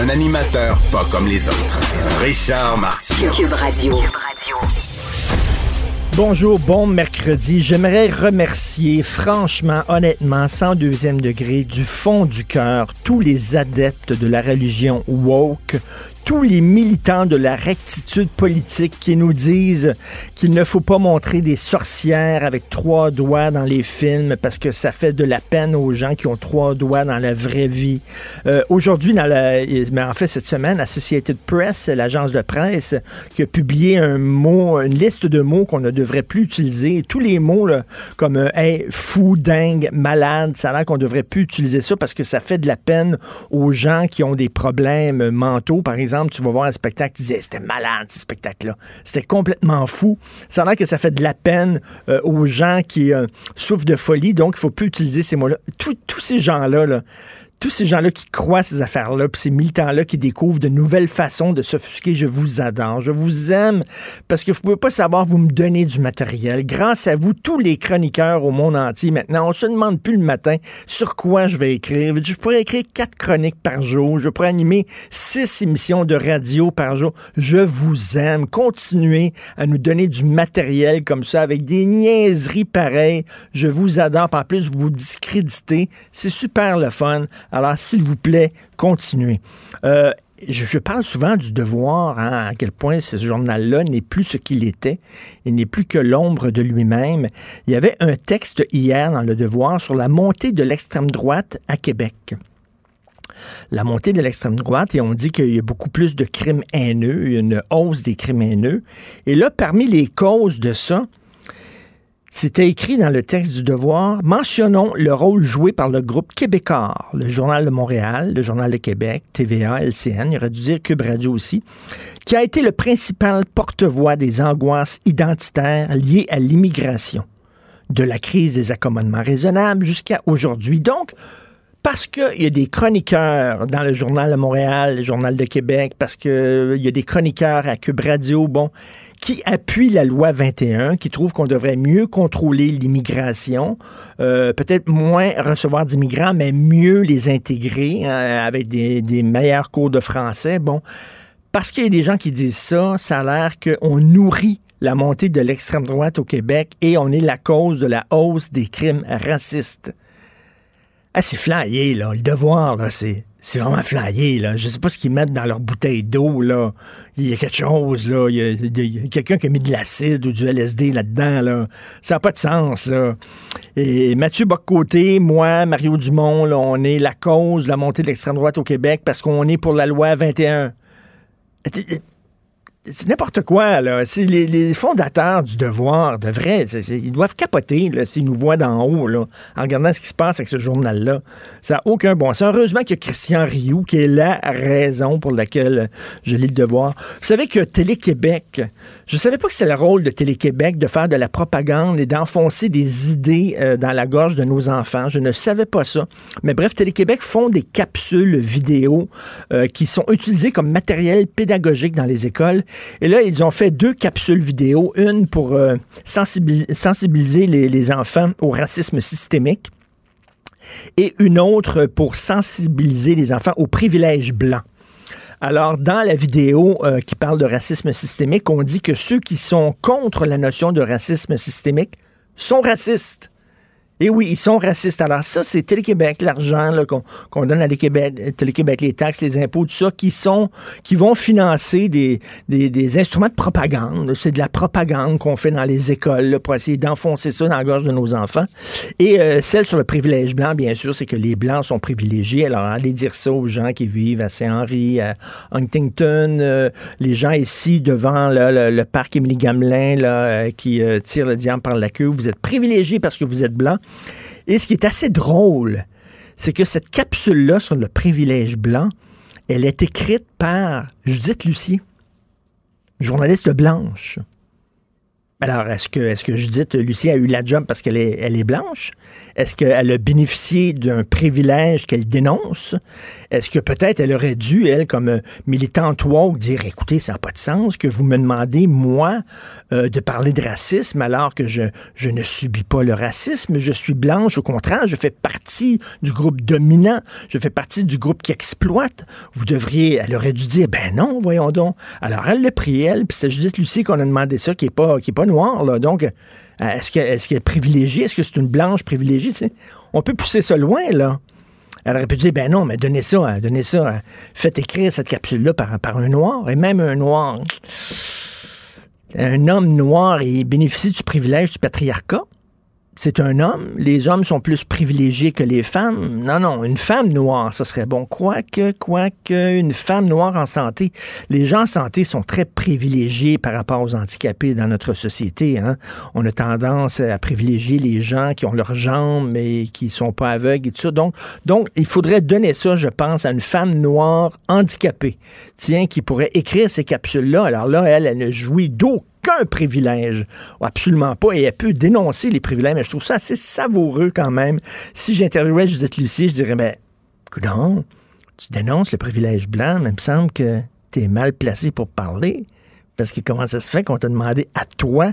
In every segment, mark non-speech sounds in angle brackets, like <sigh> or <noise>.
Un animateur pas comme les autres. Richard. Cube Radio. Bonjour, bon mercredi. J'aimerais remercier franchement, honnêtement, sans deuxième degré, du fond du cœur, tous les adeptes de la religion woke, tous les militants de la rectitude politique qui nous disent qu'il ne faut pas montrer des sorcières avec trois doigts dans les films parce que ça fait de la peine aux gens qui ont trois doigts dans la vraie vie. Euh, Aujourd'hui, dans la, mais en fait cette semaine, Associated Press, l'agence de presse, qui a publié un mot, une liste de mots qu'on ne devrait plus utiliser. Tous les mots là, comme euh, fou, dingue, malade, ça a l'air qu'on devrait plus utiliser ça parce que ça fait de la peine aux gens qui ont des problèmes mentaux, par exemple tu vas voir un spectacle, tu disais, c'était malade ce spectacle-là. C'était complètement fou. Ça a l'air que ça fait de la peine euh, aux gens qui euh, souffrent de folie, donc il faut plus utiliser ces mots-là. Tous ces gens-là, là, tous ces gens-là qui croient ces affaires-là, puis ces militants-là qui découvrent de nouvelles façons de s'offusquer, je vous adore, je vous aime, parce que vous pouvez pas savoir, vous me donnez du matériel. Grâce à vous, tous les chroniqueurs au monde entier, maintenant, on se demande plus le matin sur quoi je vais écrire. Je pourrais écrire quatre chroniques par jour, je pourrais animer six émissions de radio par jour. Je vous aime. Continuez à nous donner du matériel comme ça, avec des niaiseries pareilles. Je vous adore. En plus, vous discréditez. C'est super le fun. Alors, s'il vous plaît, continuez. Euh, je, parle souvent du devoir, hein, à quel point ce journal-là n'est plus ce qu'il était. Il n'est plus que l'ombre de lui-même. Il y avait un texte hier dans le devoir sur la montée de l'extrême droite à Québec la montée de l'extrême droite et on dit qu'il y a beaucoup plus de crimes haineux, une hausse des crimes haineux. Et là, parmi les causes de ça, c'était écrit dans le texte du devoir, mentionnons le rôle joué par le groupe québécois, le Journal de Montréal, le Journal de Québec, TVA, LCN, il aurait dû dire Cube Radio aussi, qui a été le principal porte-voix des angoisses identitaires liées à l'immigration, de la crise des accommodements raisonnables jusqu'à aujourd'hui. Donc, parce qu'il y a des chroniqueurs dans le Journal de Montréal, le Journal de Québec, parce qu'il y a des chroniqueurs à Cube Radio, bon, qui appuient la loi 21, qui trouvent qu'on devrait mieux contrôler l'immigration, euh, peut-être moins recevoir d'immigrants, mais mieux les intégrer hein, avec des, des meilleurs cours de français. Bon, parce qu'il y a des gens qui disent ça, ça a l'air qu'on nourrit la montée de l'extrême droite au Québec et on est la cause de la hausse des crimes racistes. Ah, c'est flyé, là. Le devoir, là, c'est. C'est vraiment flyé, là. Je sais pas ce qu'ils mettent dans leur bouteille d'eau, là. Il y a quelque chose, là. Il y a, quelqu'un qui a mis de l'acide ou du LSD là-dedans, là. Ça n'a pas de sens, là. Et Mathieu Boccoté, moi, Mario Dumont, là, on est la cause de la montée de l'extrême droite au Québec parce qu'on est pour la loi 21 c'est n'importe quoi, là. C'est les, fondateurs du devoir, de vrai, ils doivent capoter s'ils nous voient d'en haut, là, en regardant ce qui se passe avec ce journal-là. Ça n'a aucun bon sens. Heureusement qu'il y a Christian Rioux, qui est la raison pour laquelle je lis le devoir. Vous savez que Télé-Québec, je savais pas que c'est le rôle de Télé-Québec de faire de la propagande et d'enfoncer des idées euh, dans la gorge de nos enfants. Je ne savais pas ça. Mais bref, Télé-Québec font des capsules vidéo euh, qui sont utilisées comme matériel pédagogique dans les écoles et là, ils ont fait deux capsules vidéo, une pour euh, sensibiliser, les, enfants au racisme systémique et une autre pour sensibiliser les enfants aux privilèges blancs. Alors, dans la vidéo euh, qui parle de racisme systémique, on dit que ceux qui sont contre la notion de racisme systémique sont racistes. Et oui, ils sont racistes. Alors ça, c'est Télé-Québec, l'argent qu'on donne à Télé-Québec, les taxes, les impôts, tout ça, qui sont qui vont financer des, des, instruments de propagande. C'est de la propagande qu'on fait dans les écoles pour essayer d'enfoncer ça dans la gorge de nos enfants. Et euh, celle sur le privilège blanc, bien sûr, c'est que les Blancs sont privilégiés. Alors, allez dire ça aux gens qui vivent à Saint-Henri, à Huntington, euh, les gens ici devant le, parc Émilie Gamelin là, euh, qui tirent le diable par la queue. Vous êtes privilégiés parce que vous êtes blancs. Et ce qui est assez drôle, c'est que cette capsule-là sur le privilège blanc Elle est écrite par Judith Lucier, journaliste blanche. Alors, est-ce que, est-ce que Judith Lucie a eu la job parce qu'elle est, blanche? Est-ce qu'elle a bénéficié d'un privilège qu'elle dénonce? Est-ce que peut-être elle aurait dû, elle, comme euh, militante woke, dire, écoutez, ça n'a pas de sens que vous me demandez, moi, euh, de parler de racisme alors que je, ne subis pas le racisme, je suis blanche, au contraire, je fais partie du groupe dominant, je fais partie du groupe qui exploite. Vous devriez, elle aurait dû dire, ben non, voyons donc. Alors, elle le pris, elle, puis c'est Judith Lucie qu'on a demandé ça, qui n'est pas, qui est pas Donc, euh, est-ce qu'elle est, privilégiée? Est-ce que c'est une blanche privilégiée? On peut pousser ça loin, là. Elle aurait pu dire, ben non, mais donnez ça, hein, donnez ça, hein. faites écrire cette capsule-là par, par un noir, et même un noir. Un homme noir, il bénéficie du privilège du patriarcat c'est un homme. Les hommes sont plus privilégiés que les femmes. Non, non, une femme noire, ça serait bon. Quoique, quoique, une femme noire en santé. Les gens en santé sont très privilégiés par rapport aux handicapés dans notre société. Hein. On a tendance à privilégier les gens qui ont leurs jambes mais qui sont pas aveugles et tout ça. Donc, donc, il faudrait donner ça, je pense, à une femme noire handicapée. Tiens, qui pourrait écrire ces capsules-là. Alors là, elle, elle ne jouit d'aucun aucun privilège. Absolument pas. Et elle peut dénoncer les privilèges, mais je trouve ça assez savoureux quand même. Si j'interviewais Judith Lucie, je dirais, mais, non, tu dénonces le privilège blanc, mais il me semble que tu es mal placé pour parler. Parce que comment ça se fait qu'on t'a demandé à toi,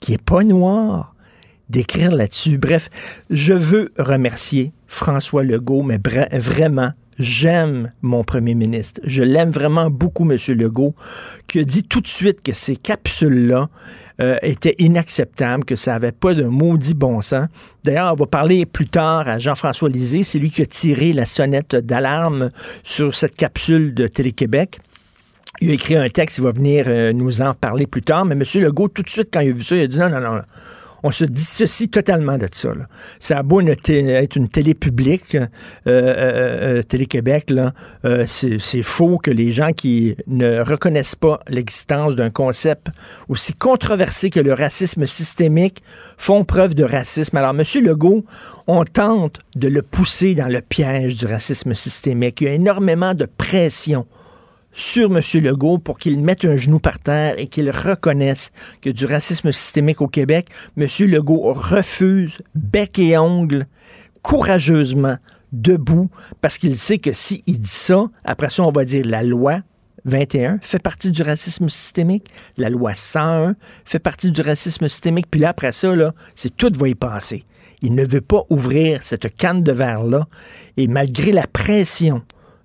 qui est pas noir, d'écrire là-dessus? Bref, je veux remercier François Legault, mais vraiment J'aime mon premier ministre. Je l'aime vraiment beaucoup, M. Legault, qui a dit tout de suite que ces capsules-là euh, étaient inacceptables, que ça n'avait pas de maudit bon sens. D'ailleurs, on va parler plus tard à Jean-François Lisée. C'est lui qui a tiré la sonnette d'alarme sur cette capsule de Télé-Québec. Il a écrit un texte, il va venir euh, nous en parler plus tard. Mais M. Legault, tout de suite, quand il a vu ça, il a dit non, non, non on se dissocie totalement de ça. Là. Ça a beau être une télé publique, euh, euh, euh, Télé-Québec, là, c'est faux que les gens qui ne reconnaissent pas l'existence d'un concept aussi controversé que le racisme systémique font preuve de racisme. Alors, M. Legault, on tente de le pousser dans le piège du racisme systémique. Il y a énormément de pression sur M. Legault pour qu'il mette un genou par terre et qu'il reconnaisse que du racisme systémique au Québec, M. Legault refuse bec et ongle courageusement debout parce qu'il sait que s'il dit ça, après ça, on va dire la loi 21 fait partie du racisme systémique, la loi 101 fait partie du racisme systémique, puis là, après ça, là, c'est tout va y passer. Il ne veut pas ouvrir cette canne de verre-là, et malgré la pression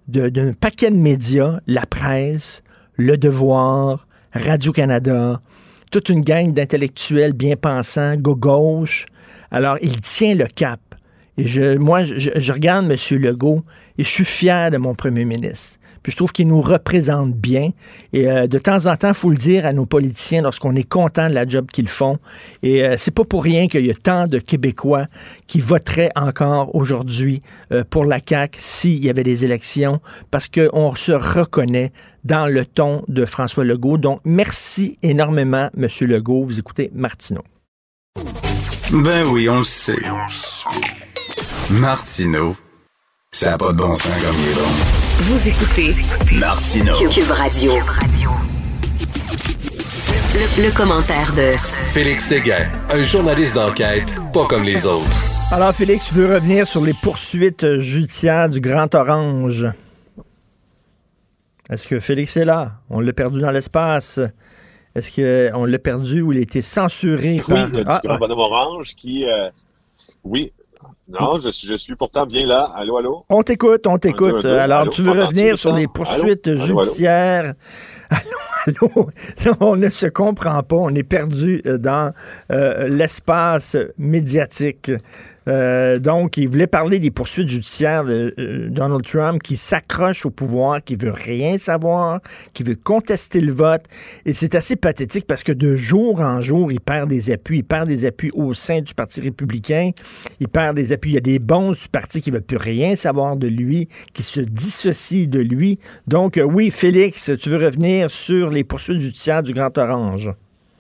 d'un paquet de médias, la presse, Le Devoir, Radio-Canada, toute une gang d'intellectuels bien pensants, gauche. Alors, il tient le cap. Et je, moi, je, je regarde M. Legault et je suis fier de mon premier ministre. Puis je trouve qu'il nous représente bien. Et euh, de temps en temps, il faut le dire à nos politiciens lorsqu'on est content de la job qu'ils font. Et euh, c'est pas pour rien qu'il y a tant de Québécois qui voteraient encore aujourd'hui euh, pour la CAQ s'il y avait des élections, parce qu'on se reconnaît dans le ton de François Legault. Donc, merci énormément, M. Legault. Vous écoutez Martineau. Ben oui, on le sait. Martineau, ça n'a pas de bon sens comme il est bon. Vous écoutez Martino Cube Radio. Le, commentaire de Félix Séguin, un journaliste d'enquête pas comme les autres. Alors Félix, tu veux revenir sur les poursuites judiciaires du Grand Orange. Est-ce que Félix est là? On l'a perdu dans l'espace. Est-ce qu'on l'a perdu ou il a été censuré oui, par... du ah, Grand Orange qui... Euh, oui, non, je suis, je suis pourtant bien là. Allô, allô? On t'écoute, on t'écoute. Alors, tu veux revenir sur les poursuites judiciaires? Allô, allô? <laughs> on ne se comprend pas. On est perdu euh, dans euh, l'espace médiatique. Euh, donc, il voulait parler des poursuites judiciaires de euh, Donald Trump qui s'accroche au pouvoir, qui veut rien savoir, qui veut contester le vote. Et c'est assez pathétique parce que de jour en jour, il perd des appuis. Il perd des appuis au sein du Parti républicain. Il perd des appuis. Il y a des bons du parti qui ne veulent plus rien savoir de lui, qui se dissocient de lui. Donc, euh, oui, Félix, tu veux revenir sur les poursuites judiciaires du Grand Orange?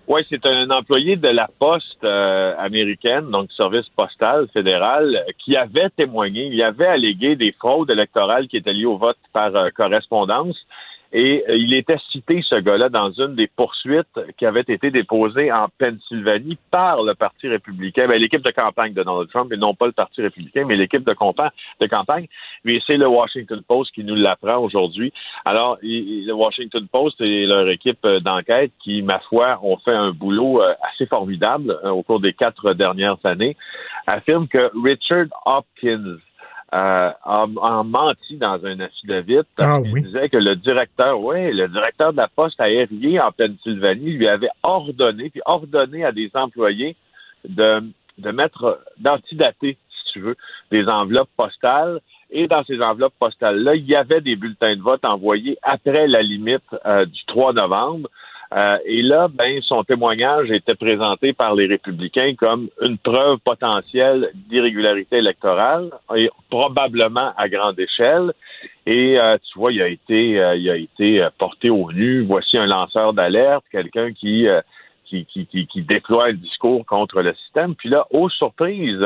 Oui, c'est un employé de la poste euh, américaine, donc service postal fédéral, qui avait témoigné, il avait allégué des fraudes électorales qui étaient liées au vote par euh, correspondance. Et euh, il était cité, ce gars-là, dans une des poursuites qui avait été déposées en Pennsylvanie par le Parti républicain, ben, l'équipe de campagne de Donald Trump, et non pas le Parti républicain, mais l'équipe de, de campagne. Mais c'est le Washington Post qui nous l'apprend aujourd'hui. Alors, le Washington Post et leur équipe euh, d'enquête qui, ma foi, ont fait un boulot euh, assez formidable au cours des quatre dernières années, affirment que Richard Hopkins, euh, a, menti dans un affidavit ah, il disait que le directeur, oui, le directeur de la poste aérienne en Pennsylvanie lui avait ordonné, puis ordonné à des employés de, de mettre, d'antidater, si tu veux, des enveloppes postales. Et dans ces enveloppes postales-là, il y avait des bulletins de vote envoyés après la limite euh, du 3 novembre. Euh, et là, ben, son témoignage était présenté par les républicains comme une preuve potentielle d'irrégularité électorale, et probablement à grande échelle. Et euh, tu vois, il a été, euh, il a été porté au nu. Voici un lanceur d'alerte, quelqu'un qui, qui, qui, qui, déploie un discours contre le système. Puis là, aux surprises,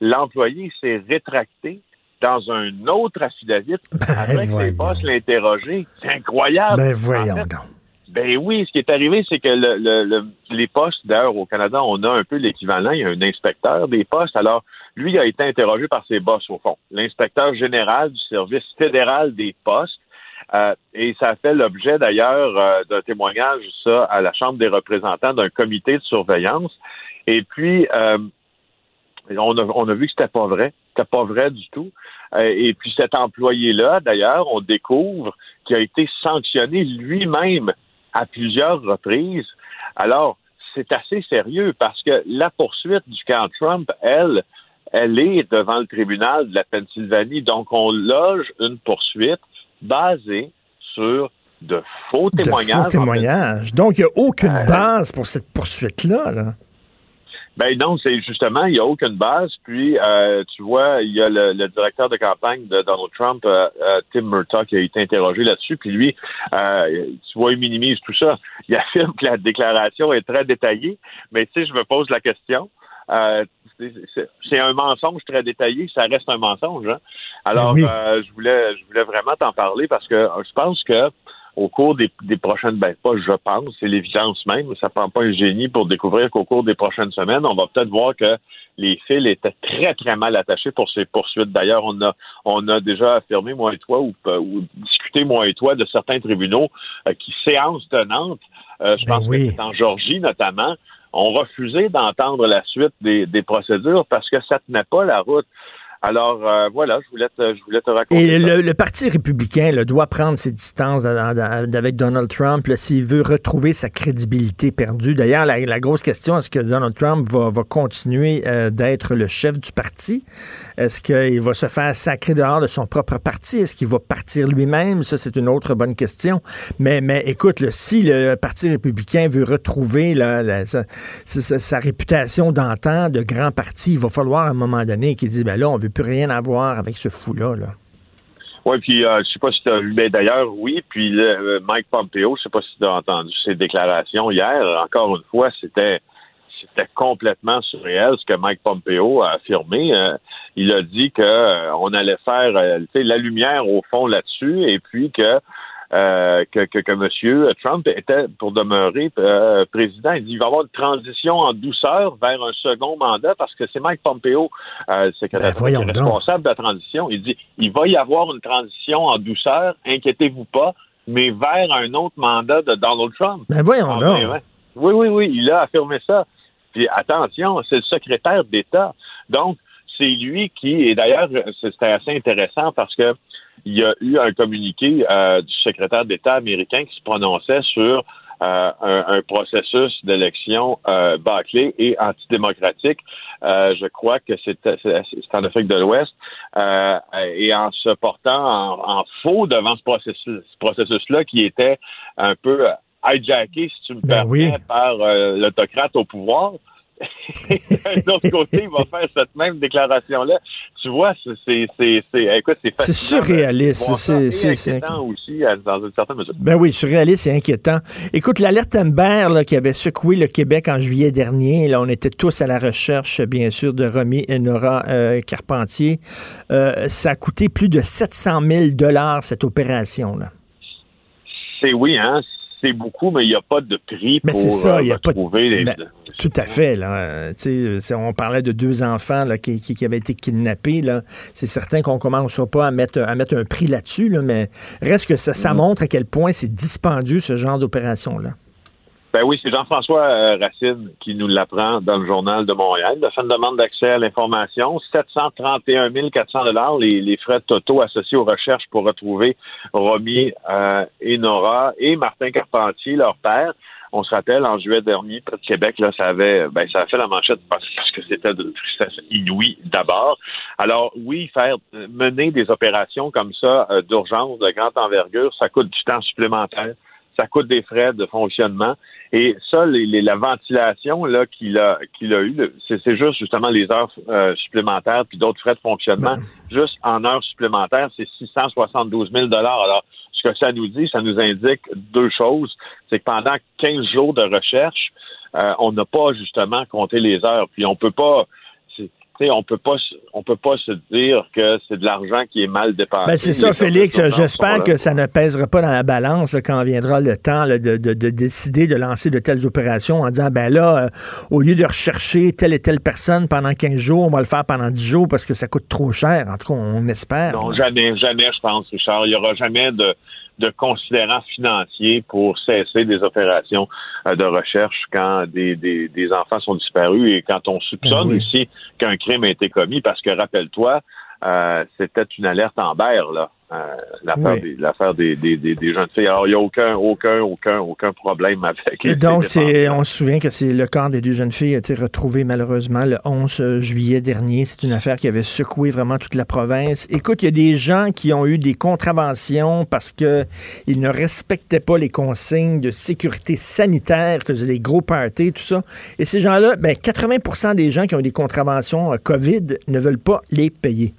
l'employé s'est rétracté dans un autre affidavit ben, après que les boss l'interrogé. C'est incroyable. Ben voyons donc. Ben oui, ce qui est arrivé, c'est que le, les postes, d'ailleurs, au Canada, on a un peu l'équivalent. Il y a un inspecteur des postes. Alors, lui a été interrogé par ses boss, au fond. L'inspecteur général du service fédéral des postes. Euh, et ça a fait l'objet, d'ailleurs, euh, d'un témoignage, ça, à la Chambre des représentants d'un comité de surveillance. Et puis, euh, on, a, on a vu que c'était pas vrai. C'était pas vrai du tout. et puis, cet employé-là, d'ailleurs, on découvre qu'il a été sanctionné lui-même à plusieurs reprises. Alors, c'est assez sérieux parce que la poursuite du camp Trump, elle, elle est devant le tribunal de la Pennsylvanie. Donc, on loge une poursuite basée sur de faux témoignages. De faux témoignages. Donc, il n'y a aucune euh, base pour cette poursuite-là. Là. Ben non, c'est justement, il n'y a aucune base. Puis, euh, tu vois, il y a le, directeur de campagne de Donald Trump, euh, euh, Tim Murtaugh, qui a été interrogé là-dessus. Puis lui, tu vois, il minimise tout ça. Il <laughs> affirme que la déclaration est très détaillée. Mais tu sais, je me pose la question. c'est un mensonge très détaillé, ça reste un mensonge. Hein? Alors, je voulais, je voulais vraiment t'en parler parce que je pense que au cours des, prochaines, ben pas je pense, c'est l'évidence même, ça prend pas un génie pour découvrir qu'au cours des prochaines semaines, on va peut-être voir que les fils étaient très, très mal attachés pour ces poursuites. D'ailleurs, on a, on a déjà affirmé, moi et toi, ou, ou discuté, moi et toi, de certains tribunaux euh, qui, séance tenante, euh, je ben pense que c'est en Georgie notamment, ont refusé d'entendre la suite des, des procédures parce que ça tenait pas la route. Alors euh, voilà, je voulais te, je voulais te raconter. Et le, Parti républicain doit prendre ses distances avec Donald Trump s'il veut retrouver sa crédibilité perdue. D'ailleurs, la, grosse question, est-ce que Donald Trump va, continuer euh, d'être le chef du parti? Est-ce qu'il va se faire sacrer dehors de son propre parti? Est-ce qu'il va partir lui-même? Ça, c'est une autre bonne question. Mais, mais écoute, si le Parti républicain veut retrouver sa, réputation d'antan de grand parti, il va falloir à un moment donné qu'il dise, ben là, on veut plus rien avoir avec ce fou-là. Là. Oui, puis euh, je sais pas si tu as vu, mais d'ailleurs, oui, puis euh, Mike Pompeo, je sais pas si tu as entendu ses déclarations hier, encore une fois, c'était c'était complètement surréel ce que Mike Pompeo a affirmé. Euh, il a dit que on allait faire la lumière au fond là-dessus et puis que euh, que, que, que M. Trump était pour demeurer euh, président. Il dit qu'il va y avoir une transition en douceur vers un second mandat parce que c'est Mike Pompeo, euh, secrétaire ben, responsable de la transition. Il dit il va y avoir une transition en douceur, inquiétez-vous pas, mais vers un autre mandat de Donald Trump. Ben voyons ah, Oui, oui, oui, il a affirmé ça. Puis attention, c'est le secrétaire d'État. Donc, c'est lui qui, et d'ailleurs, c'était assez intéressant parce que il y a eu un communiqué euh, du secrétaire d'État américain qui se prononçait sur euh, un, processus d'élection euh, bâclé et antidémocratique. Euh, je crois que c'est en Afrique de l'Ouest. et en se portant en, faux devant ce processus, processus-là qui était un peu hijacké, si tu me ben permets, par l'autocrate au pouvoir. <laughs> d'un autre côté, il va faire cette même déclaration-là. Tu vois, c'est, c'est, c'est, écoute, c'est C'est surréaliste. C'est, c'est, inquiétant aussi, dans une certaine mesure. Ben oui, surréaliste et inquiétant. Écoute, l'alerte Amber, là, qui avait secoué le Québec en juillet dernier, là, on était tous à la recherche, bien sûr, de Romy et Nora euh, Carpentier. Euh, ça a coûté plus de 700 000 dollars, cette opération-là. C'est oui, hein c'est beaucoup, mais il n'y a pas de prix mais pour ça, euh, y a pas trouver les... Ben, tout à fait. Là. on parlait de deux enfants là, qui, qui, avaient été kidnappés. Là. C'est certain qu'on ne commencera pas à mettre, à mettre un prix là-dessus, là, mais reste que ça, ça mm. montre à quel point c'est dispendieux, ce genre d'opération-là. Ben oui, c'est Jean-François euh, Racine qui nous l'apprend dans le journal de Montréal. Il a fait une demande d'accès à l'information. 731 400 dollars les, les frais totaux associés aux recherches pour retrouver Romy euh, et Nora et Martin Carpentier, leur père. On se rappelle, en juillet dernier, près de Québec, là, ça avait, ben, ça a fait la manchette parce que c'était de tristesse inouïe d'abord. Alors, oui, faire, mener des opérations comme ça, euh, d'urgence, de grande envergure, ça coûte du temps supplémentaire ça coûte des frais de fonctionnement. Et ça, les, la ventilation là qu'il a qu'il a eu, c'est juste justement les heures euh, supplémentaires puis d'autres frais de fonctionnement. Juste en heures supplémentaires, c'est 672 000 Alors, ce que ça nous dit, ça nous indique deux choses. C'est que pendant 15 jours de recherche, euh, on n'a pas justement compté les heures. Puis on peut pas on peut pas on peut pas se dire que c'est de l'argent qui est mal dépensé. Ben c'est ça, Félix. J'espère que ça ne pèsera pas dans la balance quand viendra le temps de, décider de lancer de telles opérations en disant ben là, euh, au lieu de rechercher telle et telle personne pendant 15 jours, on va le faire pendant 10 jours parce que ça coûte trop cher. En tout cas, on espère. Non, jamais, jamais, je pense, Richard. Il n'y aura jamais de de considérants financiers pour cesser des opérations euh, de recherche quand des, des, des, enfants sont disparus et quand on soupçonne ben aussi qu'un crime a été commis, parce que rappelle-toi, euh, c'était une alerte en berre, là. Euh, l'affaire des, des, des, des, jeunes filles. Alors, il n'y a aucun, aucun, aucun, aucun problème avec. Et donc, c'est, on se souvient que c'est le corps des deux jeunes filles a été retrouvé malheureusement le 11 juillet dernier. C'est une affaire qui avait secoué vraiment toute la province. Écoute, il y a des gens qui ont eu des contraventions parce que ils ne respectaient pas les consignes de sécurité sanitaire, faisaient des gros parties, tout ça. Et ces gens-là, ben, 80 des gens qui ont eu des contraventions euh, COVID ne veulent pas les payer.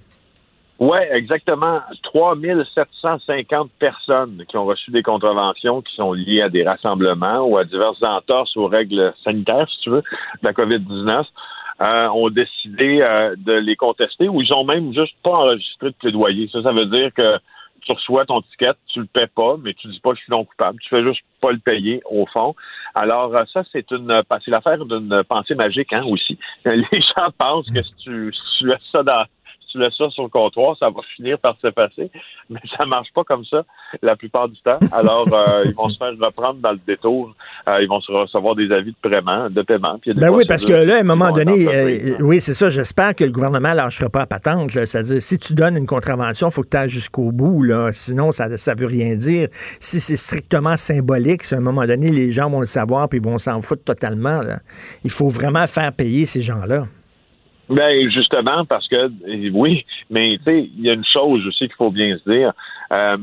Oui, exactement. 3750 personnes qui ont reçu des contraventions qui sont liées à des rassemblements ou à diverses entorses aux règles sanitaires, si tu veux, de la COVID-19. Euh, ont décidé euh, de les contester ou ils ont même juste pas enregistré de plaidoyer. Ça, ça veut dire que tu reçois ton ticket, tu le paies pas, mais tu dis pas je suis non coupable. Tu fais juste pas le payer au fond. Alors euh, ça, c'est une c'est l'affaire d'une pensée magique hein, aussi. <laughs> Les gens pensent que si tu, si tu laisses ça dans tu laisses ça sur le comptoir, ça va finir par s'effacer. <laughs> Mais ça marche pas comme ça la plupart du temps. Alors, euh, <laughs> ils vont se faire reprendre dans le détour. Euh, ils vont se recevoir des avis de paiement. De paiement ben oui, parce que là, à un moment donné, euh, oui, c'est ça. J'espère que le gouvernement lâchera pas à patente. C'est-à-dire, si tu donnes une contravention, il faut que tu ailles jusqu'au bout. Là. Sinon, ça ne veut rien dire. Si c'est strictement symbolique, à un moment donné, les gens vont le savoir puis ils vont s'en foutre totalement. Il faut vraiment faire payer ces gens-là. Ben justement parce que oui, mais tu sais, il y a une chose aussi qu'il faut bien se dire. Euh,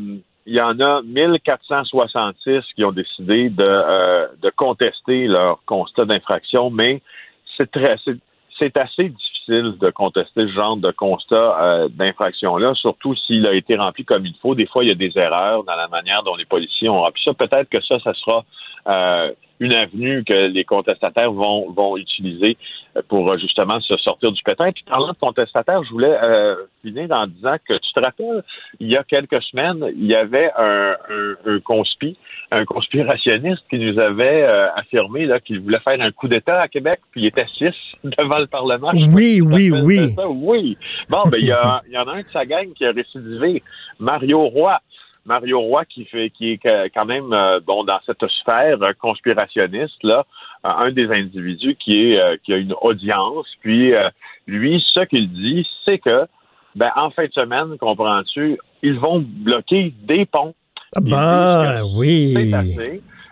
il y en a 1466 qui ont décidé de, euh, de contester leur constat d'infraction, mais c'est très c'est assez difficile de contester ce genre de constat euh, d'infraction-là, surtout s'il a été rempli comme il faut. Des fois, il y a des erreurs dans la manière dont les policiers ont rempli ça. Peut-être que ça, ça sera euh, une avenue que les contestataires vont, vont utiliser pour euh, justement se sortir du pétrin. Puis parlant de contestataires, je voulais euh, finir en disant que tu te rappelles, il y a quelques semaines, il y avait un, un, un conspi, un conspirationniste qui nous avait euh, affirmé là, qu'il voulait faire un coup d'État à Québec, puis il était six <laughs> devant le Parlement. Oui, oui, oui. Oui. Bon, ben il y, a, <laughs> y en a un de sa gang qui a récidivé, Mario Roy. Mario Roy qui fait qui est quand même euh, bon dans cette sphère euh, conspirationniste là, euh, un des individus qui est qui a une audience. Puis lui, ce qu'il dit, c'est que ben en fin de semaine, comprends-tu, ils vont bloquer des ponts. Ah ben oui.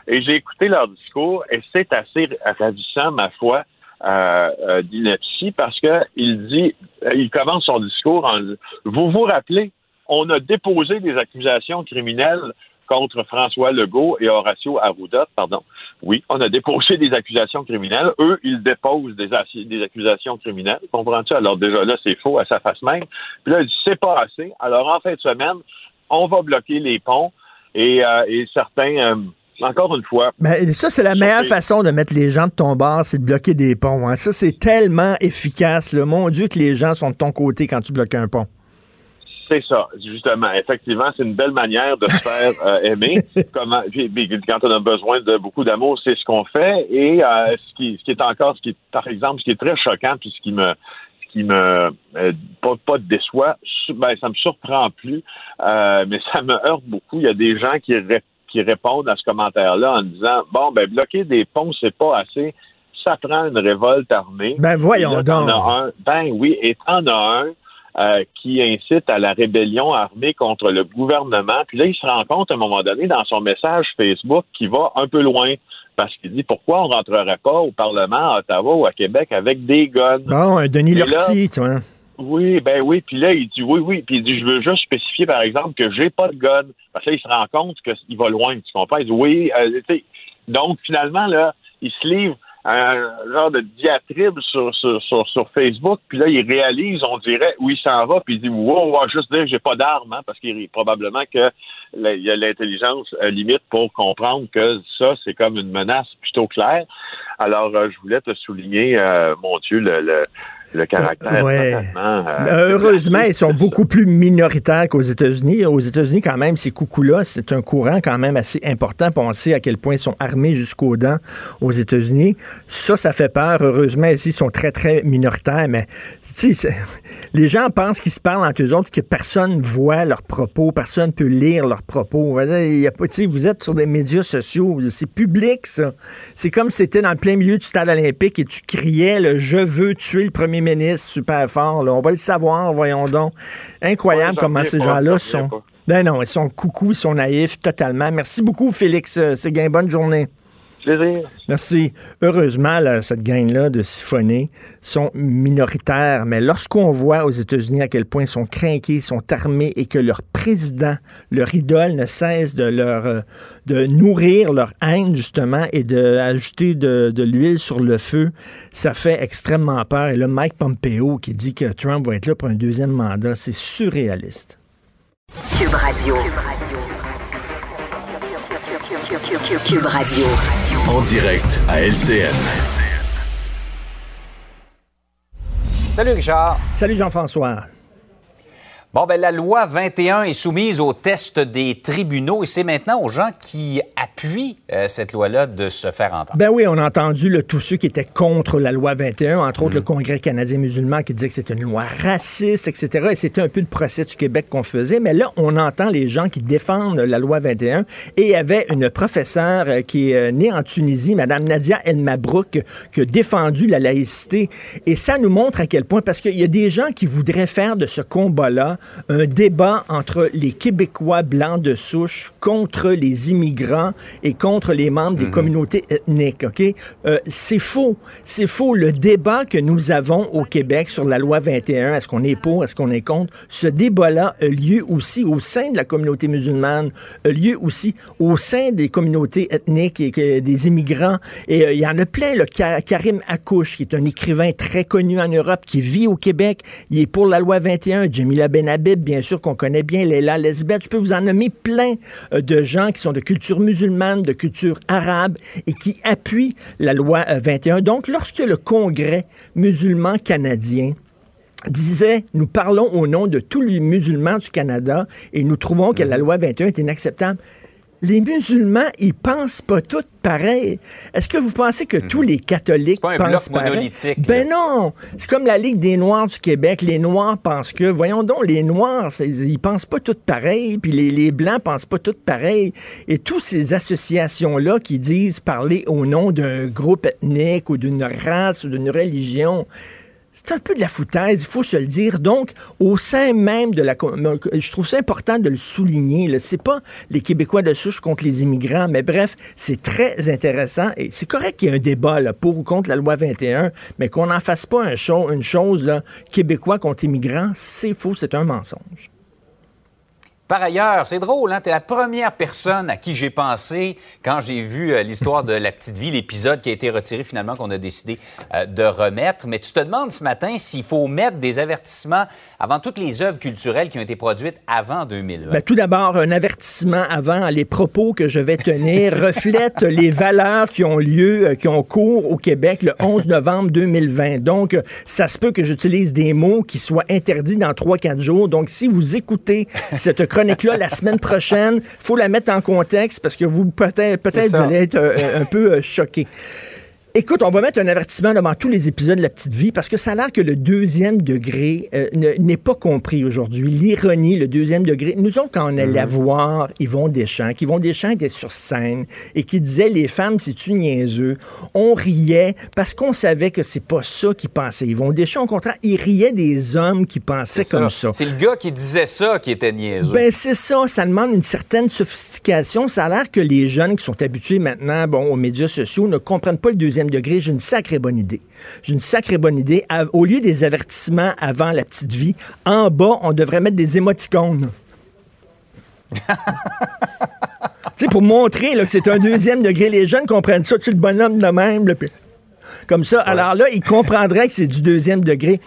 Et j'ai écouté leur discours et c'est assez ravissant, ma foi. Euh, d'ineptie parce que il dit, il commence son discours en vous vous rappelez on a déposé des accusations criminelles contre François Legault et Horacio Arruda, pardon. Oui, on a déposé des accusations criminelles. Eux, ils déposent des, des accusations criminelles. Comprends-tu? Alors déjà là, c'est faux à sa face même. Puis là, c'est pas assez. Alors en fin de semaine, on va bloquer les ponts et, euh, et certains. Euh, encore une fois. Ben, ça, c'est la meilleure façon de mettre les gens de ton bord, c'est de bloquer des ponts. Hein. Ça, c'est tellement efficace. Mon Dieu, que les gens sont de ton côté quand tu bloques un pont. C'est ça, justement. Effectivement, c'est une belle manière de se faire <laughs> euh, aimer. Comment, quand on a besoin de beaucoup d'amour, c'est ce qu'on fait. Et euh, ce, qui, ce qui est encore, ce qui est, par exemple, ce qui est très choquant, puis ce qui me qui me euh, pas, pas déçoit, ben, ça me surprend plus, mais ça me heurte beaucoup. Il y a des gens qui, qui répondent à ce commentaire-là en disant Bon, ben bloquer des ponts, c'est pas assez. Ça prend une révolte armée. Ben voyons donc. ben oui, et t'en as un euh, qui incite à la rébellion armée contre le gouvernement. Puis là, il se rend compte à un moment donné dans son message Facebook qui va un peu loin parce qu'il dit pourquoi on rentrerait pas au Parlement à Ottawa ou à Québec avec des guns? Bon, un Denis Lortie, tu vois. Oui, ben oui, puis là, il dit oui, oui, puis il dit je veux juste spécifier, par exemple, que j'ai pas de gun. Parce que là, il se rend compte qu'il va loin, tu comprends? Il dit oui, euh, donc finalement, là, il se livre un genre de diatribe sur, sur, sur, Facebook, puis là, il réalise, on dirait, où il s'en va, puis il dit, wow, wow juste dire, j'ai pas d'armes, hein, parce qu'il probablement que il y a l'intelligence euh, limite pour comprendre que ça, c'est comme une menace plutôt claire. Alors, euh, je voulais te souligner, euh, mon Dieu, le le caractère. Euh, heureusement, ils sont beaucoup plus minoritaires qu'aux États-Unis. Aux États-Unis, quand même, ces coucous-là, c'est un courant quand même assez important. Pour on sait à quel point ils sont armés jusqu'aux dents aux États-Unis. Ça, ça fait peur. Heureusement, ici, ils sont très, très minoritaires. Mais, tu sais, les gens pensent qu'ils se parlent entre eux autres, que personne voit leurs propos, personne peut lire leurs propos. Il y a, vous êtes sur des médias sociaux, c'est public, ça. C'est comme si c'était dans le plein milieu du stade olympique et tu criais le « je veux tuer le premier ministre super fort. Là. On va le savoir, voyons donc. Incroyable comment ces gens-là sont. Ben non, ils sont coucou, ils sont naïfs totalement. Merci beaucoup, Félix. Euh, c'est gain. Bonne journée. Merci. Heureusement, cette gang-là de siphonnés sont minoritaires, mais lorsqu'on voit aux États-Unis à quel point ils sont craqués, sont armés et que leur président, leur idole, ne cesse de leur euh, de nourrir leur haine, justement, et d'ajouter de, de, l'huile sur le feu, ça fait extrêmement peur. Et là, Mike Pompeo qui dit que Trump va être là pour un deuxième mandat, c'est surréaliste. Cube Radio. Cube Radio en direct à LCN. Salut Richard. Salut Jean-François. Bon, ben, la loi 21 est soumise au test des tribunaux et c'est maintenant aux gens qui appuient euh, cette loi-là de se faire entendre. Ben oui, on a entendu le tous ceux qui étaient contre la loi 21, entre autres le mm. Congrès canadien musulman qui disait que c'était une loi raciste, etc. Et c'était un peu le procès du Québec qu'on faisait. Mais là, on entend les gens qui défendent la loi 21 et il y avait une professeure euh, qui est euh, née en Tunisie, Mme Nadia El Mabrouk, qui a défendu la laïcité. Et ça nous montre à quel point, parce qu'il y a des gens qui voudraient faire de ce combat-là un débat entre les Québécois blancs de souche contre les immigrants et contre les membres des mhm. communautés ethniques. Ok, euh, c'est faux, c'est faux. Le débat que nous avons au Québec sur la loi 21, est-ce qu'on est pour, est-ce qu'on est contre, ce débat-là a lieu aussi au sein de la communauté musulmane, a lieu aussi au sein des communautés ethniques et des immigrants. Et euh, il y en a plein. Le Karim Akouche, qui est un écrivain très connu en Europe, qui vit au Québec, il est pour la loi 21. Jamila Ben bien sûr, qu'on connaît bien, Léla Lesbeth. Je peux vous en nommer plein euh, de gens qui sont de culture musulmane, de culture arabe et qui appuient la loi 21. Euh, Donc, lorsque le Congrès musulman canadien disait, nous parlons au nom de tous les musulmans du Canada et nous trouvons que la loi 21 est inacceptable les musulmans, ils pensent pas tous pareil. Est-ce que vous pensez que tous mhm. les catholiques pas un pensent bloc pareil? Ben non! C'est comme la Ligue des Noirs du Québec. Les Noirs pensent que, voyons donc, les Noirs, ils pensent pas tous pareil, puis les, les Blancs pensent pas tous pareil. Et toutes ces associations-là qui disent parler au nom d'un groupe ethnique ou d'une race ou d'une religion, c'est un peu de la foutaise, il faut se le dire. Donc, au sein même de la... Je trouve ça important de le souligner. C'est pas les Québécois de souche contre les immigrants, mais bref, c'est très intéressant. Et c'est correct qu'il y ait un débat là, pour ou contre la loi 21, mais qu'on n'en fasse pas un une chose, là, Québécois contre immigrants, c'est faux, c'est un mensonge. Par ailleurs, c'est drôle, hein? tu es la première personne à qui j'ai pensé quand j'ai vu euh, l'histoire de La Petite Vie, l'épisode qui a été retiré finalement, qu'on a décidé euh, de remettre. Mais tu te demandes ce matin s'il faut mettre des avertissements avant toutes les œuvres culturelles qui ont été produites avant 2020. Ben, tout d'abord, un avertissement avant les propos que je vais tenir <laughs> reflètent les valeurs qui ont lieu, euh, qui ont cours au Québec le 11 <laughs> novembre 2020. Donc, ça se peut que j'utilise des mots qui soient interdits dans 3-4 jours. Donc, si vous écoutez <laughs> cette chronique-là la semaine prochaine. Faut la mettre en contexte parce que vous, peut-être, peut-être, vous allez être euh, un peu euh, choqué. Écoute, on va mettre un avertissement devant tous les épisodes de La Petite Vie parce que ça a l'air que le deuxième degré euh, n'est pas compris aujourd'hui. L'ironie, le deuxième degré. Nous autres, quand on allait mhm. voir Yvon Deschamps, qu'Yvon Deschamps était sur scène et qui disait les femmes, c'est-tu niaiseux, on riait parce qu'on savait que c'est pas ça qu'ils pensaient. Yvon Deschamps, au contraire, il riait des hommes qui pensaient comme ça. C'est le gars qui disait ça qui était niaiseux. Ben, c'est ça. Ça demande une certaine sophistication. Ça a l'air que les jeunes qui sont habitués maintenant, bon, aux médias sociaux ne comprennent pas le deuxième degré, j'ai une sacrée bonne idée. J'ai une sacrée bonne idée. au lieu des avertissements avant la petite vie, en bas, on devrait mettre des émoticônes. <laughs> tu sais, pour montrer que c'est un deuxième degré. Les jeunes comprennent ça. Tu le bonhomme de même. comme ça. Alors là, ils comprendraient que c'est du deuxième degré.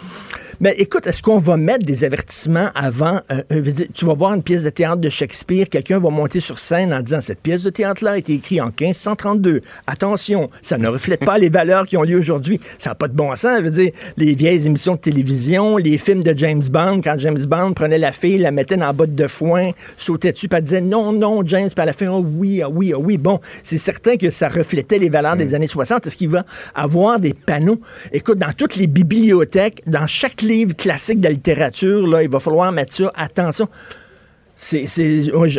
Mais écoute, est-ce qu'on va mettre des avertissements avant? Euh, euh tu vas voir une pièce de théâtre de Shakespeare, quelqu'un va monter sur scène en disant cette pièce de théâtre-là a été écrite en 1532. Attention, ça ne reflète pas <laughs> les valeurs qui ont lieu aujourd'hui. Ça n'a pas de bon sens. Je veux dire, les vieilles émissions de télévision, les films de James Bond, quand James Bond prenait la fille, la mettait dans la botte de foin, sautait dessus, puis disait non, non, James, puis à la fin, oh oui, oh oui, oh oui. Bon, c'est certain que ça reflétait les valeurs des mm. années 60. Est-ce qu'il va avoir des panneaux? Écoute, dans toutes les bibliothèques, dans chaque livre classique de la littérature, là, il va falloir mettre ça. Attention. C'est,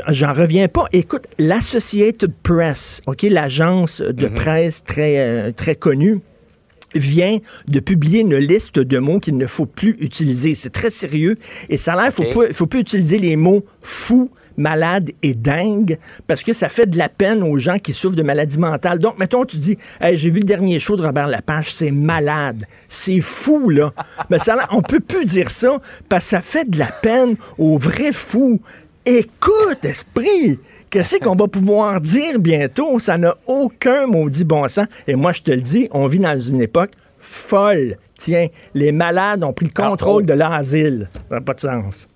j'en reviens pas. Écoute, l'Associated Press, ok, l'agence de mhm. presse très, euh, très connue, vient de publier une liste de mots qu'il ne faut plus utiliser. C'est très sérieux. Et ça a l'air, il faut, faut plus utiliser les mots fou, malade et dingue parce que ça fait de la peine aux gens qui souffrent de maladies mentales. Donc, mettons, tu dis, j'ai vu le dernier show de Robert Lapage, c'est malade. C'est fou, là. <laughs> Mais ça, on peut plus dire ça parce que ça fait de la peine aux vrais fous. Écoute, esprit, qu'est-ce qu'on va pouvoir dire bientôt? Ça n'a aucun maudit bon sens. Et moi, je te le dis, on vit dans une époque folle. Tiens, les malades ont pris le contrôle ah, oh. de l'asile. Ça n'a pas de sens.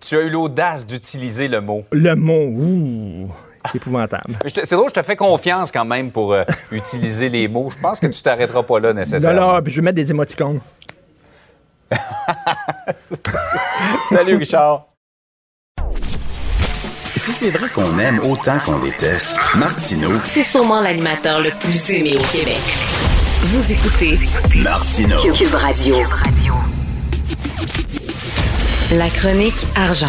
Tu as eu l'audace d'utiliser le mot. Le mot, ouh. Épouvantable. C'est drôle, je te fais confiance quand même pour euh, <laughs> utiliser les mots. Je pense que tu t'arrêteras pas là nécessairement. Non, non, puis je vais mettre des émoticônes. <laughs> Salut, Richard. Si c'est vrai qu'on aime autant qu'on déteste, Martineau. C'est sûrement l'animateur le plus aimé au Québec. Vous écoutez Martineau. Cube Radio. La chronique argent.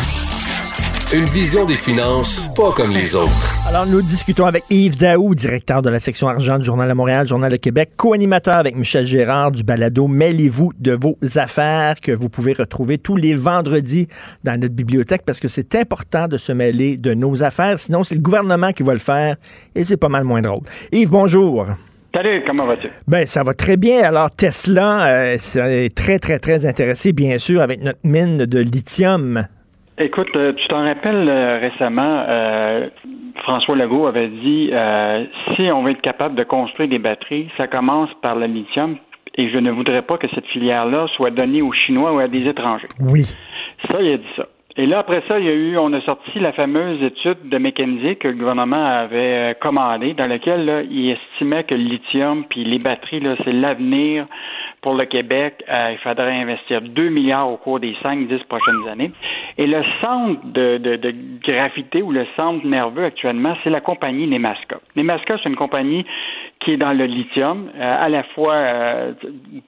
Une vision des finances pas comme les autres. Alors, nous discutons avec Yves Daou, directeur de la section argent du Journal de Montréal, Journal de Québec, co-animateur avec Michel Gérard du balado Mêlez-vous de vos affaires que vous pouvez retrouver tous les vendredis dans notre bibliothèque parce que c'est important de se mêler de nos affaires. Sinon, c'est le gouvernement qui va le faire et c'est pas mal moins drôle. Yves, bonjour. Salut, comment vas-tu? Ben, ça va très bien. Alors, Tesla euh, est très, très, très intéressé, bien sûr, avec notre mine de lithium. Écoute, euh, tu t'en rappelles euh, récemment, François Legault avait dit si on veut être capable de construire des batteries, ça commence par le lithium et je ne voudrais pas que cette filière-là soit donnée aux Chinois ou à des étrangers. Oui. Ça, il a dit ça. Et là, après ça, il y a eu, on a sorti la fameuse étude de McKinsey que le gouvernement avait euh, commandée, dans laquelle là, il estimait que le lithium puis les batteries, là, c'est l'avenir pour le Québec. Euh, il faudrait investir 2 milliards au cours des 5-10 prochaines années. Et le centre de, de, de gravité ou le centre nerveux actuellement, c'est la compagnie Nemaska. Nemaska, c'est une compagnie qui est dans le lithium, euh, à la fois euh,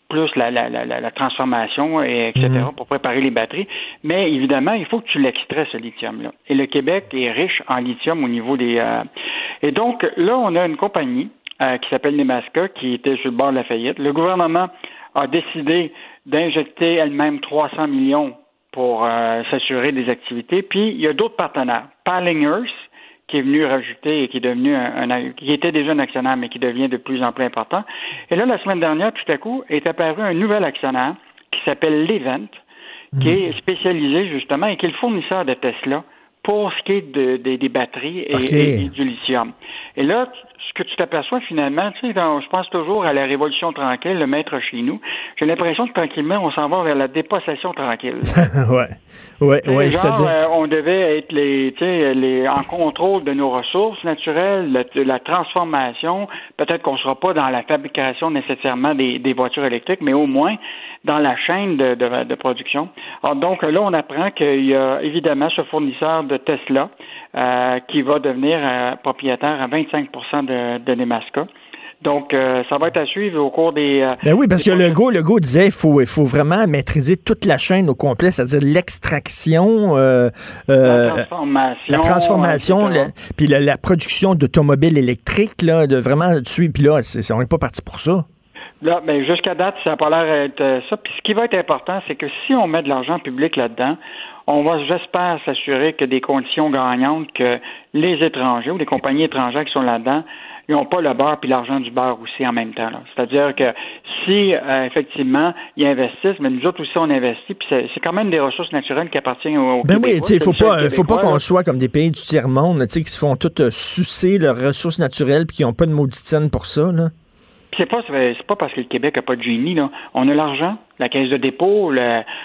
plus la, la, la, la, transformation, et etc., mhm. pour préparer les batteries. Mais évidemment, il faut que tu l'extrais, ce lithium-là. Et le Québec est riche en lithium au niveau des... Euh, et donc, là, on a une compagnie qui s'appelle Nemaska, qui était sur le bord de la faillite. Le gouvernement a décidé d'injecter elle-même 300 millions pour s'assurer des activités. Puis, il y a d'autres partenaires. Palingers, qui est venu rajouter et qui est devenu un, qui était déjà un actionnaire, mais qui devient de plus en plus important. Et là, la semaine dernière, tout à coup, est apparu un nouvel actionnaire qui s'appelle Levent, qui mhm. est spécialisé justement et qui est le fournisseur de Tesla pour ce qui est de, des batteries et, et, du lithium. Et là, ce que tu t'aperçois finalement, tu sais, je pense toujours à la révolution tranquille, le maître chez nous. J'ai l'impression que tranquillement, on s'en va vers la dépossession tranquille. <laughs> ouais, ouais, ouais. Genre, euh, on devait être les, tu sais, les, en contrôle de nos ressources naturelles, la, la transformation. Peut-être qu'on sera pas dans la fabrication nécessairement des, des voitures électriques, mais au moins dans la chaîne de, de, de production. Alors, donc là, on apprend qu'il y a évidemment ce fournisseur de Tesla euh, qui va devenir euh, propriétaire à 25 de, de Nemaska. Donc, euh, ça va être à suivre au cours des. ben oui, parce que le go, le go disait il faut, il faut vraiment maîtriser toute la chaîne au complet, c'est-à-dire l'extraction, la transformation, la transformation, puis la, production d'automobiles électriques, là, de vraiment suivre. Puis là, on n'est pas parti pour ça. Là, ben, jusqu'à date, ça n'a pas l'air d'être ça. Puis ce qui va être important, c'est que si on met de l'argent public là-dedans, on va, j'espère, s'assurer que des conditions gagnantes, que les étrangers ou les compagnies étrangères qui sont là-dedans, ils n'ont pas le beurre puis l'argent du beurre aussi en même temps. C'est-à-dire que si euh, effectivement ils investissent, mais nous autres aussi on investit, puis c'est quand même des ressources naturelles qui appartiennent au ben oui, il faut pas, faut pas qu'on soit comme des pays du tiers monde, qui se font tout euh, sucer leurs ressources naturelles puis qui n'ont pas de maudite pour ça. Là c'est pas c'est pas parce que le Québec a pas de génie là. On a l'argent, la caisse de dépôt,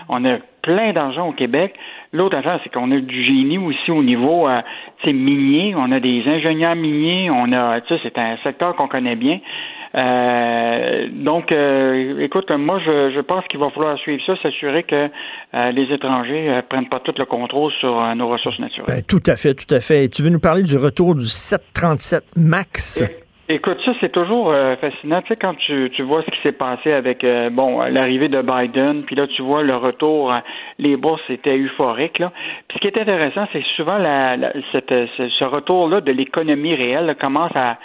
on a plein d'argent au Québec. L'autre affaire, c'est qu'on a du génie aussi au niveau euh, minier. On a des ingénieurs miniers. On a, c'est un secteur qu'on connaît bien. Euh, donc, euh, écoute, moi, je, je pense qu'il va falloir suivre ça, s'assurer que euh, les étrangers ne prennent pas tout le contrôle sur nos ressources naturelles. Ben, tout à fait, tout à fait. tu veux nous parler du retour du 737 MAX? Écoute, ça, c'est toujours euh, fascinant. Tu sais, quand tu, tu vois ce qui s'est passé avec euh, bon l'arrivée de Biden, puis là, tu vois le retour, euh, les bourses étaient euphoriques. Là. Puis ce qui est intéressant, c'est souvent la, cette, ce, retour-là de l'économie réelle commence à,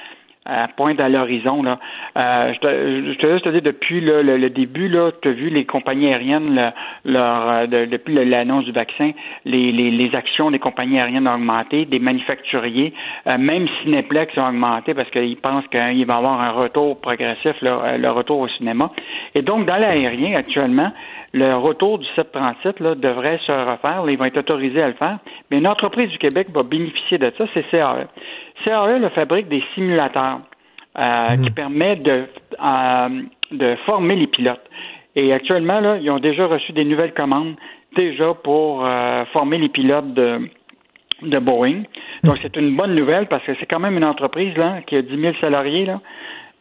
pointe à l'horizon. Là. Euh, je, te, je te juste depuis le, le, début, là, tu as vu les compagnies aériennes, leur, euh, depuis l'annonce du vaccin, les, les, les, actions des compagnies aériennes ont augmenté, des manufacturiers, euh, même Cineplex ont augmenté parce qu'ils pensent qu'il va y avoir un retour progressif, euh, le retour au cinéma. Et donc, dans l'aérien, actuellement, le retour du 737 là, devrait se refaire. Là, ils vont être autorisés à le faire. Mais une entreprise du Québec va bénéficier de ça, c'est CAE. CAE le fabrique des simulateurs euh, mhm. qui permettent de, euh, de former les pilotes. Et actuellement, là, ils ont déjà reçu des nouvelles commandes déjà pour euh, former les pilotes de, de Boeing. Donc, c'est une bonne nouvelle parce que c'est quand même une entreprise là, qui a 10 000 salariés. Là.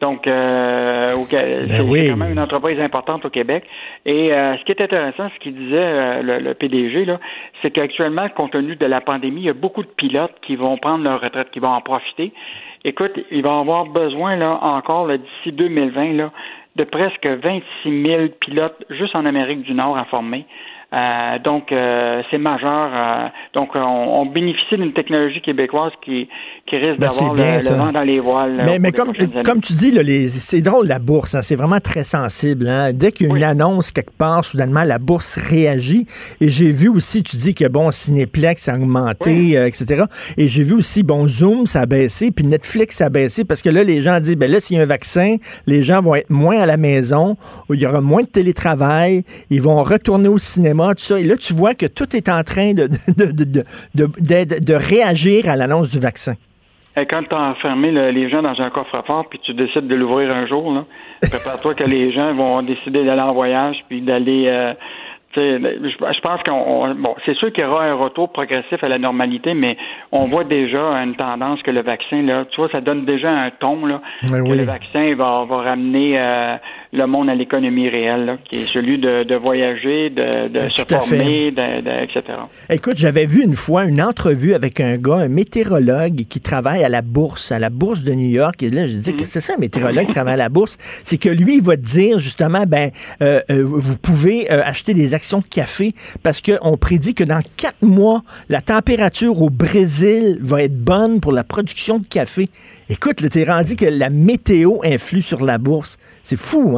Donc, euh, ben c'est quand même une entreprise importante au Québec. Et euh, ce qui est intéressant, ce qu'il disait euh, le, le, PDG, là, c'est qu'actuellement, compte tenu de la pandémie, il y a beaucoup de pilotes qui vont prendre leur retraite, qui vont en profiter. Écoute, il va avoir besoin là encore d'ici 2020 là, de presque 26 000 pilotes juste en Amérique du Nord à former. Euh, donc, euh, c'est majeur. Euh, donc, on, bénéficie d'une technologie québécoise qui, qui risque ben, d'avoir le, vent dans les voiles. Mais, mais comme, comme tu dis, c'est drôle la bourse. Hein, c'est vraiment très sensible. Hein. Dès qu'il y a une annonce quelque part, soudainement, la bourse réagit. Et j'ai vu aussi, tu dis que bon, Cinéplex a augmenté, etc. Et j'ai vu aussi, bon, Zoom, ça a baissé, puis Netflix, a baissé, parce que là, les gens disent, ben là, s'il y a un vaccin, les gens vont être moins à la maison, il y aura moins de télétravail, ils vont retourner au cinéma et là, tu vois que tout est en train de, de, réagir à l'annonce du vaccin. Et quand tu as enfermé les gens dans un coffre-fort puis tu décides de l'ouvrir un jour, prépare-toi que les gens vont décider d'aller en voyage puis d'aller euh, je pense qu'on bon, c'est sûr qu'il y aura un retour progressif à la normalité, mais on voit déjà une tendance que le vaccin, là, tu vois, ça donne déjà un ton là, que le vaccin va, va ramener euh, le monde à l'économie réelle, qui est celui de, voyager, de, de se former, de, etc. Écoute, j'avais vu une fois une entrevue avec un gars, un météorologue qui travaille à la bourse, à la bourse de New York. Et là, je dis que mhm. c'est ça, un météorologue qui travaille à la bourse? C'est que lui, il va te dire justement, ben, euh, euh, vous pouvez acheter des actions de café parce qu'on prédit que dans quatre mois, la température au Brésil va être bonne pour la production de café. Écoute, t'es rendu que la météo influe sur la bourse. C'est fou, hein?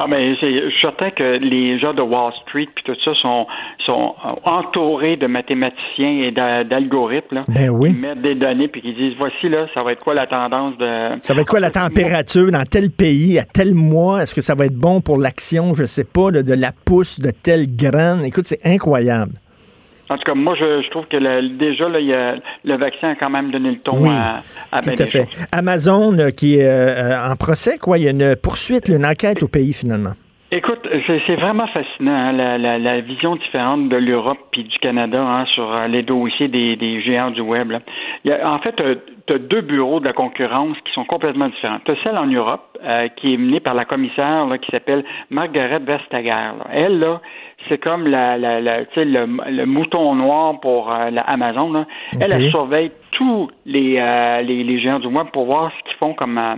Ah, mais je suis certain que les gens de Wall Street puis tout ça sont, sont entourés de mathématiciens et d'algorithmes. Ben oui. Qui mettent des données puis qui disent voici là, ça va être quoi la tendance de. Ça va être quoi la température dans tel pays à tel mois? Est-ce que ça va être bon pour l'action, je sais pas, de, de la pousse de telle graine? Écoute, c'est incroyable. En tout cas, moi, je, trouve que déjà, là, il y a, le vaccin a quand même donné le ton à, à Tout à fait. Amazon euh, qui est euh, en procès, quoi. Il y a une poursuite, une enquête au pays, finalement. Écoute, c'est vraiment fascinant, hein, la, vision différente de l'Europe puis du Canada hein, sur euh, les dossiers des, géants du web. Il y a, en fait, tu as deux bureaux de la concurrence qui sont complètement différents. Tu as celle en Europe, qui est menée par la commissaire qui s'appelle Margaret Vestager. Elle, là, c'est comme la, la, la le, le, mouton noir pour euh, la Amazon. Là. Elle, elle surveille tous les, euh, les, les, géants du web pour voir ce qu'ils font comme, euh,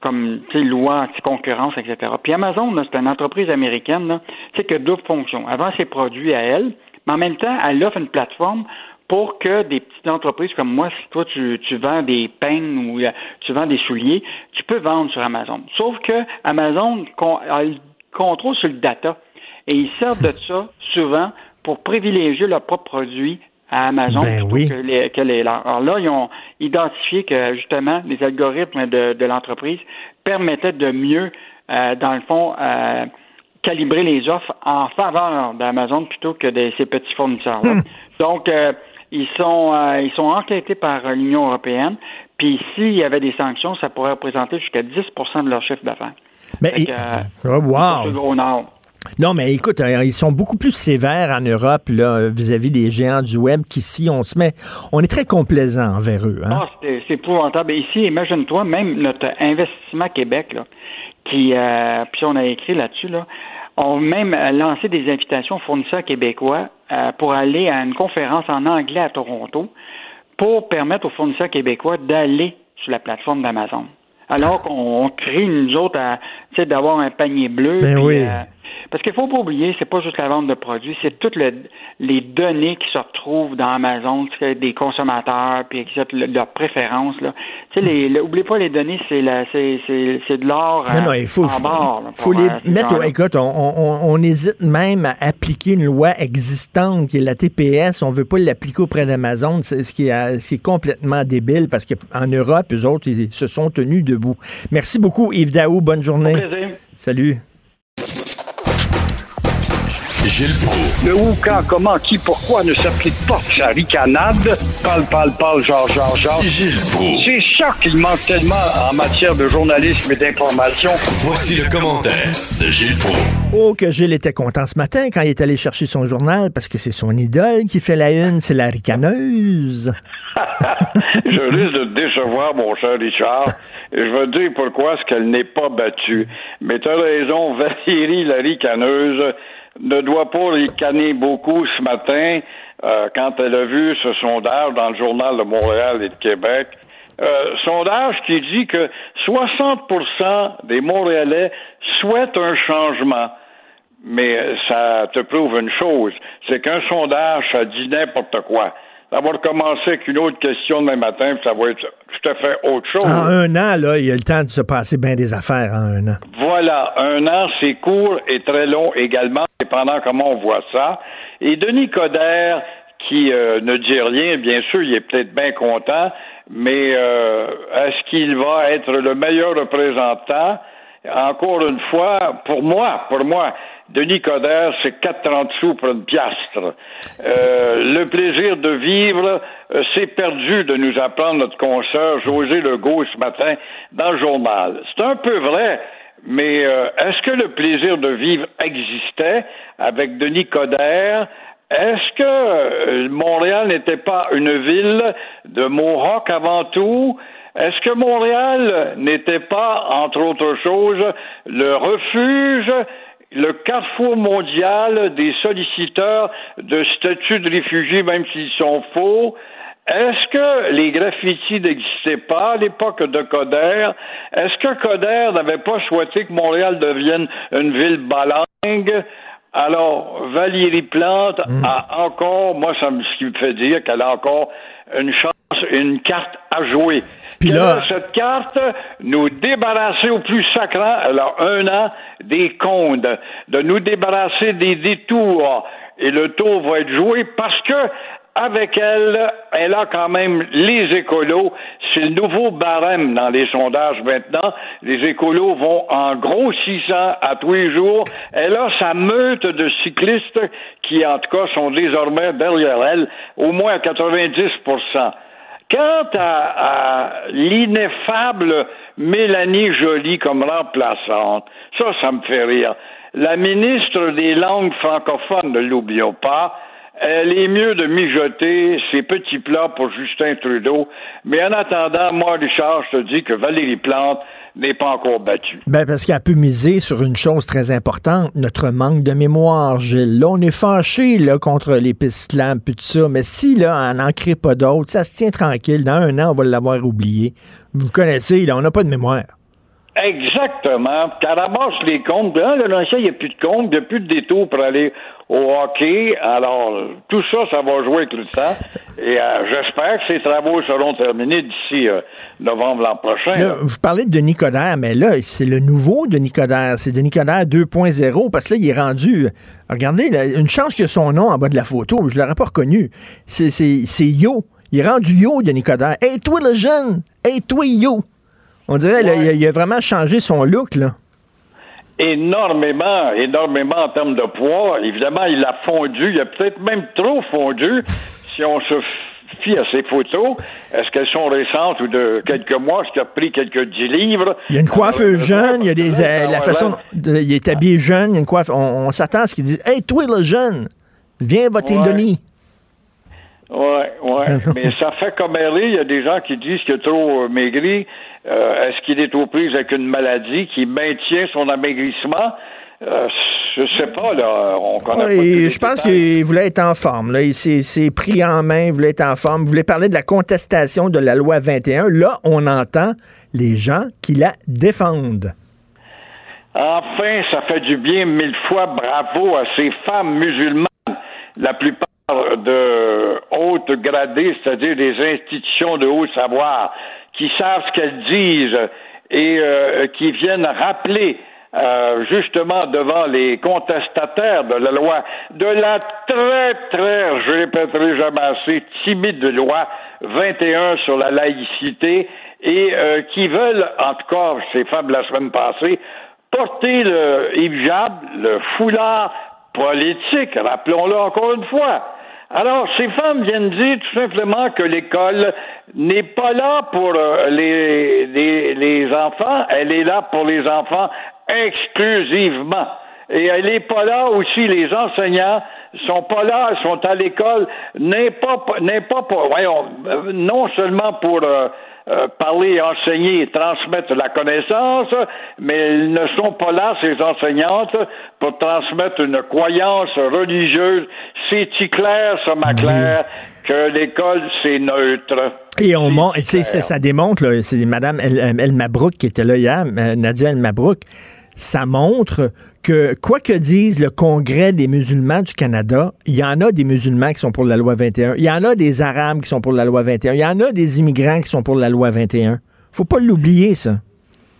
comme loi anti-concurrence, etc. Puis Amazon, c'est une entreprise américaine qui a deux fonctions. Avant ses produits à elle, mais en même temps, elle offre une plateforme pour que des petites entreprises comme moi, si toi tu, tu vends des peignes ou tu vends des souliers, tu peux vendre sur Amazon. Sauf que Amazon a le contrôle sur le data. Et ils servent de ça souvent pour privilégier leurs propres produits à Amazon ben plutôt que, les, leurs. Alors là, ils ont identifié que justement les algorithmes de, l'entreprise permettaient de mieux, euh, dans le fond, euh, calibrer les offres en faveur d'Amazon plutôt que de ces petits fournisseurs-là. Hmm. Donc, euh, ils sont ils sont enquêtés par l'Union européenne. Puis s'il y avait des sanctions, ça pourrait représenter jusqu'à 10% de leur chiffre d'affaires. Mais oh, wow. Non, mais écoute, euh, ils sont beaucoup plus sévères en Europe là, vis-à-vis des géants du web qu'ici. On se met, on est très complaisant envers eux. Hein? Ah, c'est épouvantable. Ici, imagine-toi, même notre investissement Québec, là, qui, euh, puis on a écrit là-dessus, là, on même lancé des invitations aux fournisseurs québécois euh, pour aller à une conférence en anglais à Toronto pour permettre aux fournisseurs québécois d'aller sur la plateforme d'Amazon. Alors <laughs> qu'on crée, nous autres, d'avoir un panier bleu. Ben oui. Parce qu'il faut pas oublier, c'est pas juste la vente de produits, c'est toutes les données qui se retrouvent dans Amazon, des consommateurs, puis leurs préférences. Là. Oubliez pas les données, c'est de l'or non, non, il faut, faut les euh, mettre. Écoute, on, hésite même à appliquer une loi existante qui est la TPS. On veut pas l'appliquer auprès d'Amazon, c'est ce qui est, complètement débile parce qu'en Europe, eux autres, ils se sont tenus debout. Merci beaucoup, Yves Daou. Bonne journée. Salut. Gilles Le où, quand, comment, qui, pourquoi ne s'applique pas sa ricanade? Parle, parle, parle, genre, genre, genre. Gilles C'est ça qu'il manque tellement en matière de journalisme et d'information. Voici le commentaire de Gilles Proulx. Oh, que Gilles était content ce matin quand il est allé chercher son journal parce que c'est son idole qui fait la une, c'est la ricaneuse. <laughs> je risque de te décevoir, mon cher Richard. Je veux dire pourquoi est-ce qu'elle n'est pas battue. Mais tu as raison, Valérie la ricaneuse ne doit pas ricaner beaucoup ce matin euh, quand elle a vu ce sondage dans le journal de Montréal et de Québec. Euh, sondage qui dit que 60% des Montréalais souhaitent un changement. Mais ça te prouve une chose, c'est qu'un sondage, ça dit n'importe quoi. Ça va recommencer avec une autre question demain matin, puis ça va être tout à fait autre chose. En un an, là, il y a le temps de se passer bien des affaires en un an. Voilà, un an, c'est court et très long également, dépendant comment on voit ça. Et Denis Coderre, qui euh, ne dit rien, bien sûr, il est peut-être bien content, mais euh, est-ce qu'il va être le meilleur représentant? Encore une fois, pour moi, pour moi, Denis Coderre, c'est 4,30 sous pour une piastre. Euh, le plaisir de vivre, euh, c'est perdu de nous apprendre notre consoeur José Legault ce matin dans le journal. C'est un peu vrai, mais euh, est-ce que le plaisir de vivre existait avec Denis Coderre? Est-ce que Montréal n'était pas une ville de Mohawk avant tout? Est-ce que Montréal n'était pas, entre autres choses, le refuge le carrefour mondial des solliciteurs de statut de réfugiés, même s'ils sont faux. Est-ce que les graffitis n'existaient pas à l'époque de Coder? Est-ce que Coder n'avait pas souhaité que Montréal devienne une ville balingue? Alors, Valérie Plante hmm. a encore, moi, ça me, ce qui me fait dire qu'elle a encore une chance, une carte à jouer. Puis là, cette carte, nous débarrasser au plus sacrant, alors un an, des comptes, de nous débarrasser des détours. Et le tour va être joué parce que avec elle, elle a quand même les écolos. C'est le nouveau barème dans les sondages maintenant. Les écolos vont en grossissant à tous les jours. Elle a sa meute de cyclistes qui, en tout cas, sont désormais derrière elle, au moins à 90 Quant à, l'ineffable Mélanie Joly comme remplaçante, ça, ça me fait rire. La ministre des langues francophones, ne l'oublions pas, elle est mieux de mijoter ses petits plats pour Justin Trudeau. Mais en attendant, moi, Richard, je te dis que Valérie Plante n'est pas encore battue. Ben, parce qu'elle peut miser sur une chose très importante, notre manque de mémoire, Gilles. Là, on est fâché contre les pistes et tout ça, mais si là, on n'en crée pas d'autres, ça se tient tranquille. Dans un an, on va l'avoir oublié. Vous connaissez, là, on n'a pas de mémoire. Exactement. Carabasse les comptes. Là, il n'y a plus de comptes, il n'y a plus de détour pour aller au hockey. Alors, tout ça, ça va jouer avec le temps. Et euh, j'espère que ces travaux seront terminés d'ici euh, novembre l'an prochain. vous parlez de Denis Coderre, mais là, c'est le nouveau Denis Coderre. C'est Denis Coderre 2.0, parce que là, il est rendu... Regardez, une chance qu'il a son nom en bas de la photo. Je ne l'aurais pas reconnu. C'est Yo. Il est rendu Yo, Denis Coderre. Hey, toi, le jeune! Hey, toi, Yo! On dirait qu'il il a vraiment changé son look, là énormément, énormément en termes de poids. Évidemment, il a fondu. Il a peut-être même trop fondu si on se fie à ses photos. Est-ce qu'elles sont récentes ou de quelques mois? Est-ce qu'il a pris quelques dix livres? Il y a une coiffe jeune. Il y a des, euh, la façon, il est habillé jeune. Il y a une coiffe. On, s'attend à ce qu'il dise, Hey, toi, le jeune, viens voter Denis. Oui, oui. <laughs> Mais ça fait comme elle Il y a des gens qui disent qu'il est trop euh, maigri. Euh, est-ce qu'il est aux prises avec une maladie qui maintient son amaigrissement? Euh, je sais pas, là. On connaît Je pense qu'il voulait être en forme. Là. Il s'est pris en main, il voulait être en forme. Il voulait parler de la contestation de la loi 21. Là, on entend les gens qui la défendent. Enfin, ça fait du bien mille fois. Bravo à ces femmes musulmanes. La plupart de haute gradée, c'est-à-dire des institutions de haut savoir, qui savent ce qu'elles disent et euh, qui viennent rappeler euh, justement devant les contestataires de la loi, de la très, très, je répéterai jamais assez, timide loi 21 sur la laïcité et euh, qui veulent, en tout cas, ces femmes la semaine passée, porter le hijab, le foulard politique, rappelons-le encore une fois. Alors, ces femmes viennent dire tout simplement que l'école n'est pas là pour euh, les, les, les, enfants, elle est là pour les enfants exclusivement. Et elle n'est pas là aussi, les enseignants sont pas là, sont à l'école, n'est pas, n'est pas pour, voyons, euh, non seulement pour euh, euh, parler, enseigner et transmettre la connaissance, mais ils ne sont pas là, ces enseignantes, pour transmettre une croyance religieuse. C'est-il clair, ça, ma claire, que l'école, c'est neutre? Et on montre, ça démontre, c'est Madame El, El Mabrouk qui était là hier, euh, Nadia El Mabrouk, ça montre que, quoi que dise le Congrès des musulmans du Canada, il y en a des musulmans qui sont pour la loi 21, il y en a des Arabes qui sont pour la loi 21, il y en a des immigrants qui sont pour la loi 21. Faut pas l'oublier, ça.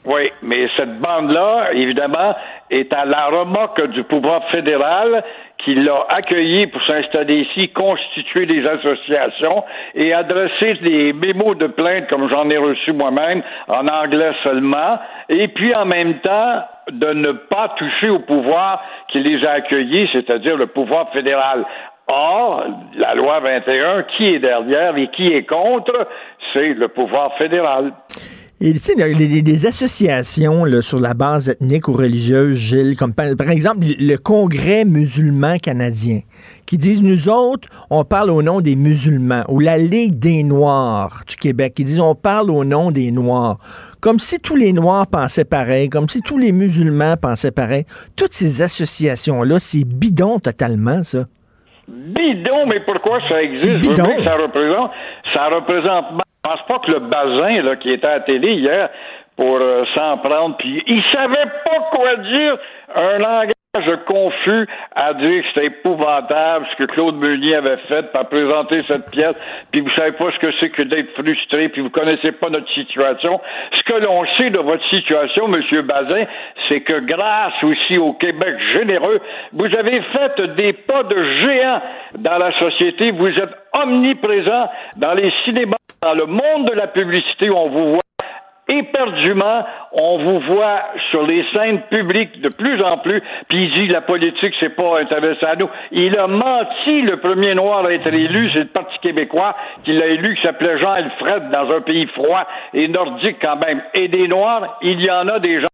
Oui, mais cette bande-là, évidemment, est à la remorque du pouvoir fédéral qui l'a accueilli pour s'installer ici, constituer des associations et adresser des mémos de plainte comme j'en ai reçu moi-même en anglais seulement, et puis en même temps de ne pas toucher au pouvoir qui les a accueillis, c'est-à-dire le pouvoir fédéral. Or, la loi 21, qui est derrière et qui est contre, c'est le pouvoir fédéral. Et tu sais, les, associations là, sur la base ethnique ou religieuse, Gilles, comme par, exemple le Congrès musulman canadien, qui disent nous autres, on parle au nom des musulmans, ou la Ligue des Noirs du Québec, qui disent on parle au nom des Noirs, comme si tous les Noirs pensaient pareil, comme si tous les musulmans pensaient pareil. Toutes ces associations-là, c'est bidon totalement, ça. Bidon, mais pourquoi ça existe? Bidon. ça représente, ça représente pense pas que le bazin là, qui était à la télé hier pour euh, s'en prendre, puis il savait pas quoi dire un langage je confus à dire que c'était épouvantable ce que Claude Meunier avait fait par présenter cette pièce, puis vous savez pas ce que c'est que d'être frustré, puis vous connaissez pas notre situation. Ce que l'on sait de votre situation, Monsieur Bazin, c'est que grâce aussi au Québec généreux, vous avez fait des pas de géant dans la société. Vous êtes omniprésent dans les cinémas, dans le monde de la publicité, on vous voit éperdument, on vous voit sur les scènes publiques de plus en plus, puis il dit la politique, c'est pas intéressant à nous. Il a menti, le premier noir à être élu, c'est le Parti québécois qui l'a élu, qui s'appelait Jean Alfred, dans un pays froid et nordique quand même. Et des noirs, il y en a des gens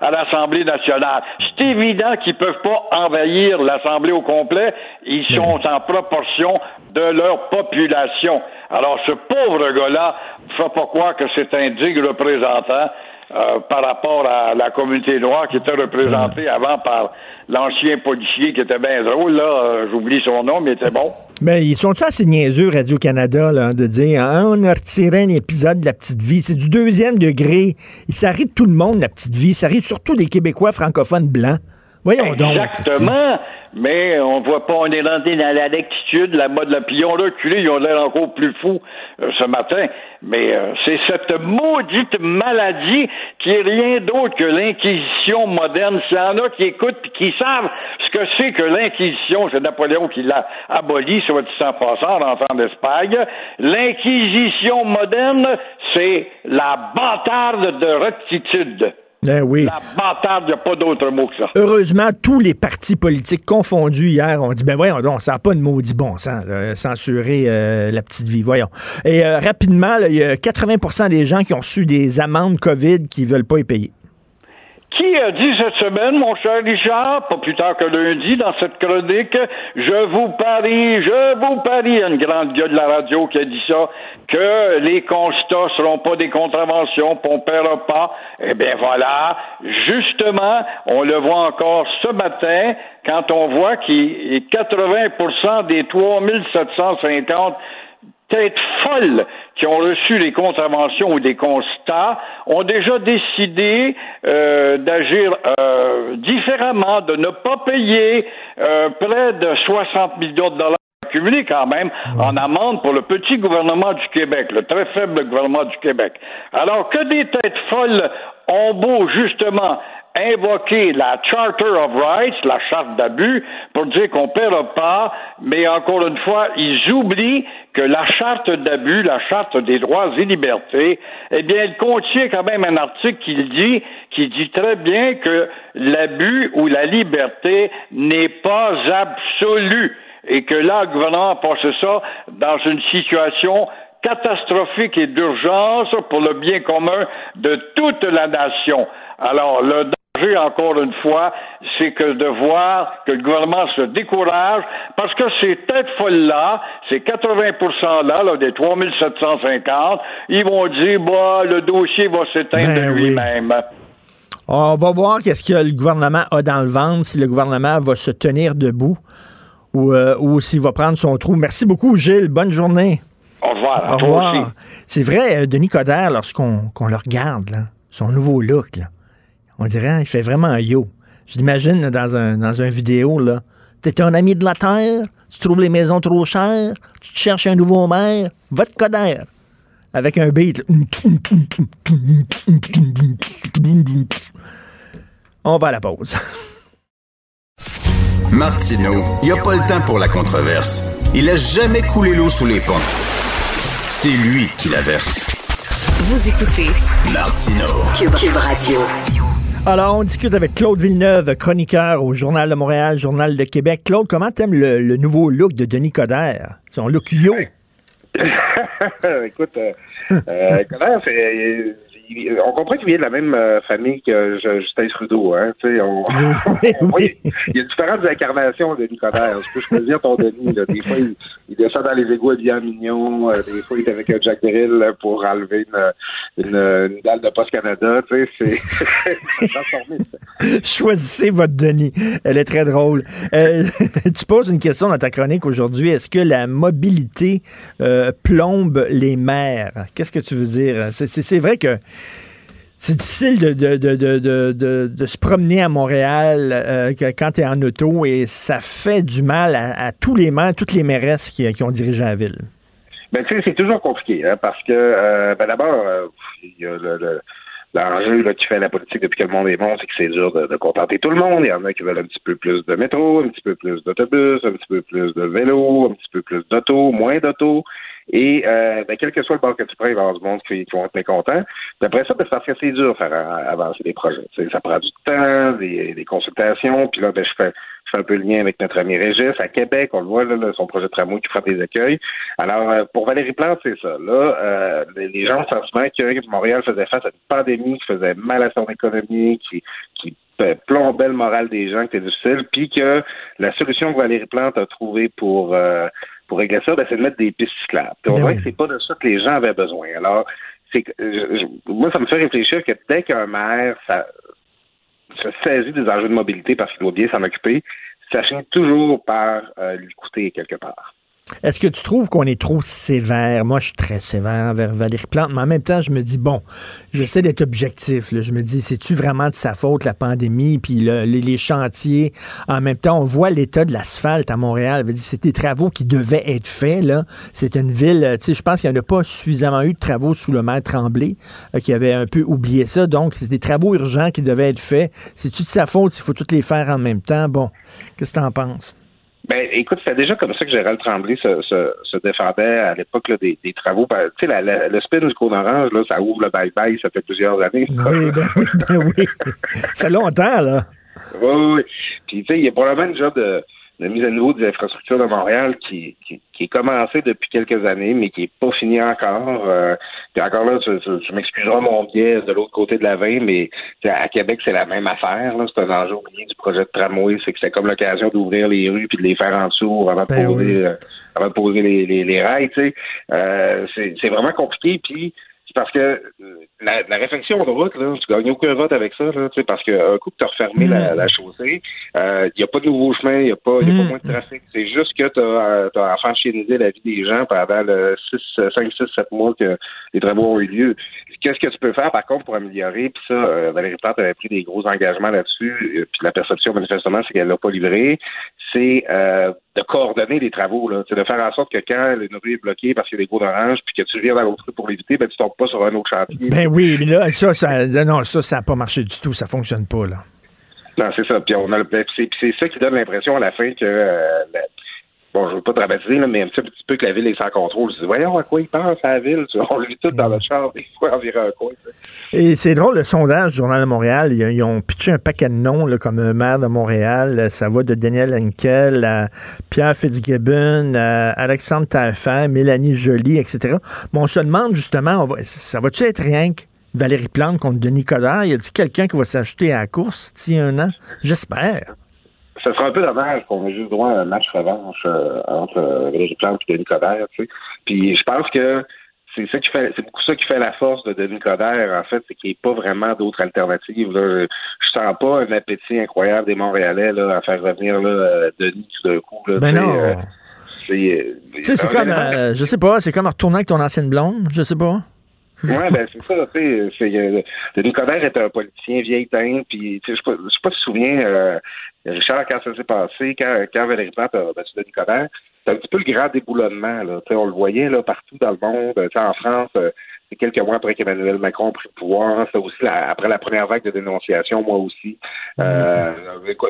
à l'Assemblée nationale. C'est évident qu'ils ne peuvent pas envahir l'Assemblée au complet. Ils sont en proportion de leur population. Alors, ce pauvre gars-là ne faut pas croire que c'est un digne représentant. Euh, par rapport à la communauté noire qui était représentée avant par l'ancien policier qui était bien drôle, là, euh, j'oublie son nom, mais il était bon. Mais ils sont assez niaiseux, Radio-Canada, là, de dire ah, on a retiré un épisode de La Petite Vie. C'est du deuxième degré. Ça arrive tout le monde, La Petite Vie. Ça arrive surtout des Québécois francophones blancs. Voyons. Exactement. Mais on voit pas, on est rentré dans la lectitude, la mode, la puis ils ont reculé, ils ont l'air encore plus fous euh, ce matin. Mais euh, c'est cette maudite maladie qui est rien d'autre que l'inquisition moderne. S'il y en a qui écoutent puis qui savent ce que c'est que l'inquisition, c'est Napoléon qui l'a aboli, sur votre en passant, en d'Espagne. L'inquisition moderne, c'est la bâtarde de rectitude. Ben oui. La bâtarde, il n'y a pas d'autre mot que ça. Heureusement, tous les partis politiques confondus hier ont dit, ben voyons donc, ça n'a pas de maudit bon sens, censurer euh, la petite vie, voyons. Et euh, rapidement, il y a 80% des gens qui ont reçu des amendes COVID qui ne veulent pas y payer. Qui a dit cette semaine, mon cher Richard, pas plus tard que lundi, dans cette chronique, je vous parie, je vous parie, une grande gueule de la radio qui a dit ça, que les constats seront pas des contraventions, qu'on paiera pas. Eh bien voilà, justement, on le voit encore ce matin, quand on voit qu'il 80% des 3750 têtes folles qui ont reçu les contraventions ou des constats ont déjà décidé euh, d'agir euh, différemment, de ne pas payer euh, près de 60 millions de dollars accumulés quand même en amende pour le petit gouvernement du Québec, le très faible gouvernement du Québec. Alors que des têtes folles ont beau justement invoquer la Charter of Rights, la charte d'abus, pour dire qu'on ne paiera pas, mais encore une fois, ils oublient que la charte d'abus, la charte des droits et libertés, eh bien, elle contient quand même un article qui dit, qui dit très bien que l'abus ou la liberté n'est pas absolue et que là, le gouvernement a passé ça dans une situation catastrophique et d'urgence pour le bien commun de toute la nation. Alors, le encore une fois, c'est que de voir que le gouvernement se décourage parce que ces têtes folles-là, ces 80 là, là, des 3750, ils vont dire, bah, le dossier va s'éteindre ben de lui-même. On va voir qu'est-ce que le gouvernement a dans le ventre, si le gouvernement va se tenir debout ou, euh, ou s'il va prendre son trou. Merci beaucoup, Gilles. Bonne journée. Au revoir. Au revoir. C'est vrai, euh, Denis Coderre, lorsqu'on le regarde, son nouveau look, là, on dirait, hein, il fait vraiment un yo. Je l'imagine dans un, dans un vidéo, là. T'es un ami de la terre, tu trouves les maisons trop chères, tu te cherches un nouveau maire, va te coder. Avec un beat. On va à la pause. <laughs> Martineau, il n'y a pas le temps pour la controverse. Il a jamais coulé l'eau sous les ponts. C'est lui qui la verse. Vous écoutez Martineau. Cube Radio. Alors, on discute avec Claude Villeneuve, chroniqueur au Journal de Montréal, Journal de Québec. Claude, comment t'aimes le, nouveau look de Denis Coderre? Son look yo? <laughs> Écoute, euh, euh c'est on comprend qu'il vient de la même euh, famille que Justin Trudeau. Hein, on, <laughs> il y a différentes incarnations de Nicodère. Je peux choisir ton Denis. Là. Des fois, il, descend dans les égouts bien mignon. Euh, des fois, il est avec un Jack Drill pour enlever une, une, dalle de Post Canada. C'est <laughs> transformé. Choisissez votre Denis. Elle est très drôle. Euh, <laughs> tu poses une question dans ta chronique aujourd'hui. Est-ce que la mobilité plombe les mers? Qu'est-ce que tu veux dire? C'est vrai que C'est difficile de, se promener à Montréal euh, quand tu es en auto et ça fait du mal à, tous les maires, toutes les mairesses qui, ont dirigé la ville. Ben, tu sais, c'est toujours compliqué, hein, parce que, euh, ben, d'abord, euh, il y a le, l'enjeu qui fait la politique depuis que le monde est bon, c'est que c'est dur de, de, contenter tout le monde. Il y en a qui veulent un petit peu plus de métro, un petit peu plus d'autobus, un petit peu plus de vélo, un petit peu plus d'auto, moins d'auto. Et euh, ben, quel que soit le bord que tu prends, il va y avoir du monde qui, vont être mécontents. Puis après ça, ben, parce que c'est dur de faire avancer des projets. ça prend du temps, des, des consultations. Puis là, ben, je fais je fais un peu le lien avec notre ami Régis à Québec. On le voit, là, son projet de tramway qui fera des accueils. Alors, euh, pour Valérie Plante, c'est ça. Là, euh, les gens ont le sentiment que Montréal faisait face à une pandémie qui faisait mal à son économie, qui, qui plombait le moral des gens, qui était difficile, puis que la solution que Valérie Plante a trouvée pour euh, pour régler ça, ben, c'est de mettre des pistes cyclables. on ben voit que c'est pas de ça que les gens avaient besoin. Alors, c'est moi, ça me fait réfléchir que dès qu'un maire ça, se saisit des enjeux de mobilité parce qu'il doit bien s'en occuper, ça finit toujours par euh, lui coûter quelque part. Est-ce que tu trouves qu'on est trop sévère? Moi, je suis très sévère envers Valérie Plante, mais en même temps, je me dis, bon, j'essaie d'être objectif. Je me dis, c'est-tu vraiment de sa faute, la pandémie, puis les, chantiers? En même temps, on voit l'état de l'asphalte à Montréal. C'est des travaux qui devaient être faits. Là. C'est une ville, tu sais, je pense qu'il n'y en a pas suffisamment eu de travaux sous le maire Tremblay, euh, qui avait un peu oublié ça. Donc, c'est des travaux urgents qui devaient être faits. C'est-tu de sa faute s'il faut toutes les faire en même temps? Bon, qu'est-ce que tu en penses? Ben, écoute, c'était déjà comme ça que Gérald Tremblay se, se, se défendait à l'époque des, des, travaux. Ben, tu sais, le spin du cours d'orange, là, ça ouvre le bye-bye, ça fait plusieurs années. Oui, ben oui, ben oui. <laughs> ça fait longtemps, là. Oui, oui. Puis, tu sais, il y a probablement déjà de la mise à niveau des infrastructures de Montréal qui, qui, qui, est commencée depuis quelques années, mais qui est pas finie encore. Euh, puis encore là, tu, tu, m'excuseras mon biais de l'autre côté de la veine, mais à Québec, c'est la même affaire. C'est un enjeu oublié du projet de tramway, c'est que c'est comme l'occasion d'ouvrir les rues puis de les faire en dessous avant de ben poser, euh, avant de poser les, les, les rails. Tu sais. euh, c'est vraiment compliqué. Puis parce que euh, la, la, réflexion de route, là, tu gagnes aucun vote avec ça, là, parce qu'un coup que tu as refermé la, mm. chaussée, il euh, n'y a pas de nouveau chemin, il n'y a, pas, y a pas mm. moins de trafic. C'est juste que tu as, as enfanchinisé la vie des gens pendant le 6, 5, 6, 7 mois que les travaux ont eu lieu. Qu'est-ce que tu peux faire, par contre, pour améliorer? Puis ça, euh, Valérie Plante avait pris des gros engagements là-dessus, euh, puis la perception, manifestement, c'est qu'elle l'a pas livré. C'est euh, de coordonner les travaux, là. C'est de faire en sorte que quand le rue est bloqué parce qu'il y a des gros d'orange, puis que tu viens dans l'autre rue pour l'éviter, ben tu tombes pas sur un autre chantier. Ben oui, mais là, ça, ça non, ça, ça n'a pas marché du tout. Ça fonctionne pas, là. Non, c'est ça. Puis on a le, c'est, ça qui donne l'impression à la fin que euh, bon, je veux pas dramatiser, là, mais un petit, peu que la ville est sans contrôle. Je dis, voyons à quoi ils pensent à la ville. On le vit tout dans le char, des fois, environ un coin. Et c'est drôle, le sondage du Journal de Montréal, ils, ont pitché un paquet de noms, là, comme maire de Montréal. Ça va de Daniel Henkel à Pierre Fitzgibbon, à Alexandre Taillefer, Mélanie Joly, etc. Mais on se demande, justement, ça va-tu être rien que Valérie Plante contre Denis Coderre? Y a-t-il quelqu'un qui va s'acheter à la course d'ici un an? J'espère ce sera un peu dommage qu'on ait juste droit à un match revanche euh, entre euh, Valérie Plante et Denis Coderre, tu sais. Puis je pense que c'est ça qui fait c'est beaucoup ça qui fait la force de Denis Coderre, en fait, c'est qu'il n'y ait pas vraiment d'autres alternatives. Là. Je, sens pas un appétit incroyable des Montréalais là, à faire revenir là, euh, Denis tout d'un coup. Là, ben non. c'est c'est comme je sais pas, c'est comme retourner avec ton ancienne blonde, je sais pas. Oui, ben c'est ça, tu sais. Denis Coderre est un politicien vieil teint, puis je pas, sais pas si tu te souviens, Richard, quand ça s'est passé, quand, quand Valérie Plante a battu Denis Coderre, c'est un petit peu le grand déboulonnement. Là. on le voyait là, partout dans le monde. en France, euh, c'est quelques mois après qu'Emmanuel Macron a pris le pouvoir. C'est aussi après la première vague de dénonciation, moi aussi. Euh,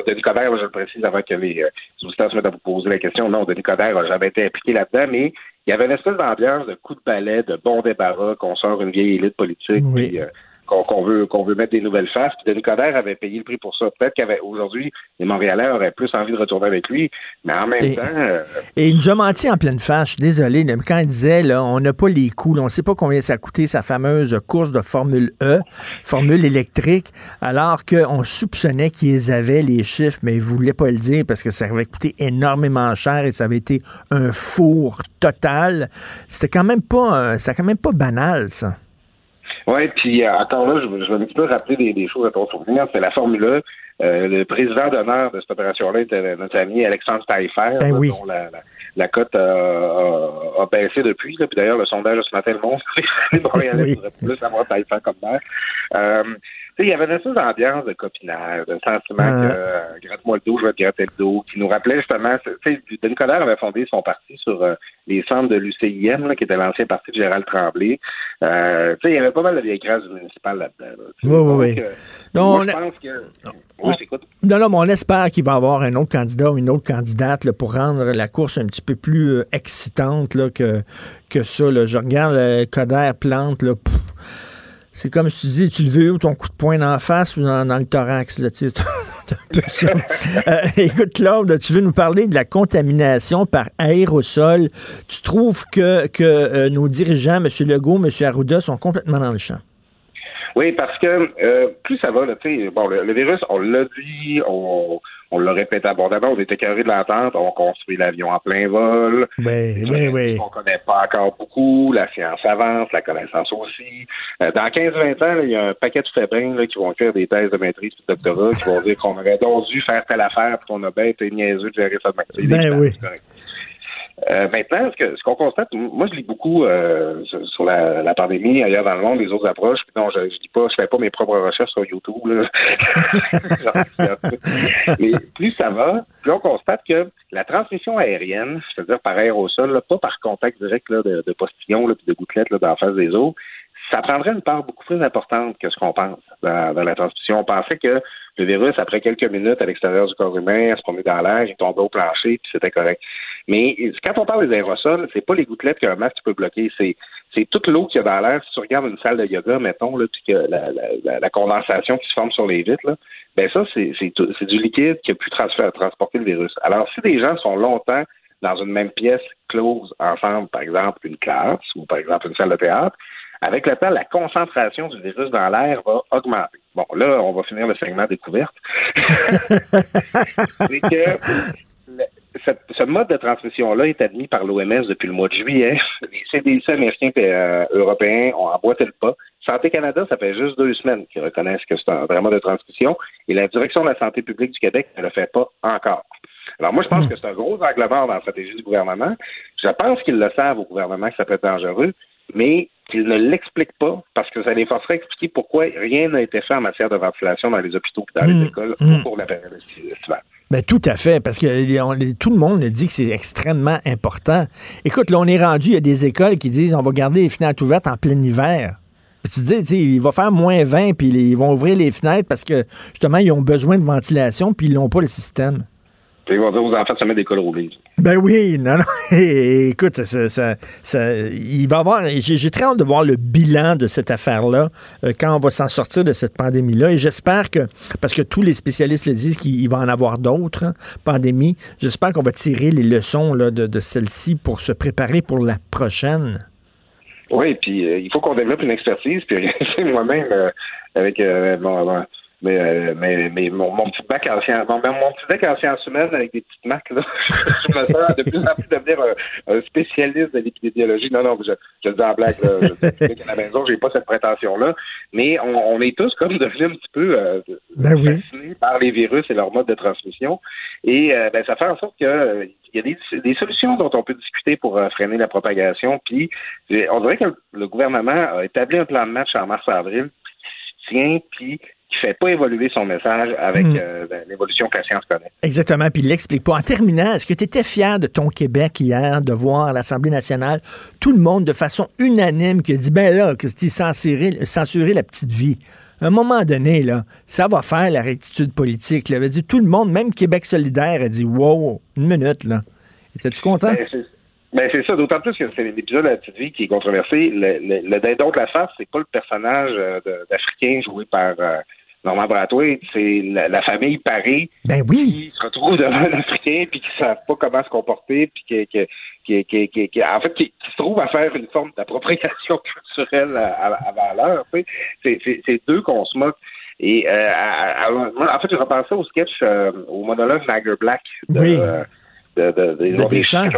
Denis Coderre, je le précise avant que les, euh, auditeurs se mettent à vous poser la question. Non, Denis Coderre n'a jamais été impliqué là-dedans, mais il y avait une espèce d'ambiance de coup de balai, de bon débarras, qu'on sort une vieille élite politique. Oui. Euh, qu'on veut qu'on veut mettre des nouvelles faces. Puis Denis Coderre avait payé le prix pour ça. Peut-être qu'aujourd'hui, les Montréalais auraient plus envie de retourner avec lui, mais en même temps. Euh, et il nous a menti en pleine face. Je suis désolé. Quand il disait là, on n'a pas les coûts, on ne sait pas combien ça a coûté sa fameuse course de Formule E, Formule électrique, alors qu'on soupçonnait qu'ils avaient les chiffres, mais ils ne voulaient pas le dire parce que ça avait coûté énormément cher et ça avait été un four total. C'était quand même pas, euh, c'était quand même pas banal, ça. Oui, puis euh, encore là, je, je, vais un petit peu rappeler des, des choses à ton souvenir. C'est la Formule 1. Euh, le président d'honneur de cette opération-là était notre ami Alexandre Taillefer, ben oui. dont la, la, la cote a, a, a, baissé depuis. Là. Puis d'ailleurs, le sondage ce matin le montre. Les Montréalais oui. voudraient plus avoir Taillefer comme maire. Euh, il y avait une espèce d'ambiance de copinage, de sentiment que euh, gratte-moi le dos, je vais te gratter le dos, qui nous rappelait justement, tu sais, avait fondé son parti sur euh, les centres de l'UCIM, là, qui était l'ancien parti de Gérald Tremblay. Euh, tu sais, il y avait pas mal de vieilles grâces municipales là-dedans. Là. Oui, oui, oui. Moi, je pense que... On... Oui, non, non, mais on espère qu'il va y avoir un autre candidat ou une autre candidate là, pour rendre la course un petit peu plus excitante là, que, que ça. Là. Je regarde le Coderre plante, là, pff, c'est comme si tu dis, tu le veux où ton coup de poing dans la face ou dans, le thorax, là, tu sais, <laughs> un peu ça. euh, écoute, Claude, tu veux nous parler de la contamination par aérosol. Tu trouves que, que euh, nos dirigeants, M. Legault, M. Arruda, sont complètement dans le champ? Oui, parce que euh, plus ça va, là, bon, le, le, virus, on l'a dit, on, on l'a répété abondamment, on était carré de l'entente, on construit l'avion en plein vol. Oui, oui, oui. On connaît pas encore beaucoup, la science avance, la connaissance aussi. Euh, dans 15-20 ans, il y a un paquet de fabrins là, qui vont faire des thèses de maîtrise et de doctorat, qui vont dire qu'on aurait donc dû faire telle affaire, puis qu'on a bien été niaiseux de gérer ça de Ben oui. Euh, maintenant, ce que ce qu'on constate, moi je lis beaucoup euh, sur la, la, pandémie ailleurs dans le monde, les autres approches. Puis non, je, je dis pas, je fais pas mes propres recherches sur YouTube. Là. <laughs> Mais plus ça va, plus on constate que la transmission aérienne, c'est-à-dire par aérosol, là, pas par contact direct là, de, de postillons puis de gouttelettes là, dans la face des eaux, ça prendrait une part beaucoup plus importante que ce qu'on pense dans, dans, la transmission. On pensait que le virus, après quelques minutes à l'extérieur du corps humain, se promenait dans l'air, il tombait au plancher, puis c'était correct. Mais quand on parle des aérosols, c'est pas les gouttelettes qu'un masque peut bloquer, c'est c'est toute l'eau qu'il y a dans l'air. Si tu regardes une salle de yoga, mettons, là, puis que la, la, la, condensation qui se forme sur les vitres, là, ben ça, c'est du liquide qui a pu transporter le virus. Alors, si des gens sont longtemps dans une même pièce close ensemble, par exemple, une classe ou par exemple une salle de théâtre, avec le temps, la concentration du virus dans l'air va augmenter. Bon, là, on va finir le segment découverte. <laughs> c'est que cette, ce mode de transmission-là est admis par l'OMS depuis le mois de juillet. <laughs> Les CDC américains et euh, européens ont emboîté le pas. Santé Canada, ça fait juste deux semaines qu'ils reconnaissent que c'est un vrai mode de transmission et la direction de la santé publique du Québec ne le fait pas encore. Alors moi, je pense que c'est un gros angle mort dans la stratégie du gouvernement. Je pense qu'ils le savent au gouvernement que ça peut être dangereux, mais qu'ils ne l'expliquent pas parce que ça les forcerait à expliquer pourquoi rien n'a été fait en matière de ventilation dans les hôpitaux et dans mmh, les écoles mmh. pour la période estivale. Ben, tout à fait, parce que tout le monde dit que c'est extrêmement important. Écoute, là, on est rendu, il y a des écoles qui disent on va garder les fenêtres ouvertes en plein hiver. Tu dis, il va faire moins 20, puis ils vont ouvrir les fenêtres parce que, justement, ils ont besoin de ventilation, puis ils n'ont pas le système. Ils vont dire aux enfants de se mettre des cols roulés. Ben oui, non, non. <laughs> Écoute, ça, ça, ça, il va avoir. J'ai très hâte de voir le bilan de cette affaire-là euh, quand on va s'en sortir de cette pandémie-là. Et j'espère que, parce que tous les spécialistes le disent qu'il va en avoir d'autres hein, pandémies, j'espère qu'on va tirer les leçons là, de, de celle-ci pour se préparer pour la prochaine. Oui, puis euh, il faut qu'on développe une expertise. Puis <laughs> moi-même, euh, avec bon, mais, euh, mais, mais mon, mon, petit bac en sciences, mon, mon, petit bac en sciences humaines avec des petites marques, là, <laughs> je me sens de plus en plus devenir un, un spécialiste de l'épidémiologie. Non, non, je, je le dis en blague, là. Je, à la maison, j'ai pas cette prétention-là. Mais on, on, est tous comme devenus un petit peu euh, ben fascinés oui. par les virus et leur mode de transmission. Et euh, ben, ça fait en sorte que euh, il y a des, des, solutions dont on peut discuter pour euh, freiner la propagation. Puis, on dirait que le, gouvernement a établi un plan de match en mars-avril tient, puis qui fait pas évoluer son message avec mmh. euh, l'évolution que la science connaît. Exactement, puis il l'explique pas. En terminant, est-ce que tu étais fier de ton Québec hier, de voir à l'Assemblée nationale tout le monde de façon unanime qui a dit, ben là, Christy, censurer, censurer la petite vie. À un moment donné, là, ça va faire la rectitude politique. Il avait dit, tout le monde, même Québec solidaire, a dit, wow, une minute, là. Étais-tu content? Ben, ben c'est ça, d'autant plus que c'est l'épisode de la petite vie qui est controversé. Le, le, le dindon de la face, c'est pas le personnage euh, d'Africain joué par euh, Normand Brathwaite, c'est la, la, famille Paris ben oui. qui se retrouve devant un Africain puis qui ne savent pas comment se comporter puis qui, qui, qui, qui, qui, qui en fait qui, qui, se trouve à faire une forme d'appropriation <laughs> culturelle à, à, à valeur. C'est deux qu'on se moque. Et euh, à, à, en fait, je repensais au sketch, euh, au monologue Nagger Black de, oui. de, de, de, de Deschamps.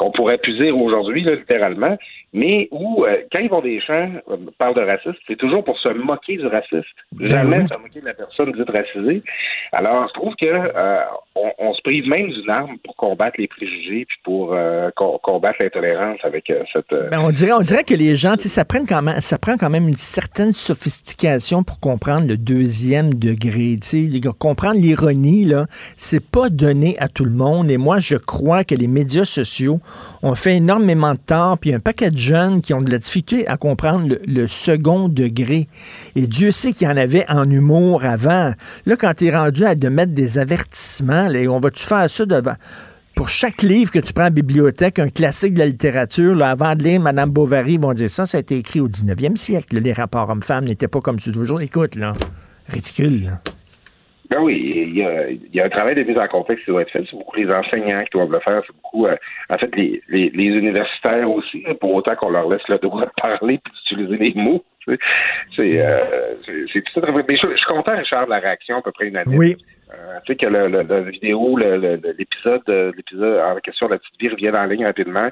Qu'on pourrait dire aujourd'hui, littéralement, mais où, euh, quand ils vont des champs, euh, parlent de racisme, c'est toujours pour se moquer du raciste. Ben Jamais oui. se moquer de la personne dite racisée. Alors, je trouve que euh, on, on se prive même d'une arme pour combattre les préjugés puis pour euh, co- combattre l'intolérance avec euh, cette. Ben, on dirait, on dirait que les gens, ça prend quand même, ça prend quand même une certaine sophistication pour comprendre le deuxième degré. Comprendre l'ironie là, c'est pas donné à tout le monde. Et moi, je crois que les médias sociaux ont fait énormément de tort. Puis un paquet de jeunes qui ont de la difficulté à comprendre le, second degré. Et Dieu sait qu'il y en avait en humour avant. Là, quand tu es rendu à de mettre des avertissements, on va-tu faire ça devant? pour chaque livre que tu prends la bibliothèque, un classique de la littérature, là, avant de lire Madame Bovary, ils vont dire ça, ça a été écrit au 19e siècle. les rapports hommes-femmes n'étaient pas comme ceux d'aujourd'hui. Écoute, là, ridicule. Ben oui, il y, a, il y a un travail de mise en contexte qui doit être fait. C'est beaucoup les enseignants qui doivent le faire. C'est beaucoup, euh, en fait, les, les, les universitaires aussi, hein, pour autant qu'on leur laisse le droit de parler puis d'utiliser les mots. tu sais. C'est euh, c'est- tout à fait. Mais je, je suis content, Richard, de la réaction à peu près unanime. Oui. Euh, tu sais que le, le- la vidéo, le- le- le- l'épisode, euh, l'épisode en question de la petite vie revienne en ligne rapidement.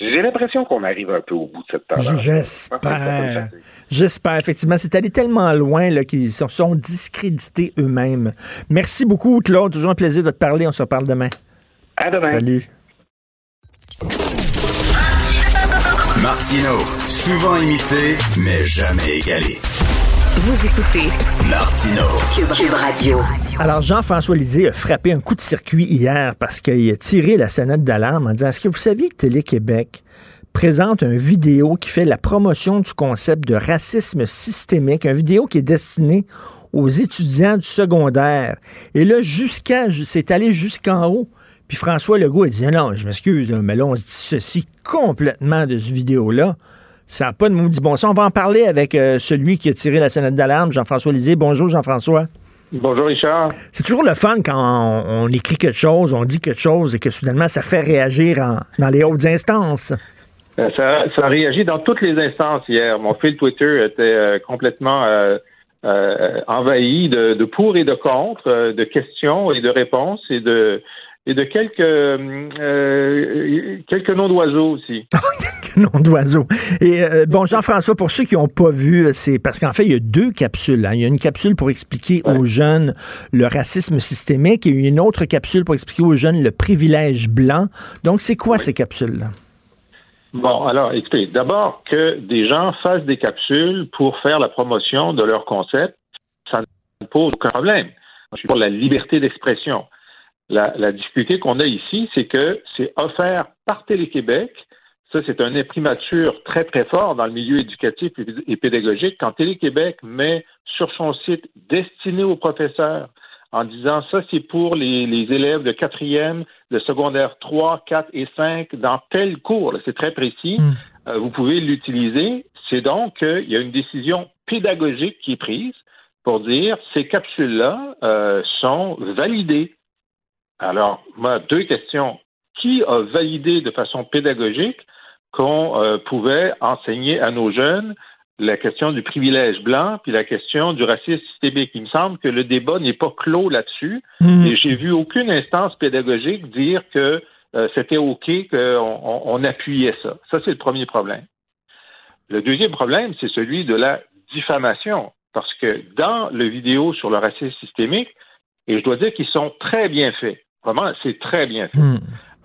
J'ai l'impression qu'on arrive un peu au bout de cette tendance. J'espère. J'espère, effectivement. C'est allé tellement loin là, qu'ils se sont discrédités eux-mêmes. Merci beaucoup, Claude. Toujours un plaisir de te parler. On se reparle demain. À demain. Salut. Martino, souvent imité, mais jamais égalé. Vous écoutez Martino. Cube, Cube Radio. Alors, Jean-François Lisée a frappé un coup de circuit hier parce qu'il a tiré la sonnette d'alarme en disant Est-ce que vous saviez que Télé-Québec présente une vidéo qui fait la promotion du concept de racisme systémique, une vidéo qui est destinée aux étudiants du secondaire? Et là, jusqu'à, c'est allé jusqu'en haut. Puis François Legault a dit non, je m'excuse, mais là, on se dissocie complètement de cette vidéo-là. Ça n'a pas de maudit bon sens. On va en parler avec euh, celui qui a tiré la sonnette d'alarme, Jean-François Lisée. Bonjour, Jean-François. Bonjour Richard. C'est toujours le fun quand on, on écrit quelque chose, on dit quelque chose et que soudainement ça fait réagir en- dans les hautes instances. Euh, Ça, ça a réagi dans toutes les instances hier. Mon fil Twitter était euh, complètement euh, envahi de, de pour et de contre, de questions et de réponses et de et de quelques euh, quelques noms d'oiseaux aussi. <laughs> nom d'oiseau. Et euh, bon, Jean-François, pour ceux qui n'ont pas vu, c'est parce qu'en fait, il y a deux capsules. hein. Il y a une capsule pour expliquer aux jeunes le racisme systémique et une autre capsule pour expliquer aux jeunes le privilège blanc. Donc, c'est quoi ces capsules-là? Bon, alors, écoutez, d'abord que des gens fassent des capsules pour faire la promotion de leur concept, ça ne pose aucun problème. Je suis pour la liberté d'expression. La, la difficulté qu'on a ici, c'est que c'est offert par Télé-Québec. Ça, c'est un imprimature très, très fort dans le milieu éducatif et pédagogique. Quand Télé-Québec met sur son site destiné aux professeurs en disant ça, c'est pour les, les élèves de quatrième, de secondaire 3, 4 et 5 dans tel cours. C'est très précis. Euh, vous pouvez l'utiliser. C'est donc qu'il y a une décision pédagogique qui est prise pour dire ces capsules-là euh, sont validées. Alors, moi, deux questions. Qui a validé de façon pédagogique qu'on euh, pouvait enseigner à nos jeunes la question du privilège blanc puis la question du racisme systémique? Il me semble que le débat n'est pas clos là-dessus Mhm. et j'ai vu aucune instance pédagogique dire que euh, c'était OK qu'on on, on appuyait ça. Ça, c'est le premier problème. Le deuxième problème, c'est celui de la diffamation parce que dans le vidéo sur le racisme systémique, et je dois dire qu'ils sont très bien faits. Vraiment, c'est très bien fait.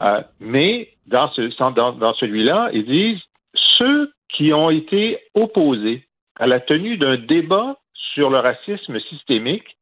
Euh, mais dans, ce, dans, dans celui-là, ils disent ceux qui ont été opposés à la tenue d'un débat sur le racisme systémique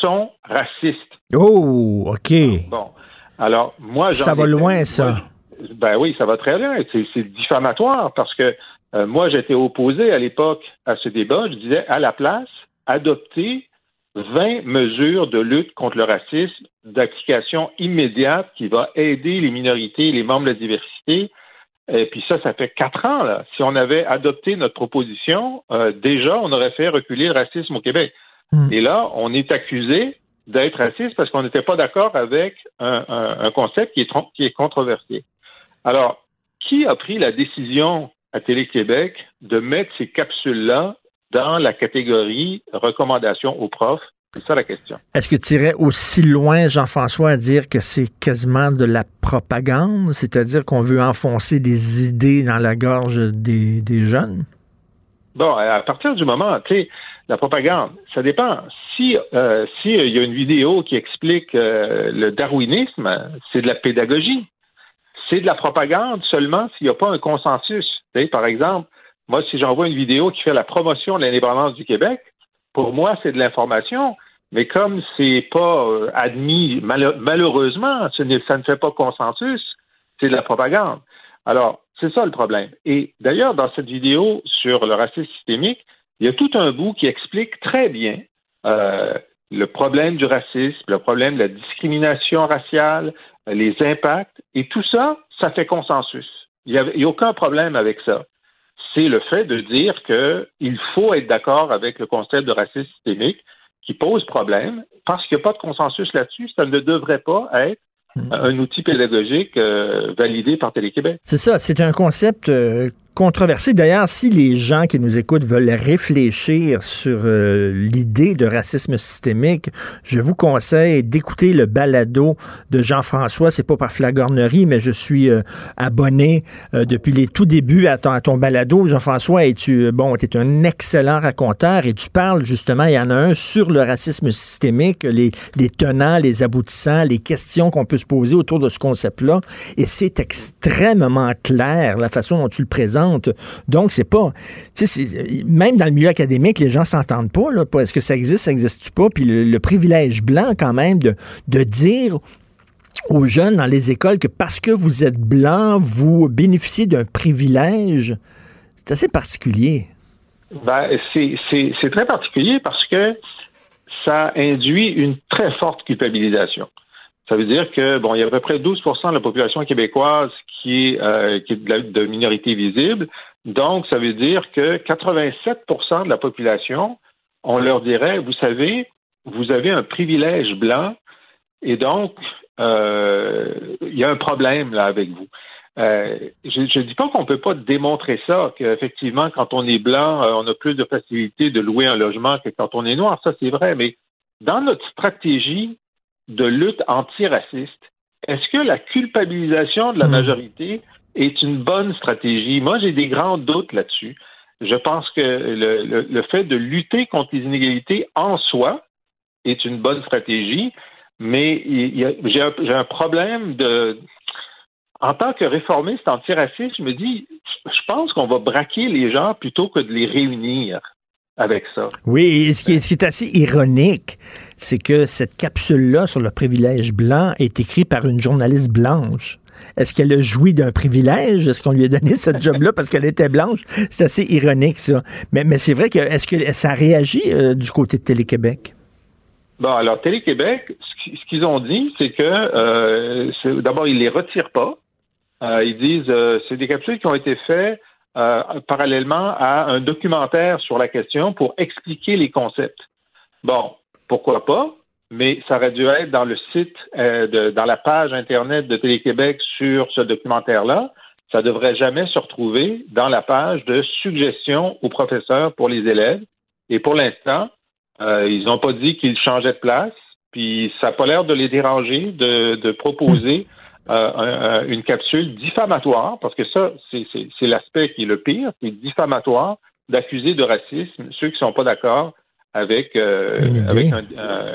sont racistes. Oh, OK. Bon. Alors, moi, Ça va loin, ça. moi, ben oui, ça va très loin. C'est c'est diffamatoire parce que euh, moi, j'étais opposé à l'époque à ce débat. Je disais, à la place, adopter 20 mesures de lutte contre le racisme d'application immédiate qui va aider les minorités, les membres de la diversité. Et puis ça, ça fait quatre ans. Là. Si on avait adopté notre proposition, euh, déjà, on aurait fait reculer le racisme au Québec. Et là, on est accusé d'être raciste parce qu'on n'était pas d'accord avec un, un- un concept qui est, qui est controversé. Alors, qui a pris la décision à Télé-Québec de mettre ces capsules-là dans la catégorie recommandations aux profs C'est ça la question. Est-ce que tu irais aussi loin, Jean-François, à dire que c'est quasiment de la propagande, c'est-à-dire qu'on veut enfoncer des idées dans la gorge des, jeunes? Bon, à partir du moment, tu sais, la propagande, ça dépend. Si euh, si il y a une vidéo qui explique euh, le darwinisme, c'est de la pédagogie. C'est de la propagande seulement s'il n'y a pas un consensus. Tu sais, par exemple, moi, si j'envoie une vidéo qui fait la promotion de l'indépendance du Québec, pour moi, c'est de l'information. Mais comme c'est pas euh, admis, malheureusement, ça ne fait pas consensus, c'est de la propagande. Alors, c'est ça le problème. Et d'ailleurs, dans cette vidéo sur le racisme systémique, il y a tout un bout qui explique très bien euh, le problème du racisme, le problème de la discrimination raciale, les impacts, et tout ça, ça fait consensus. Il n'y a, aucun problème avec ça. C'est le fait de dire qu'il faut être d'accord avec le concept de racisme systémique qui pose problème parce qu'il n'y a pas de consensus là-dessus. Ça ne devrait pas être mm. un outil pédagogique euh, validé par Télé-Québec. C'est ça, c'est un concept euh, controversé. D'ailleurs, si les gens qui nous écoutent veulent réfléchir sur euh, l'idée de racisme systémique, je vous conseille d'écouter le balado de Jean-François. C'est pas par flagornerie, mais je suis euh, abonné euh, depuis les tout débuts à ton, balado. Jean-François, et tu bon, es un excellent raconteur et tu parles justement, il y en a un sur le racisme systémique, les tenants, les aboutissants, les questions qu'on peut se poser autour de ce concept-là. Et c'est extrêmement clair la façon dont tu le présentes donc, c'est pas. Même dans le milieu académique, les gens s'entendent pas. Est-ce que ça existe, ça n'existe pas? Puis le, privilège blanc, quand même, de, de dire aux jeunes dans les écoles que parce que vous êtes blanc, vous bénéficiez d'un privilège, c'est assez particulier. Ben, c'est très particulier parce que ça induit une très forte culpabilisation. Ça veut dire que, bon, il y a à peu près 12% de la population québécoise qui est, euh, qui est de, minorité visible. Donc, ça veut dire que 87% de la population, on leur dirait, vous savez, vous avez un privilège blanc et donc, euh, il y a un problème là avec vous. Euh, je ne dis pas qu'on ne peut pas démontrer ça, qu'effectivement, quand on est blanc, on a plus de facilité de louer un logement que quand on est noir. Ça, c'est vrai, mais dans notre stratégie de lutte antiraciste, est-ce que la culpabilisation de la hmm. majorité est une bonne stratégie? Moi, j'ai des grands doutes là-dessus. Je pense que le, fait de lutter contre les inégalités en soi est une bonne stratégie, mais j'ai un, un, problème de. En tant que réformiste antiraciste, je me dis, je pense qu'on va braquer les gens plutôt que de les réunir avec ça. Oui, et ce qui est, ce qui est assez ironique, c'est que cette capsule-là sur le privilège blanc est écrite par une journaliste blanche. Est-ce qu'elle a joui d'un privilège? Est-ce qu'on lui a donné ce <laughs> job-là parce qu'elle était blanche? C'est assez ironique, ça. Mais, mais c'est vrai que, est-ce que ça réagit euh, du côté de Télé-Québec? Bon, alors, Télé-Québec, ce qu'ils ont dit, c'est que, euh, d'abord, ils les retirent pas. Euh, ils disent, c'est des capsules qui ont été faites euh, parallèlement à un documentaire sur la question pour expliquer les concepts. Bon, pourquoi pas, mais ça aurait dû être dans le site, euh, dans la page Internet de Télé-Québec sur ce documentaire-là. Ça devrait jamais se retrouver dans la page de suggestions aux professeurs pour les élèves. Et pour l'instant, euh, ils n'ont pas dit qu'ils changeaient de place, puis ça n'a pas l'air de les déranger de proposer euh, une capsule diffamatoire, parce que ça, c'est l'aspect qui est le pire, c'est diffamatoire d'accuser de racisme ceux qui ne sont pas d'accord avec, euh,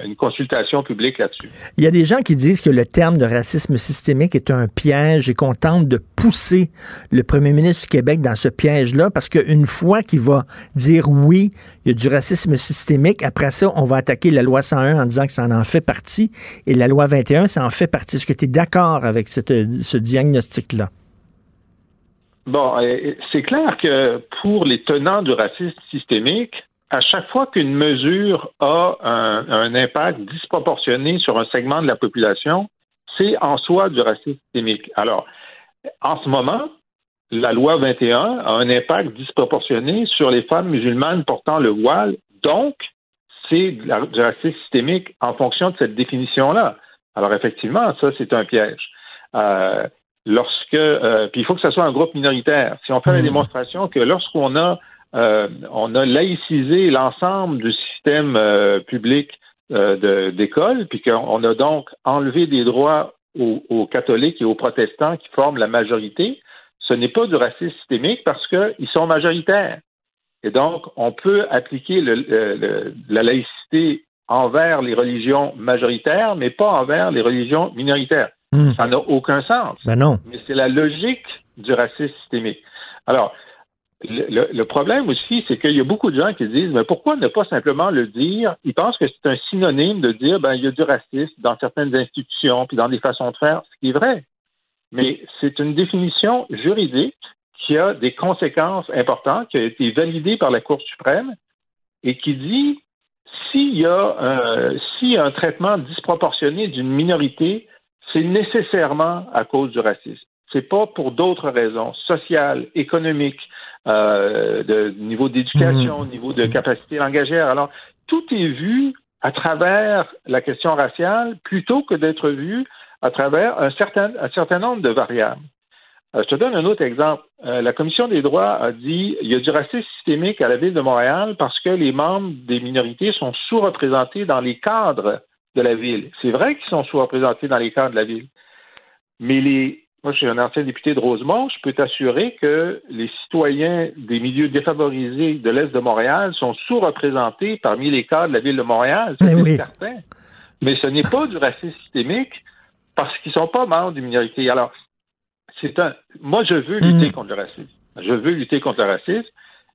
une, consultation publique là-dessus. Il y a des gens qui disent que le terme de racisme systémique est un piège et qu'on tente de pousser le premier ministre du Québec dans ce piège-là parce qu'une fois qu'il va dire oui, il y a du racisme systémique, après ça, on va attaquer la loi 101 en disant que ça en fait partie et la loi 21, ça en fait partie. Est-ce que tu es d'accord avec ce diagnostic-là? Bon, euh, c'est clair que pour les tenants du racisme systémique, à chaque fois qu'une mesure a un, impact disproportionné sur un segment de la population, c'est en soi du racisme systémique. Alors, en ce moment, la loi 21 a un impact disproportionné sur les femmes musulmanes portant le voile, donc c'est du racisme systémique en fonction de cette définition-là. Alors effectivement, ça, c'est un piège. Euh, lorsque, euh, puis il faut que ce soit un groupe minoritaire. Si on fait la hmm. démonstration que lorsqu'on a euh, on a laïcisé l'ensemble du système euh, public euh, d'école, puis qu'on a donc enlevé des droits aux, catholiques et aux protestants qui forment la majorité, ce n'est pas du racisme systémique parce qu'ils sont majoritaires. Et donc, on peut appliquer la laïcité envers les religions majoritaires, mais pas envers les religions minoritaires. Hmm. Ça n'a aucun sens. Ben non. Mais c'est la logique du racisme systémique. Alors, le, problème aussi, c'est qu'il y a beaucoup de gens qui disent, mais pourquoi ne pas simplement le dire? Ils pensent que c'est un synonyme de dire, ben, il y a du racisme dans certaines institutions, puis dans des façons de faire, ce qui est vrai. Mais c'est une définition juridique qui a des conséquences importantes, qui a été validée par la Cour suprême et qui dit s'il y a un, si un traitement disproportionné d'une minorité, c'est nécessairement à cause du racisme. C'est pas pour d'autres raisons sociales, économiques, euh, de niveau d'éducation, mmh. niveau de capacité langagière. Alors, tout est vu à travers la question raciale plutôt que d'être vu à travers un certain, un certain nombre de variables. Euh, je te donne un autre exemple. Euh, la Commission des droits a dit qu'il y a du racisme systémique à la ville de Montréal parce que les membres des minorités sont sous-représentés dans les cadres de la ville. C'est vrai qu'ils sont sous-représentés dans les cadres de la ville. Mais les, moi, je suis un ancien député de Rosemont. Je peux t'assurer que les citoyens des milieux défavorisés de l'Est de Montréal sont sous-représentés parmi les cadres de la ville de Montréal. C'est certain. Mais ce n'est pas du racisme systémique parce qu'ils ne sont pas membres des minorités. Alors, c'est un. Moi, je veux lutter mm. contre le racisme. Je veux lutter contre le racisme.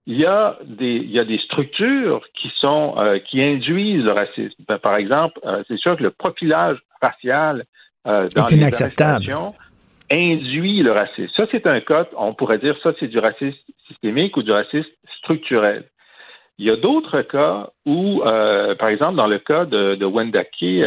Il y a des, il y a des structures qui sont euh, qui induisent le racisme. Ben, par exemple, euh, c'est sûr que le profilage racial euh, dans les inacceptable. Induit le racisme. Ça, c'est un cas, on pourrait dire ça, c'est du racisme systémique ou du racisme structurel. Il y a d'autres cas où, par exemple, dans le cas de, de Wendake et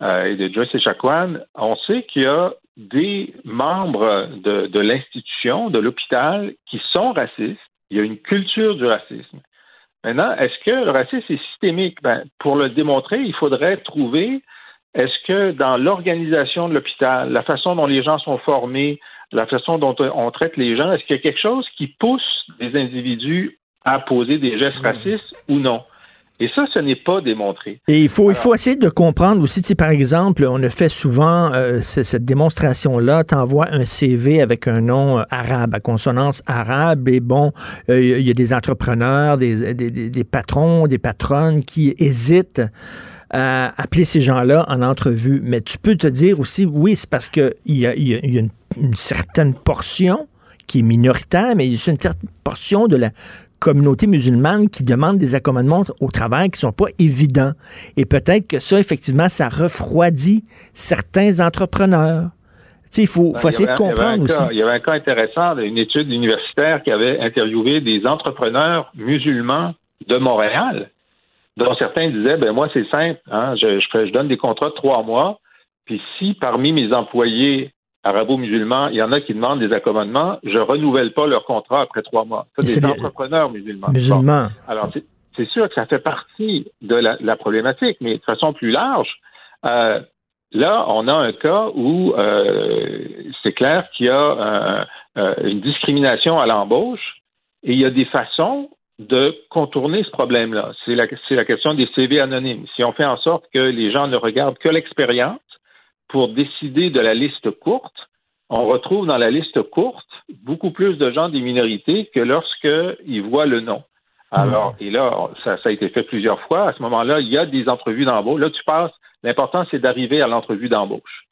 de Joyce Echaquan, on sait qu'il y a des membres de, l'institution, de l'hôpital, qui sont racistes. Il y a une culture du racisme. Maintenant, est-ce que le racisme est systémique? Ben, pour le démontrer, il faudrait trouver est-ce que dans l'organisation de l'hôpital, la façon dont les gens sont formés, la façon dont on traite les gens, est-ce qu'il y a quelque chose qui pousse les individus à poser des gestes racistes ou non? Et ça, ce n'est pas démontré. Et il faut, il faut essayer de comprendre aussi, si par exemple, on a fait souvent euh, cette démonstration-là, t'envoies un CV avec un nom euh, arabe, à consonance arabe, et bon, euh, il y a des entrepreneurs, des, des, des, patrons, des patronnes qui hésitent à appeler ces gens-là en entrevue. Mais tu peux te dire aussi, oui, c'est parce qu'il y a, y a une, une certaine portion qui est minoritaire, mais il y a une certaine portion de la communauté musulmane qui demande des accommodements au travail qui sont pas évidents. Et peut-être que ça, effectivement, ça refroidit certains entrepreneurs. Il faut, faut essayer de comprendre aussi. il y avait un cas intéressant d'une étude universitaire qui avait interviewé des entrepreneurs musulmans de Montréal, dont certains disaient, ben moi, c'est simple, hein, je, je, je donne des contrats de trois mois, puis si parmi mes employés arabo-musulmans, il y en a qui demandent des accommodements, je renouvelle pas leur contrat après trois mois. C'est des entrepreneurs musulmans. Musulmans. Alors, c'est sûr que ça fait partie de la, problématique, mais de façon plus large, euh, là, on a un cas où euh, c'est clair qu'il y a euh, une discrimination à l'embauche et il y a des façons de contourner ce problème-là. C'est la, la question des CV anonymes. Si on fait en sorte que les gens ne regardent que l'expérience, pour décider de la liste courte, on retrouve dans la liste courte beaucoup plus de gens des minorités que lorsqu'ils voient le nom. Alors, et là, ça, a été fait plusieurs fois. À ce moment-là, il y a des entrevues d'embauche. Là, tu passes, l'important, c'est d'arriver à l'entrevue d'embauche.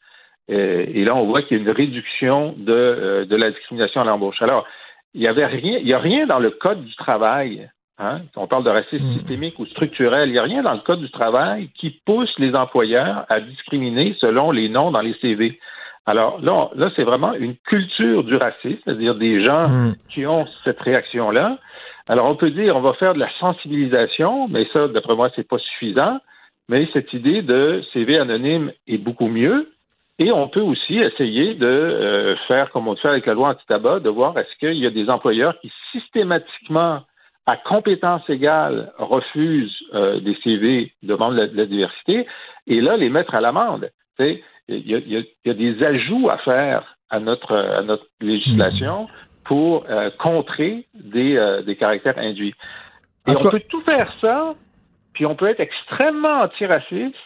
Et, là, on voit qu'il y a une réduction de, euh, de la discrimination à l'embauche. Alors, il y avait rien, il y a rien dans le code du travail Hein? On parle de racisme mm. systémique ou structurel. Il n'y a rien dans le Code du travail qui pousse les employeurs à discriminer selon les noms dans les CV. Alors là, là c'est vraiment une culture du racisme, c'est-à-dire des gens mm. qui ont cette réaction-là. Alors on peut dire on va faire de la sensibilisation, mais ça, d'après moi, c'est pas suffisant. Mais cette idée de CV anonyme est beaucoup mieux. Et on peut aussi essayer de euh, faire comme on le fait avec la loi anti-tabac, de voir est-ce qu'il y a des employeurs qui systématiquement à compétence égale refusent euh, des CV, demandent la, la, diversité, et là, les mettre à l'amende. Il y, y, a des ajouts à faire à notre, à notre législation pour euh, contrer des, des caractères induits. Et on peut tout faire ça puis on peut être extrêmement antiraciste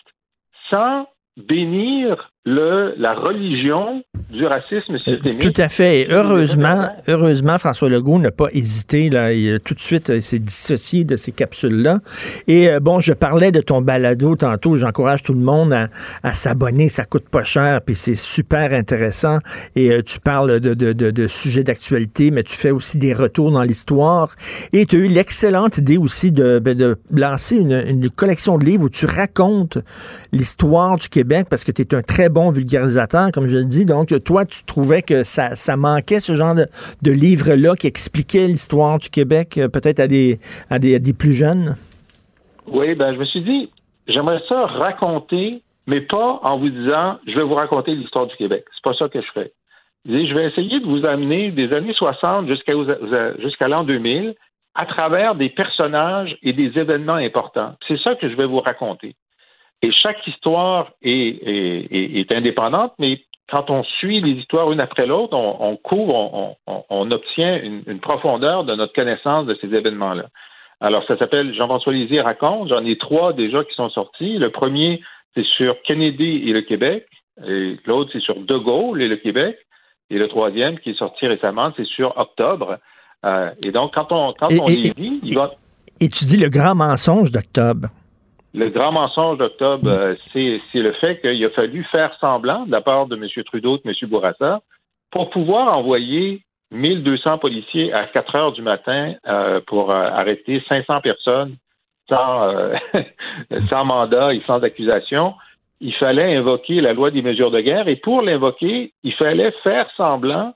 sans bénir le, la religion du racisme euh, systémique. Tout à fait. heureusement, heureusement, François Legault n'a pas hésité. Là, il, tout de suite, il s'est dissocié de ces capsules-là. Et euh, bon, je parlais de ton balado tantôt. J'encourage tout le monde à, s'abonner. Ça coûte pas cher, puis c'est super intéressant. Et euh, tu parles de, de, de, de sujets d'actualité, mais tu fais aussi des retours dans l'histoire. Et tu as eu l'excellente idée aussi de, ben, de lancer une, une collection de livres où tu racontes l'histoire du Québec parce que tu es un très bon comme je le dis. Donc, toi, tu trouvais que ça, manquait ce genre de, de livre-là qui expliquait l'histoire du Québec, euh, peut-être à des, à, des, plus jeunes? Oui, ben je me suis dit, j'aimerais ça raconter, mais pas en vous disant, je vais vous raconter l'histoire du Québec. C'est pas ça que je fais. Je vais essayer de vous amener des années 60 jusqu'à jusqu'à l'an 2000 à travers des personnages et des événements importants. C'est ça que je vais vous raconter. Et chaque histoire est, est, est, indépendante, mais quand on suit les histoires une après l'autre, on, on, couvre, on, on obtient une, une, profondeur de notre connaissance de ces événements-là. Alors, ça s'appelle Jean-François Lisée raconte. J'en ai trois déjà qui sont sortis. Le premier, c'est sur Kennedy et le Québec. L'autre, c'est sur De Gaulle et le Québec. Et le troisième, qui est sorti récemment, c'est sur Octobre. Euh, et donc, quand on, quand on les lit, il va... Et tu dis le grand mensonge d'Octobre. Le grand mensonge d'octobre, euh, c'est le fait qu'il a fallu faire semblant de la part de M. Trudeau, de M. Bourassa, pour pouvoir envoyer 1200 policiers à 4 heures du matin euh, pour euh, arrêter 500 personnes sans, <laughs> sans mandat et sans accusation. Il fallait invoquer la loi des mesures de guerre et pour l'invoquer, il fallait faire semblant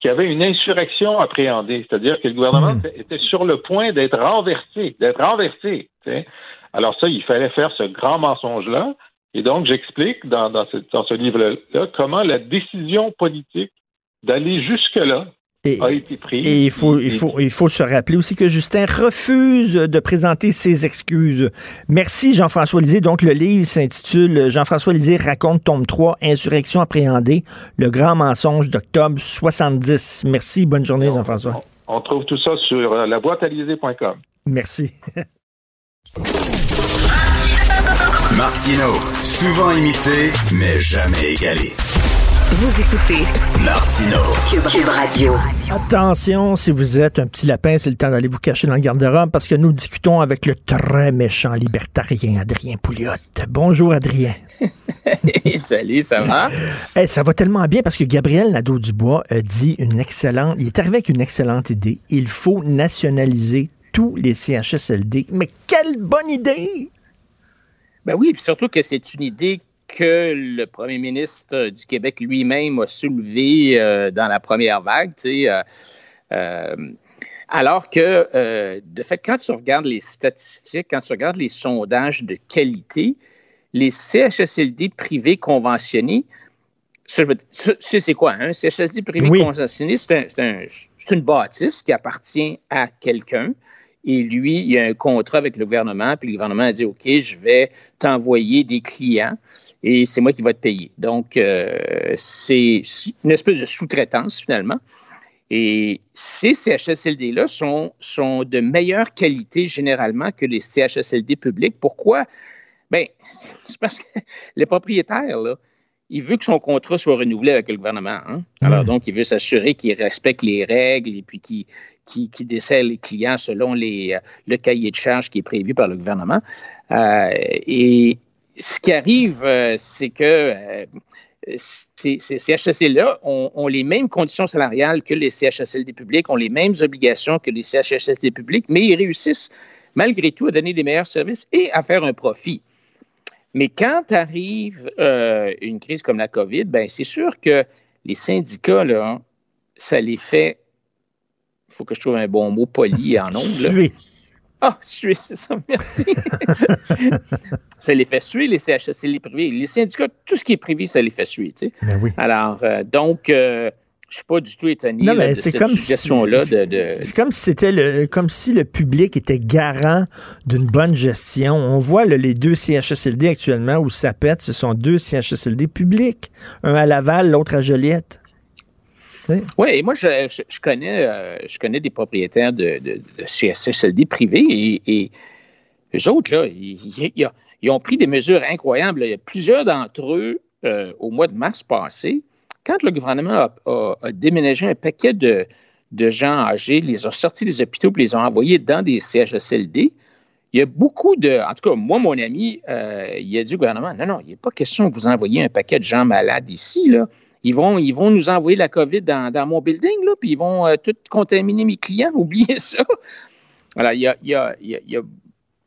qu'il y avait une insurrection appréhendée, c'est-à-dire que le gouvernement mmh. était sur le point d'être renversé, d'être renversé. Alors ça, il fallait faire ce grand mensonge-là. Et donc, j'explique dans, dans ce, dans ce livre-là comment la décision politique d'aller jusque-là a été prise. Et il faut, il, faut, il faut se rappeler aussi que Justin refuse de présenter ses excuses. Merci Jean-François Lisée. Donc, le livre s'intitule Jean-François Lisée raconte tome 3, Insurrection appréhendée, le grand mensonge d'octobre 70. Merci. Bonne journée, Jean-François. On, trouve tout ça sur euh, lavoitealisée.com. Merci. <laughs> Martino, souvent imité, mais jamais égalé. Vous écoutez Martino, Cube, Radio. Attention, si vous êtes un petit lapin, c'est le temps d'aller vous cacher dans le garde-robe parce que nous discutons avec le très méchant libertarien Adrien Pouliot. Bonjour Adrien. <laughs> Salut, ça va? <laughs> Ça va tellement bien parce que Gabriel Nadeau-Dubois a dit une excellente, il est arrivé avec une excellente idée. Il faut nationaliser tous les CHSLD. Mais quelle bonne idée! Ben oui, puis surtout que c'est une idée que le premier ministre du Québec lui-même a soulevée euh, dans la première vague, tu sais. Euh, euh, alors que, de fait, quand tu regardes les statistiques, quand tu regardes les sondages de qualité, les CHSLD privés conventionnés, c'est quoi, un CHSLD privé conventionné? C'est une bâtisse qui appartient à quelqu'un et lui, il a un contrat avec le gouvernement, puis le gouvernement a dit, OK, je vais t'envoyer des clients et c'est moi qui vais te payer. Donc, euh, c'est une espèce de sous-traitance finalement. Et ces CHSLD-là sont, sont de meilleure qualité généralement que les CHSLD publics. Pourquoi? Bien, <laughs> c'est parce que les propriétaires, là, il veut que son contrat soit renouvelé avec le gouvernement. Hein. Alors, donc, il veut s'assurer qu'il respecte les règles et puis qu'il qui, qui les clients selon euh, le cahier de charges qui est prévu par le gouvernement. Euh, et ce qui arrive, euh, c'est que ces, CHSLD-là ont, les mêmes conditions salariales que les CHSLD publics, ont les mêmes obligations que les CHSLD publics, mais ils réussissent malgré tout à donner des meilleurs services et à faire un profit. Mais quand arrive une crise comme la COVID, ben c'est sûr que les syndicats, ça les fait faut que je trouve un bon mot poli en <laughs> ongle. Suer. Ah, suer, c'est ça, merci. <laughs> ça les fait suer, les CHSLD privés. Les syndicats, tout ce qui est privé, ça les fait suer. Tu sais. Ben oui. Alors, euh, donc, euh, je ne suis pas du tout étonné de cette suggestion-là. de, C'est comme si c'était le, comme si le public était garant d'une bonne gestion. On voit les deux CHSLD actuellement où ça pète, ce sont deux CHSLD publics. Un à Laval, l'autre à Joliette. Oui, moi, je, connais, euh, je connais des propriétaires de, de, CSSLD privés et, eux autres, là, ils, ont pris des mesures incroyables. Il y a plusieurs d'entre eux, euh, au mois de mars passé, quand le gouvernement a, déménagé un paquet de, gens âgés, les a sortis des hôpitaux et les ont envoyés dans des CHSLD, il y a beaucoup de. En tout cas, moi, mon ami, euh, il a dit au gouvernement non, non, il n'est pas question que vous envoyiez un paquet de gens malades ici. Là. Ils, vont, ils vont nous envoyer la COVID dans, mon building, là, puis ils vont euh, tout contaminer mes clients. <laughs> Oubliez ça. Alors, il y a, il y a,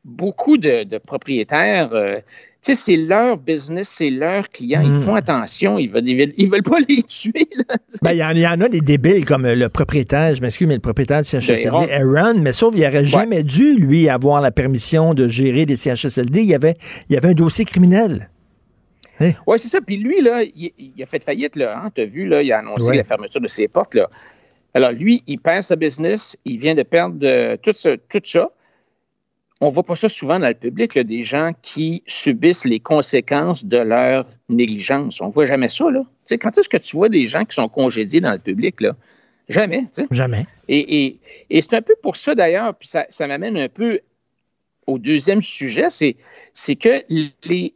beaucoup de, propriétaires. Euh, tu sais, c'est leur business, c'est leur client. Ils hmm. font attention. Ils veulent, ils veulent pas <laughs> les tuer. Ben, il y, en a des débiles comme le propriétaire, je m'excuse, mais le propriétaire du CHSLD, Aaron, mais sauf il n'aurait jamais dû, lui, avoir la permission de gérer des CHSLD. Il y avait, il y avait un dossier criminel. Hein? Oui, c'est ça. Puis lui, là, il, a fait faillite, là. Hein? Tu as vu, là, il a annoncé la fermeture de ses portes, là. Alors, lui, il perd sa business, il vient de perdre euh, tout, ça, tout ça on voit pas ça souvent dans le public, des gens qui subissent les conséquences de leur négligence. On voit jamais ça, là. quand est-ce que tu vois des gens qui sont congédiés dans le public, là? Jamais, Jamais. Et, c'est un peu pour ça, d'ailleurs, puis ça, m'amène un peu au deuxième sujet, c'est que les,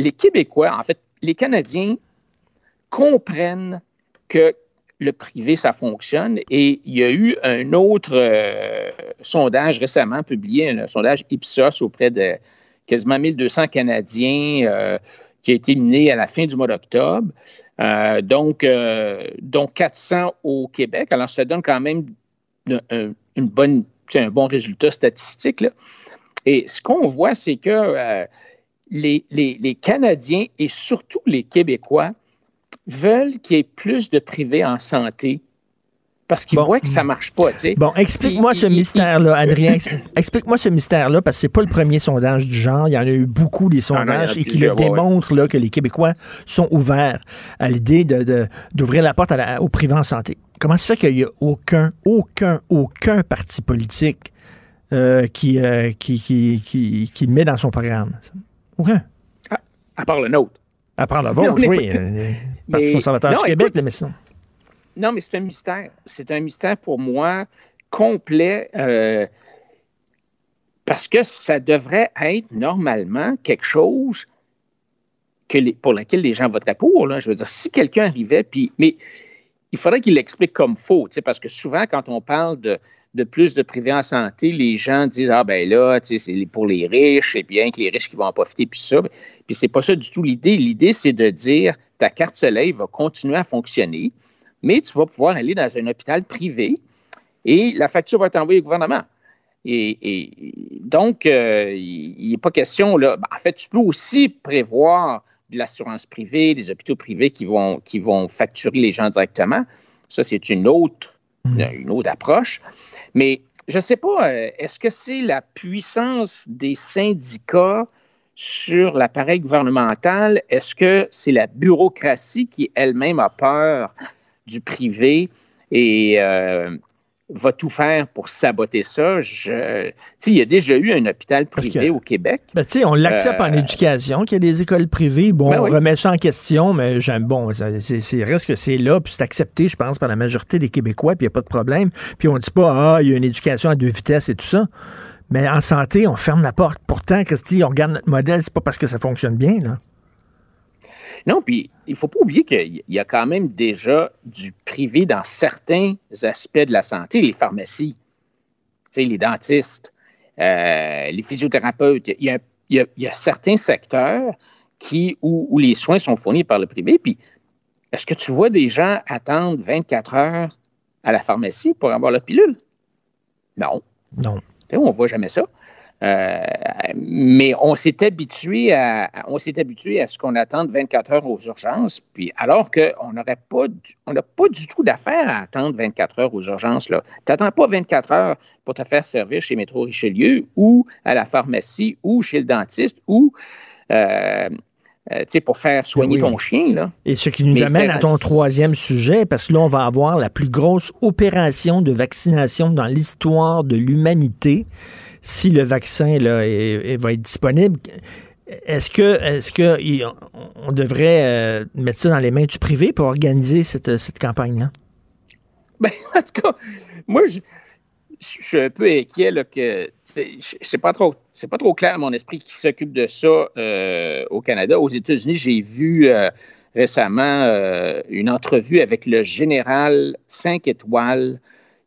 les Québécois, en fait, les Canadiens comprennent que le privé, ça fonctionne. Et il y a eu un autre euh, sondage récemment publié, un, sondage Ipsos auprès de quasiment 1200 Canadiens euh, qui a été mené à la fin du mois d'octobre. Euh, donc, donc 400 au Québec. Alors, ça donne quand même un bon résultat statistique. Et ce qu'on voit, c'est que les, les Canadiens et surtout les Québécois veulent qu'il y ait plus de privés en santé parce qu'ils voient que ça marche pas. Bon, explique-moi ce mystère-là, Adrien. <laughs> explique-moi ce mystère-là, parce que c'est pas le premier sondage du genre. Il y en a eu beaucoup des sondages et qui le démontrent là, que les Québécois sont ouverts à l'idée de, d'ouvrir la porte à au privé en santé. Comment se fait qu'il n'y a aucun, aucun, aucun parti politique euh, qui, euh, qui, qui, qui, qui, le met dans son programme? Aucun. à part le nôtre. À part le <laughs> vôtre, oui. <laughs> Parti conservateur du Québec, mais. Non, mais c'est un mystère. C'est un mystère pour moi complet euh, parce que ça devrait être normalement quelque chose que pour lequel les gens voteraient pour. Là. Je veux dire, si quelqu'un arrivait, puis. Mais il faudrait qu'il l'explique comme faux, parce que souvent, quand on parle de, de plus de privés en santé, les gens disent Ah ben là, c'est pour les riches, c'est bien que les riches qui vont en profiter, puis ça. Puis c'est pas ça du tout l'idée. L'idée, c'est de dire ta carte soleil va continuer à fonctionner, mais tu vas pouvoir aller dans un hôpital privé et la facture va être envoyée au gouvernement. Et, donc, euh, il n'est pas question, là. Ben, en fait, tu peux aussi prévoir de l'assurance privée, des hôpitaux privés qui vont, qui vont facturer les gens directement. Ça, c'est une autre, mmh. une autre approche. Mais je ne sais pas, euh, est-ce que c'est la puissance des syndicats sur l'appareil gouvernemental? Est-ce que c'est la bureaucratie qui elle-même a peur du privé? Et euh, va tout faire pour saboter ça. Je, il y a déjà eu un hôpital privé au Québec. Ben, on l'accepte en euh, éducation, qu'il y a des écoles privées. Bon, ben on remet ça en question, mais j'aime bon, c'est reste que c'est là, puis c'est accepté, je pense, par la majorité des Québécois, puis il n'y a pas de problème. Puis on ne dit pas, ah, il y a une éducation à deux vitesses et tout ça. Mais en santé, on ferme la porte. Pourtant, Christy, on regarde notre modèle, c'est pas parce que ça fonctionne bien, là. Non, puis il ne faut pas oublier qu'il y a quand même déjà du privé dans certains aspects de la santé, les pharmacies, les dentistes, euh, les physiothérapeutes. Il y, a, certains secteurs qui, où, les soins sont fournis par le privé. Puis, est-ce que tu vois des gens attendre 24 heures à la pharmacie pour avoir la pilule? Non. Non. on ne voit jamais ça. Euh, mais on s'est habitué à, ce qu'on attende 24 heures aux urgences, puis alors qu'on n'aurait pas, on n'a pas du tout d'affaire à attendre 24 heures aux urgences. Tu n'attends pas 24 heures pour te faire servir chez Métro Richelieu ou à la pharmacie ou chez le dentiste ou euh, euh, pour faire soigner ton chien. Là. Et ce qui nous amène à ton troisième sujet, parce que là, on va avoir la plus grosse opération de vaccination dans l'histoire de l'humanité si le vaccin là, va être disponible. Est-ce que, est-ce que on devrait euh, mettre ça dans les mains du privé pour organiser cette, campagne-là? Ben, <laughs> en tout cas, moi, je, je suis un peu inquiet là, que c'est pas trop c'est pas trop clair à mon esprit qui s'occupe de ça euh, au Canada. Aux États-Unis, j'ai vu euh, récemment euh, une entrevue avec le général 5 étoiles,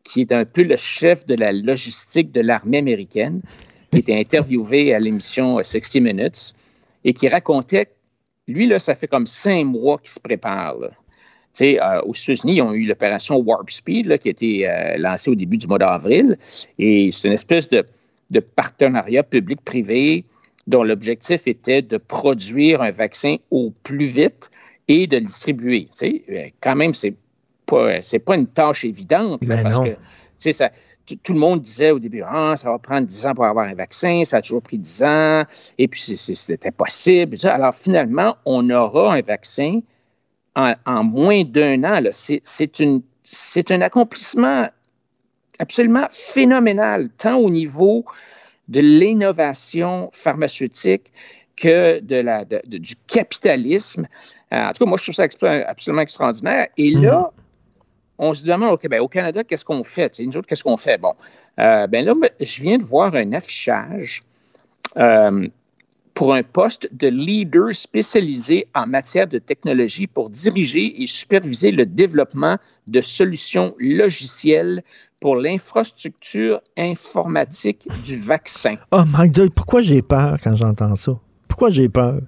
qui est un peu le chef de la logistique de l'armée américaine, qui était interviewé à l'émission 60 Minutes et qui racontait, lui, là, ça fait comme cinq mois qu'il se prépare. Euh, aux États-Unis, ils ont eu l'opération Warp Speed qui a été euh, lancée au début du mois d'avril. Et c'est une espèce de, partenariat public-privé dont l'objectif était de produire un vaccin au plus vite et de le distribuer. Euh, quand même, c'est pas, pas une tâche évidente ben parce que ça, tout le monde disait au début, ah, ça va prendre 10 ans pour avoir un vaccin, ça a toujours pris 10 ans, et puis c'était possible. Alors finalement, on aura un vaccin en, moins d'un an. C'est un accomplissement absolument phénoménal, tant au niveau de l'innovation pharmaceutique que de la, du capitalisme. Euh, en tout cas, moi, je trouve ça absolument extraordinaire. Et là, mhm. on se demande, OK, ben, au Canada, qu'est-ce qu'on fait? nous autres, qu'est-ce qu'on fait? Bon, euh, ben là, je viens de voir un affichage euh, pour un poste de leader spécialisé en matière de technologie pour diriger et superviser le développement de solutions logicielles pour l'infrastructure informatique du vaccin. Oh my God, pourquoi j'ai peur quand j'entends ça? Pourquoi j'ai peur?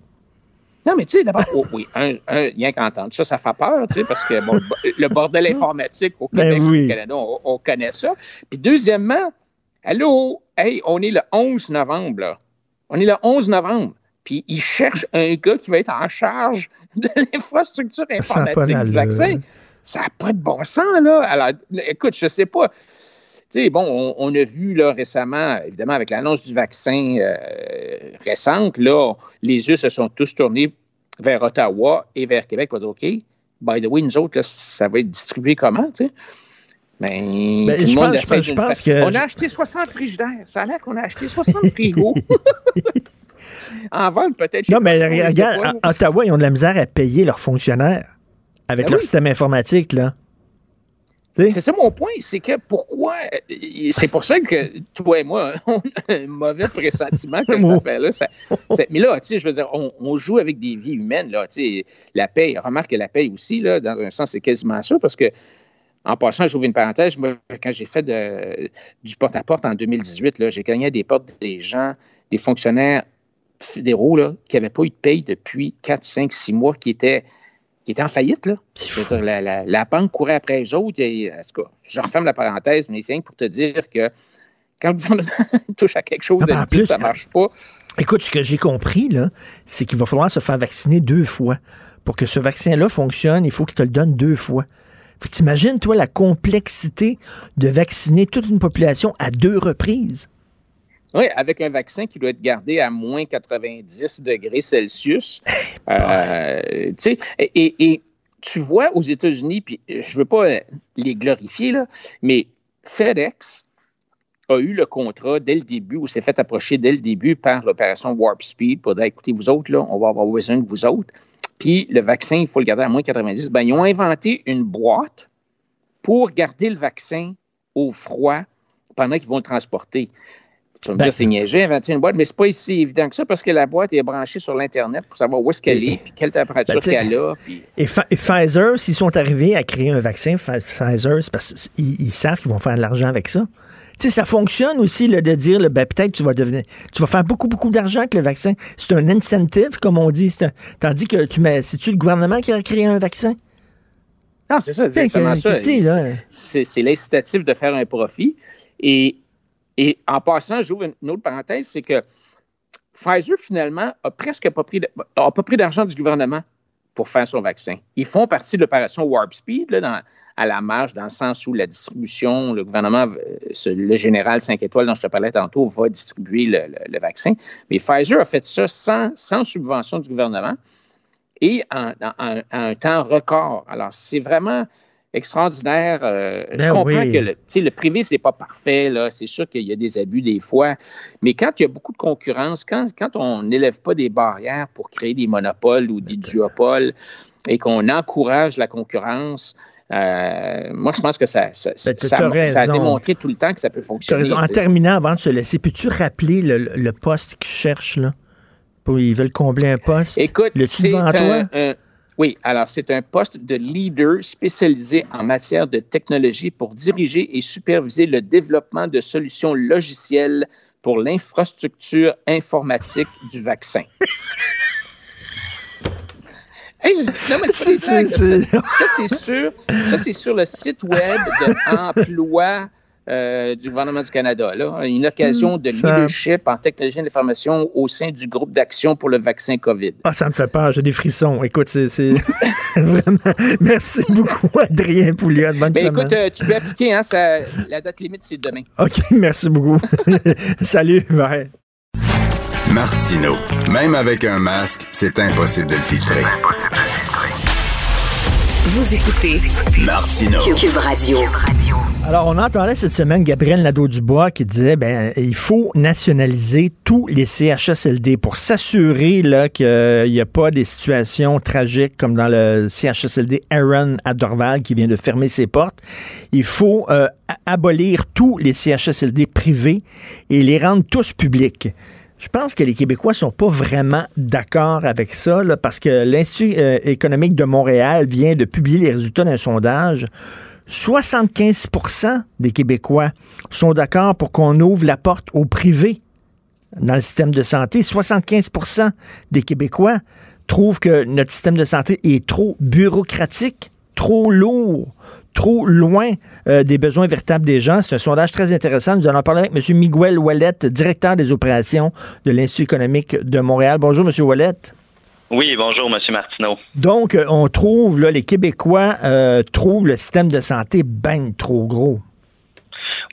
Non, mais tu sais, d'abord, oh, oui, un, un, rien qu'entendre ça, ça fait peur, tu sais, parce que bon, le bordel informatique au ben Québec, au Canada, on, on, connaît ça. Puis deuxièmement, allô, hey, on est le 11 novembre, là. On est le 11 novembre, puis ils cherchent un gars qui va être en charge <laughs> de l'infrastructure informatique du vaccin. Ça n'a pas de bon sens, là. Alors, écoute, je ne sais pas. Tu sais, bon, on, a vu là, récemment, évidemment, avec l'annonce du vaccin euh, récente, là, les yeux se sont tous tournés vers Ottawa et vers Québec pour dire OK, by the way, nous autres, ça va être distribué comment, tu sais? Ben, ben, pense, je pense que... On a acheté 60 frigidaires. Ça a l'air qu'on a acheté 60 frigos. <laughs> en vente, peut-être. Non, mais regarde, Ottawa, ils ont de la misère à payer leurs fonctionnaires avec ben leur système informatique, là. C'est ça mon point, c'est que pourquoi. C'est pour ça que toi et moi, <laughs> on a un mauvais pressentiment que <laughs> cette affaire-là. mais là, tu sais, je veux dire, on, joue avec des vies humaines, là. Tu sais, la paix, remarque que la paix aussi, là, dans un sens, c'est quasiment ça, parce que en passant, j'ouvre une parenthèse. Moi, quand j'ai fait du porte-à-porte en 2018, j'ai gagné des portes des gens, des fonctionnaires fédéraux là, qui n'avaient pas eu de paye depuis 4, 5, 6 mois, qui étaient, qui étaient en faillite. Là. Dire, la, banque courait après eux autres. en tout cas, je referme la parenthèse, mais c'est pour te dire que quand le gouvernement <laughs> touche à quelque chose de plus, ça ne marche pas. Écoute, ce que j'ai compris, là, c'est qu'il va falloir se faire vacciner deux fois. Pour que ce vaccin-là fonctionne, il faut qu'il te le donne deux fois. T'imagines, toi, la complexité de vacciner toute une population à deux reprises? Oui, avec un vaccin qui doit être gardé à moins 90 degrés Celsius. Euh, et, et, tu vois aux États-Unis, puis je ne veux pas les glorifier, là, mais FedEx a eu le contrat dès le début, ou s'est fait approcher dès le début par l'opération Warp Speed pour dire écoutez, vous autres, là, on va avoir besoin de vous autres. Puis le vaccin, il faut le garder à moins 90. Ben, ils ont inventé une boîte pour garder le vaccin au froid pendant qu'ils vont le transporter. Tu vas me dire, ben, c'est niaisé, inventer une boîte, mais c'est pas si évident que ça parce que la boîte est branchée sur l'Internet pour savoir où est-ce qu'elle est, puis quelle température ben, qu'elle a. Et, Pfizer, s'ils sont arrivés à créer un vaccin, Pfizer, c'est parce qu'ils savent qu'ils vont faire de l'argent avec ça. Tu sais, ça fonctionne aussi de dire, ben, peut-être tu vas devenir, tu vas faire beaucoup, beaucoup d'argent avec le vaccin. C'est un incentive, comme on dit. tandis que tu mets, c'est-tu le gouvernement qui a créé un vaccin? Non, c'est ça, exactement ça. C'est l'incitatif de faire un profit. Et, et en passant, j'ouvre une autre parenthèse, c'est que Pfizer, finalement, a presque pas pris, a pas pris d'argent du gouvernement pour faire son vaccin. Ils font partie de l'opération Warp Speed là, dans, à la marge, dans le sens où la distribution, le gouvernement, euh, le général 5 étoiles dont je te parlais tantôt, va distribuer le, vaccin. Mais Pfizer a fait ça sans, sans subvention du gouvernement et en, un temps record. Alors, c'est vraiment extraordinaire. Euh, je ben comprends que le, le privé, c'est pas parfait. C'est sûr qu'il y a des abus des fois. Mais quand il y a beaucoup de concurrence, quand, quand on n'élève pas des barrières pour créer des monopoles ou des duopoles et qu'on encourage la concurrence, moi, je pense que ça, ça, Ben, ça- a démontré tout le temps que ça peut fonctionner. En terminant, avant de se laisser, peux-tu rappeler le, le poste qu'ils cherchent, là? Ils veulent combler un poste? Écoute, le c'est un, un- oui, alors c'est un poste de leader spécialisé en matière de technologie pour diriger et superviser le développement de solutions logicielles pour l'infrastructure informatique du vaccin. <laughs> Hey, je- non, mais c'est Ça, ça, c'est sur, ça, c'est sur le site web de emploi euh, du gouvernement du Canada. Là. Une occasion de Ça- leadership en technologie de l'information au sein du groupe d'action pour le vaccin COVID. Ah, ça me fait peur, j'ai des frissons. Écoute, c'est c'est- <laughs> vraiment. Merci beaucoup, Adrien Pouliot. Bonne Ben, semaine. écoute, euh, tu peux appliquer, hein, ça- la date limite, c'est demain. OK, <laughs> merci beaucoup. Salut, bye. Martino. Même avec un masque, c'est impossible de le filtrer. Vous écoutez Martino. Cube Radio. Alors, on entendait cette semaine Gabriel Nadeau-Dubois qui disait ben il faut nationaliser tous les CHSLD pour s'assurer là qu'il n'y a pas des situations tragiques comme dans le CHSLD Aaron à Dorval qui vient de fermer ses portes. Il faut euh, abolir tous les CHSLD privés et les rendre tous publics. Je pense que les Québécois sont pas vraiment d'accord avec ça, parce que l'Institut euh, économique de Montréal vient de publier les résultats d'un sondage. 75% des Québécois sont d'accord pour qu'on ouvre la porte au privé dans le système de santé. 75% des Québécois trouvent que notre système de santé est trop bureaucratique, trop lourd, trop loin euh, des besoins véritables des gens. C'est un sondage très intéressant. Nous allons parler avec M. Miguel Wallet, directeur des opérations de l'Institut économique de Montréal. Bonjour, M. Wallet. Oui, bonjour, M. Martineau. Donc, euh, on trouve, là, les Québécois euh, trouvent le système de santé ben trop gros.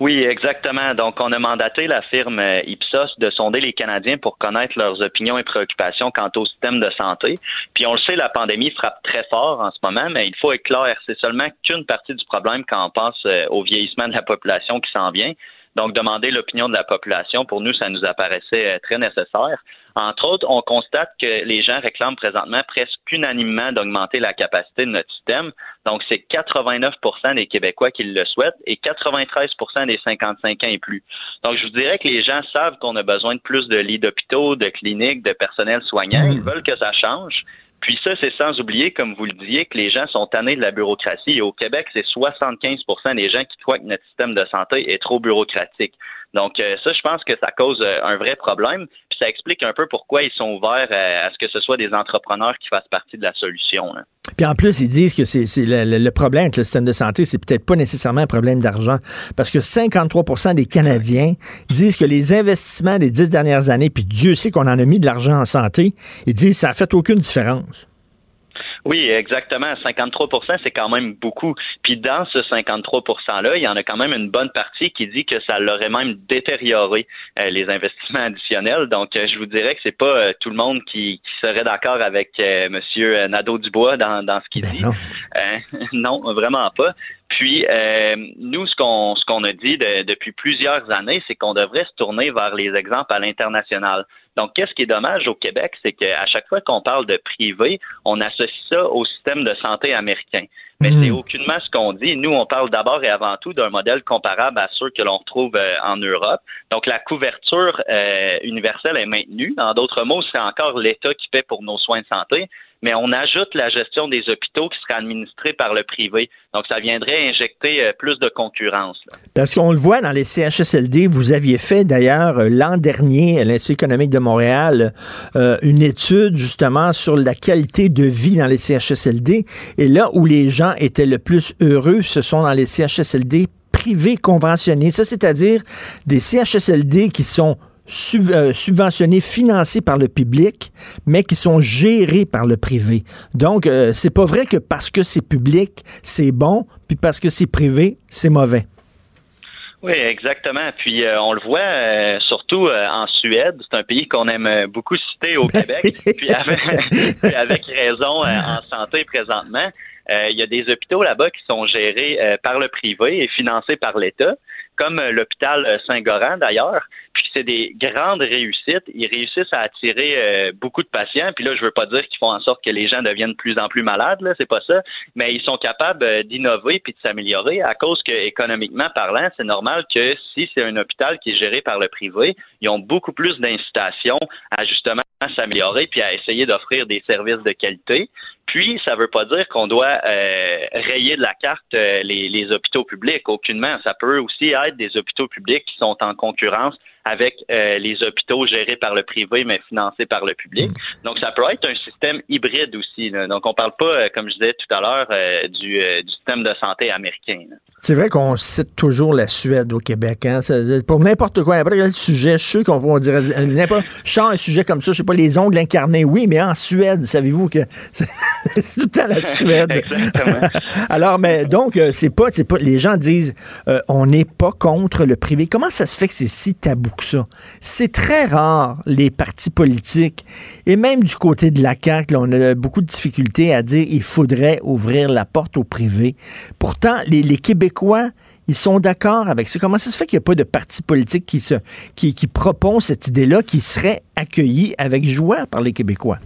Oui, exactement. Donc, on a mandaté la firme euh, Ipsos de sonder les Canadiens pour connaître leurs opinions et préoccupations quant au système de santé. Puis, on le sait, la pandémie frappe très fort en ce moment, mais il faut être clair, c'est seulement qu'une partie du problème quand on pense euh, au vieillissement de la population qui s'en vient. Donc, demander l'opinion de la population, pour nous, ça nous apparaissait euh, très nécessaire. Entre autres, on constate que les gens réclament présentement presque unanimement d'augmenter la capacité de notre système. Donc, c'est 89% des Québécois qui le souhaitent et 93% des 55 ans et plus. Donc, je vous dirais que les gens savent qu'on a besoin de plus de lits d'hôpitaux, de cliniques, de personnel soignant. Ils veulent que ça change. Puis ça, c'est sans oublier, comme vous le disiez, que les gens sont tannés de la bureaucratie. Et au Québec, c'est 75% des gens qui croient que notre système de santé est trop bureaucratique. Donc euh, ça, je pense que ça cause euh, un vrai problème. Ça explique un peu pourquoi ils sont ouverts à ce que ce soit des entrepreneurs qui fassent partie de la solution. là. Puis en plus, ils disent que c'est le, problème avec le système de santé, c'est peut-être pas nécessairement un problème d'argent. Parce que 53% des Canadiens disent que les investissements des dix dernières années, puis Dieu sait qu'on en a mis de l'argent en santé, ils disent que ça a fait aucune différence. Oui, exactement. 53% c'est quand même beaucoup. Puis dans ce 53 %-là, il y en a quand même une bonne partie qui dit que ça l'aurait même détérioré euh, les investissements <laughs> additionnels. Donc, euh, je vous dirais que c'est pas euh, tout le monde qui, qui serait d'accord avec euh, Monsieur Nadeau-Dubois dans, dans ce qu'il dit. Euh, <laughs> non, vraiment pas. Puis euh, nous, ce qu'on ce qu'on a dit de- depuis plusieurs années, c'est qu'on devrait se tourner vers les exemples à l'international. Donc, qu'est-ce qui est dommage au Québec, c'est qu'à chaque fois qu'on parle de privé, on associe ça au système de santé américain. Mais c'est aucunement ce qu'on dit. Nous, on parle d'abord et avant tout d'un modèle comparable à ceux que l'on retrouve euh, en Europe. Donc, la couverture euh, universelle est maintenue. En d'autres mots, c'est encore l'État qui paie pour nos soins de santé, mais on ajoute la gestion des hôpitaux qui serait administrée par le privé. Donc, ça viendrait injecter euh, plus de concurrence. Parce qu'on le voit dans les CHSLD, vous aviez fait d'ailleurs euh, l'an dernier à l'Institut économique de Montréal euh, une étude justement sur la qualité de vie dans les CHSLD. Et là où les gens étaient le plus heureux, ce sont dans les CHSLD privés conventionnés. Ça, c'est-à-dire des CHSLD qui sont sub- euh, subventionnés, financés par le public, mais qui sont gérés par le privé. Donc, euh, c'est pas vrai que parce que c'est public, c'est bon, puis parce que c'est privé, c'est mauvais. Oui, exactement. Puis euh, on le voit euh, surtout euh, en Suède, c'est un pays qu'on aime beaucoup citer au Québec, puis avec, <laughs> puis avec raison en santé présentement. Il y a des hôpitaux là-bas qui sont gérés par le privé et financés par l'État. comme l'hôpital Saint-Goran d'ailleurs. C'est des grandes réussites. Ils réussissent à attirer beaucoup de patients. Puis là, je veux pas dire qu'ils font en sorte que les gens deviennent de plus en plus malades, là, c'est pas ça. Mais ils sont capables d'innover puis de s'améliorer à cause que, économiquement parlant, c'est normal que si c'est un hôpital qui est géré par le privé, ils ont beaucoup plus d'incitation à justement s'améliorer puis à essayer d'offrir des services de qualité. Puis, ça ne veut pas dire qu'on doit euh, rayer de la carte euh, les, les, hôpitaux publics. Aucunement. Ça peut aussi être des hôpitaux publics qui sont en concurrence avec euh, les hôpitaux gérés par le privé mais financés par le public. Mm. Donc, ça peut être un système hybride aussi. Donc, on ne parle pas, comme je disais tout à l'heure, du, du, système de santé américain. C'est vrai qu'on cite toujours la Suède au Québec. Hein? pour n'importe quoi, n'importe quel sujet, je suis qu'on va dire n'importe. Je un sujet comme ça, je sais pas, les ongles incarnés, oui, mais en Suède, savez-vous que <laughs> c'est tout temps la <laughs> Suède. <laughs> Alors, mais donc, euh, c'est pas, c'est pas. Les gens disent, euh, on n'est pas contre le privé. Comment ça se fait que c'est si tabou que ça? C'est très rare les partis politiques et même du côté de la CAQ, on a beaucoup de difficultés à dire il faudrait ouvrir la porte au privé. Pourtant, les, Québécois ils sont d'accord avec ça. Comment ça se fait qu'il n'y a pas de parti politique qui, se, qui, qui propose cette idée-là qui serait accueillie avec joie par les Québécois?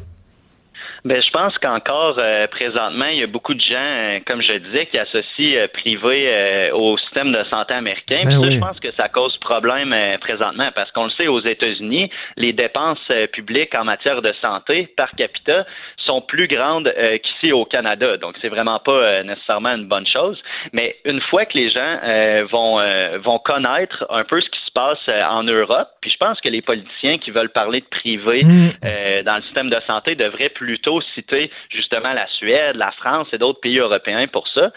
Ben, je pense qu'encore euh, présentement, il y a beaucoup de gens, euh, comme je disais, qui associent euh, privé au système de santé américain. Ben Puis ça, je pense que ça cause problème présentement parce qu'on le sait, aux États-Unis, les dépenses publiques en matière de santé par capita sont plus grandes qu'ici au Canada. Donc, c'est vraiment pas nécessairement une bonne chose. Mais une fois que les gens vont vont connaître un peu ce qui se passe en Europe, puis je pense que les politiciens qui veulent parler de privé mm. dans le système de santé devraient plutôt citer justement la Suède, la France et d'autres pays européens pour ça.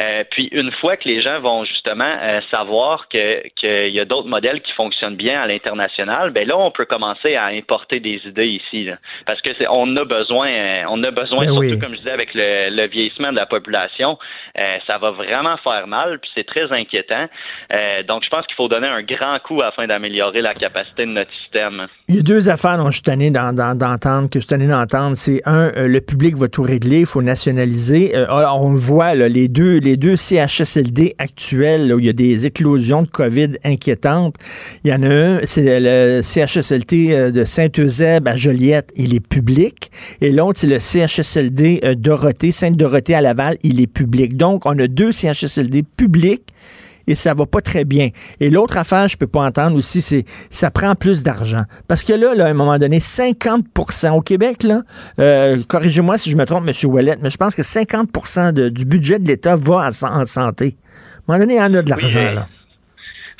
Euh, puis une fois que les gens vont justement euh, savoir qu'il y a d'autres modèles qui fonctionnent bien à l'international, ben là on peut commencer à importer des idées ici, parce que c'est on a besoin, euh, on a besoin ben surtout comme je disais avec le, vieillissement de la population, ça va vraiment faire mal, puis c'est très inquiétant. donc je pense qu'il faut donner un grand coup afin d'améliorer la capacité de notre système. Il y a deux affaires dont je suis tanné d'entendre, que je suis tanné d'entendre, c'est un euh, le public va tout régler, il faut nationaliser. Euh, on le voit, les, deux, les deux CHSLD actuels, où il y a des éclosions de COVID inquiétantes. Il y en a un, c'est le CHSLD euh, de Saint-Eusèbe à Joliette, il est public. Et l'autre, c'est le CHSLD Dorothée, Sainte-Dorothée à Laval, il est public. Donc, on a deux CHSLD publics et ça va pas très bien. Et l'autre affaire, je peux pas entendre aussi, c'est ça prend plus d'argent. Parce que là, là, à un moment donné, 50% au Québec, là, euh, corrigez-moi si je me trompe, M. Ouellet, mais je pense que 50% du budget de l'État va en santé. À un moment donné, il y en a de l'argent, là.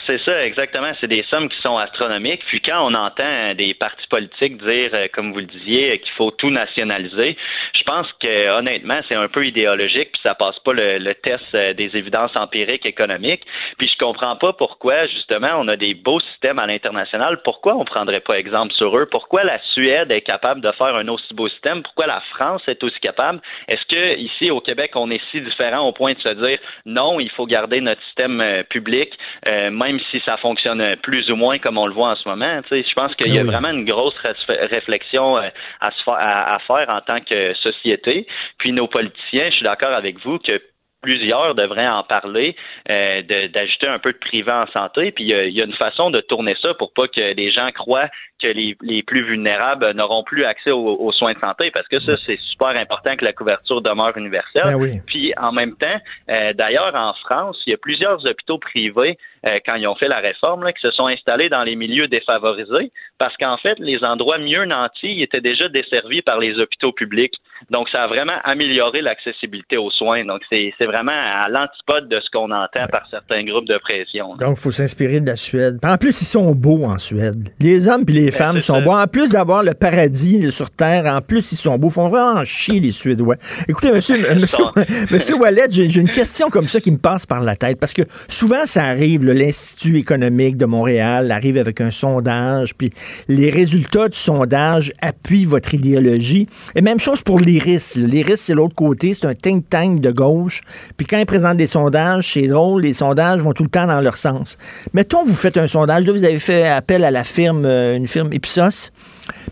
C'est ça, exactement. C'est des sommes qui sont astronomiques. Puis quand on entend des partis politiques dire, euh, comme vous le disiez, qu'il faut tout nationaliser, je pense que honnêtement, c'est un peu idéologique, puis ça passe pas le, test euh, des évidences empiriques économiques. Puis je comprends pas pourquoi, justement, on a des beaux systèmes à l'international. Pourquoi on prendrait pas exemple sur eux? Pourquoi la Suède est capable de faire un aussi beau système? Pourquoi la France est aussi capable? Est-ce que ici au Québec, on est si différent au point de se dire non, il faut garder notre système euh, public, même même si ça fonctionne plus ou moins comme on le voit en ce moment. Je pense qu'il y a vraiment une grosse réflexion euh, à, se faire, à, faire en tant que société. Puis nos politiciens, je suis d'accord avec vous que plusieurs devraient en parler, euh, d'ajouter un peu de privé en santé. Puis il y, a une façon de tourner ça pour pas que les gens croient que les, les plus vulnérables n'auront plus accès aux, soins de santé, parce que ça, c'est super important que la couverture demeure universelle. Ben Puis en même temps, euh, d'ailleurs, en France, il y a plusieurs hôpitaux privés, euh, quand ils ont fait la réforme, là, qui se sont installés dans les milieux défavorisés, parce qu'en fait, les endroits mieux nantis étaient déjà desservis par les hôpitaux publics. Donc, ça a vraiment amélioré l'accessibilité aux soins. Donc, c'est vraiment à l'antipode de ce qu'on entend par certains groupes de pression. Donc, il faut s'inspirer de la Suède. En plus, ils sont beaux en Suède. Les hommes puis les ben, femmes sont beaux. En plus d'avoir le paradis sur Terre, en plus, ils sont beaux. Ils font vraiment chier, les Suédois. Écoutez, monsieur, <laughs> monsieur, monsieur Wallet, j'ai une question comme ça qui me passe par la tête. Parce que souvent, ça arrive, l'Institut économique de Montréal arrive avec un sondage, puis les résultats du sondage appuient votre idéologie. Et même chose pour l'IRIS. L'IRIS, c'est l'autre côté. C'est un think tank de gauche. Puis quand ils présentent des sondages, c'est drôle, les sondages vont tout le temps dans leur sens. Mettons, vous faites un sondage. Là, vous avez fait appel à la firme, euh, une firme Ipsos.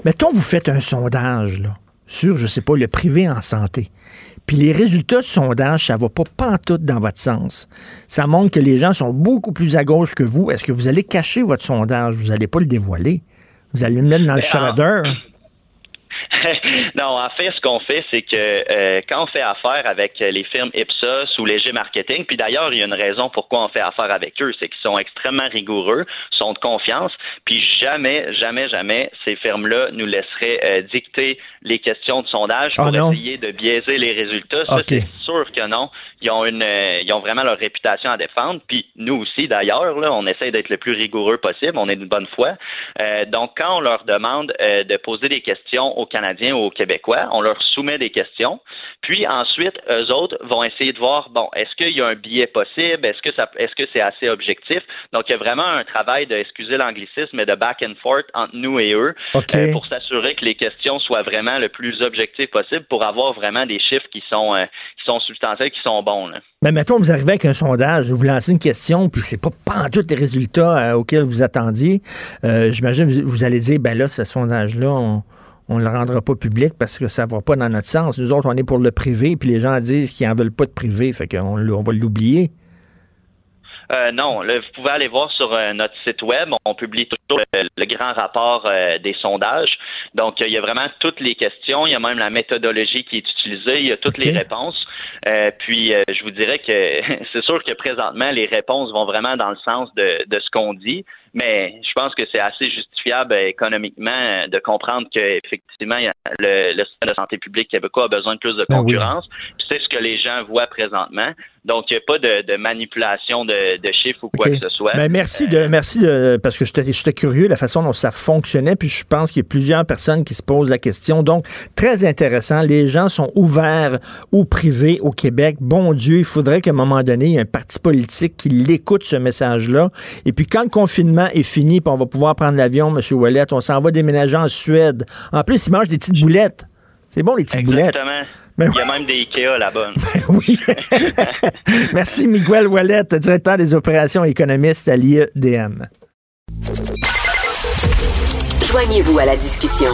Mettons, vous faites un sondage, là sur, je sais pas, le privé en santé. Puis les résultats de sondage, ça va pas pantoute dans votre sens. Ça montre que les gens sont beaucoup plus à gauche que vous. Est-ce que vous allez cacher votre sondage? Vous n'allez pas le dévoiler. Vous allez le mettre dans le shredder. Non, en fait, ce qu'on fait, c'est que euh, quand on fait affaire avec les firmes Ipsos ou Léger Marketing, puis d'ailleurs, il y a une raison pourquoi on fait affaire avec eux, c'est qu'ils sont extrêmement rigoureux, sont de confiance, puis jamais, jamais, jamais, ces firmes-là nous laisseraient euh, dicter les questions de sondage pour Ah, essayer de biaiser les résultats. Ça, c'est sûr que non. Ils ont une, euh, ils ont vraiment leur réputation à défendre. Puis nous aussi, d'ailleurs, là, on essaie d'être le plus rigoureux possible. On est de bonne foi. Donc, quand on leur demande de poser des questions aux Canadiens ou aux Québécois, on leur soumet des questions. Puis ensuite, eux autres vont essayer de voir, bon, est-ce qu'il y a un biais possible? Est-ce que ça, est-ce que c'est assez objectif? Donc, il y a vraiment un travail de, excusez l'anglicisme, mais de back and forth entre nous et eux euh, pour s'assurer que les questions soient vraiment le plus objectives possible pour avoir vraiment des chiffres qui sont, euh, qui sont substantiels, qui sont bons. Là. Mais mettons, vous arrivez avec un sondage, vous lancez une question, puis c'est pas pantoute les résultats euh, auxquels vous attendiez. J'imagine vous, vous allez dire, ben là, ce sondage-là, on on le rendra pas public parce que ça va pas dans notre sens. Nous autres, on est pour le privé, puis les gens disent qu'ils en veulent pas de privé, fait qu'on on va l'oublier. Euh, non, là, vous pouvez aller voir sur euh, notre site web. On publie toujours le, le grand rapport euh, des sondages. Donc, il y a vraiment toutes les questions. Il y a même la méthodologie qui est utilisée. Il y a toutes les réponses. Puis, je vous dirais que <laughs> c'est sûr que présentement, les réponses vont vraiment dans le sens de, de ce qu'on dit. Mais je pense que c'est assez justifiable euh, économiquement euh, de comprendre qu'effectivement, le, le système de santé publique québécois a besoin de plus de Ben oui. concurrence. Puis C'est ce que les gens voient présentement. Donc, il n'y a pas de, de manipulation de, de chiffres ou quoi que ce soit. Ben, merci de merci de parce que j'étais curieux de la façon dont ça fonctionnait puis je pense qu'il y a plusieurs personnes qui se posent la question donc très intéressant les gens sont ouverts au privé au Québec bon Dieu il faudrait qu'à un moment donné il y ait un parti politique qui l'écoute ce message là et puis quand le confinement est fini puis on va pouvoir prendre l'avion monsieur Ouellet on s'en va déménager en Suède en plus ils mangent des petites boulettes c'est bon les petites boulettes Exactement. Ben Il y a même des Ikea là-bas. <laughs> oui. <laughs> Merci, Miguel Wallet, directeur des opérations économistes à l'IEDM. Joignez-vous à la discussion.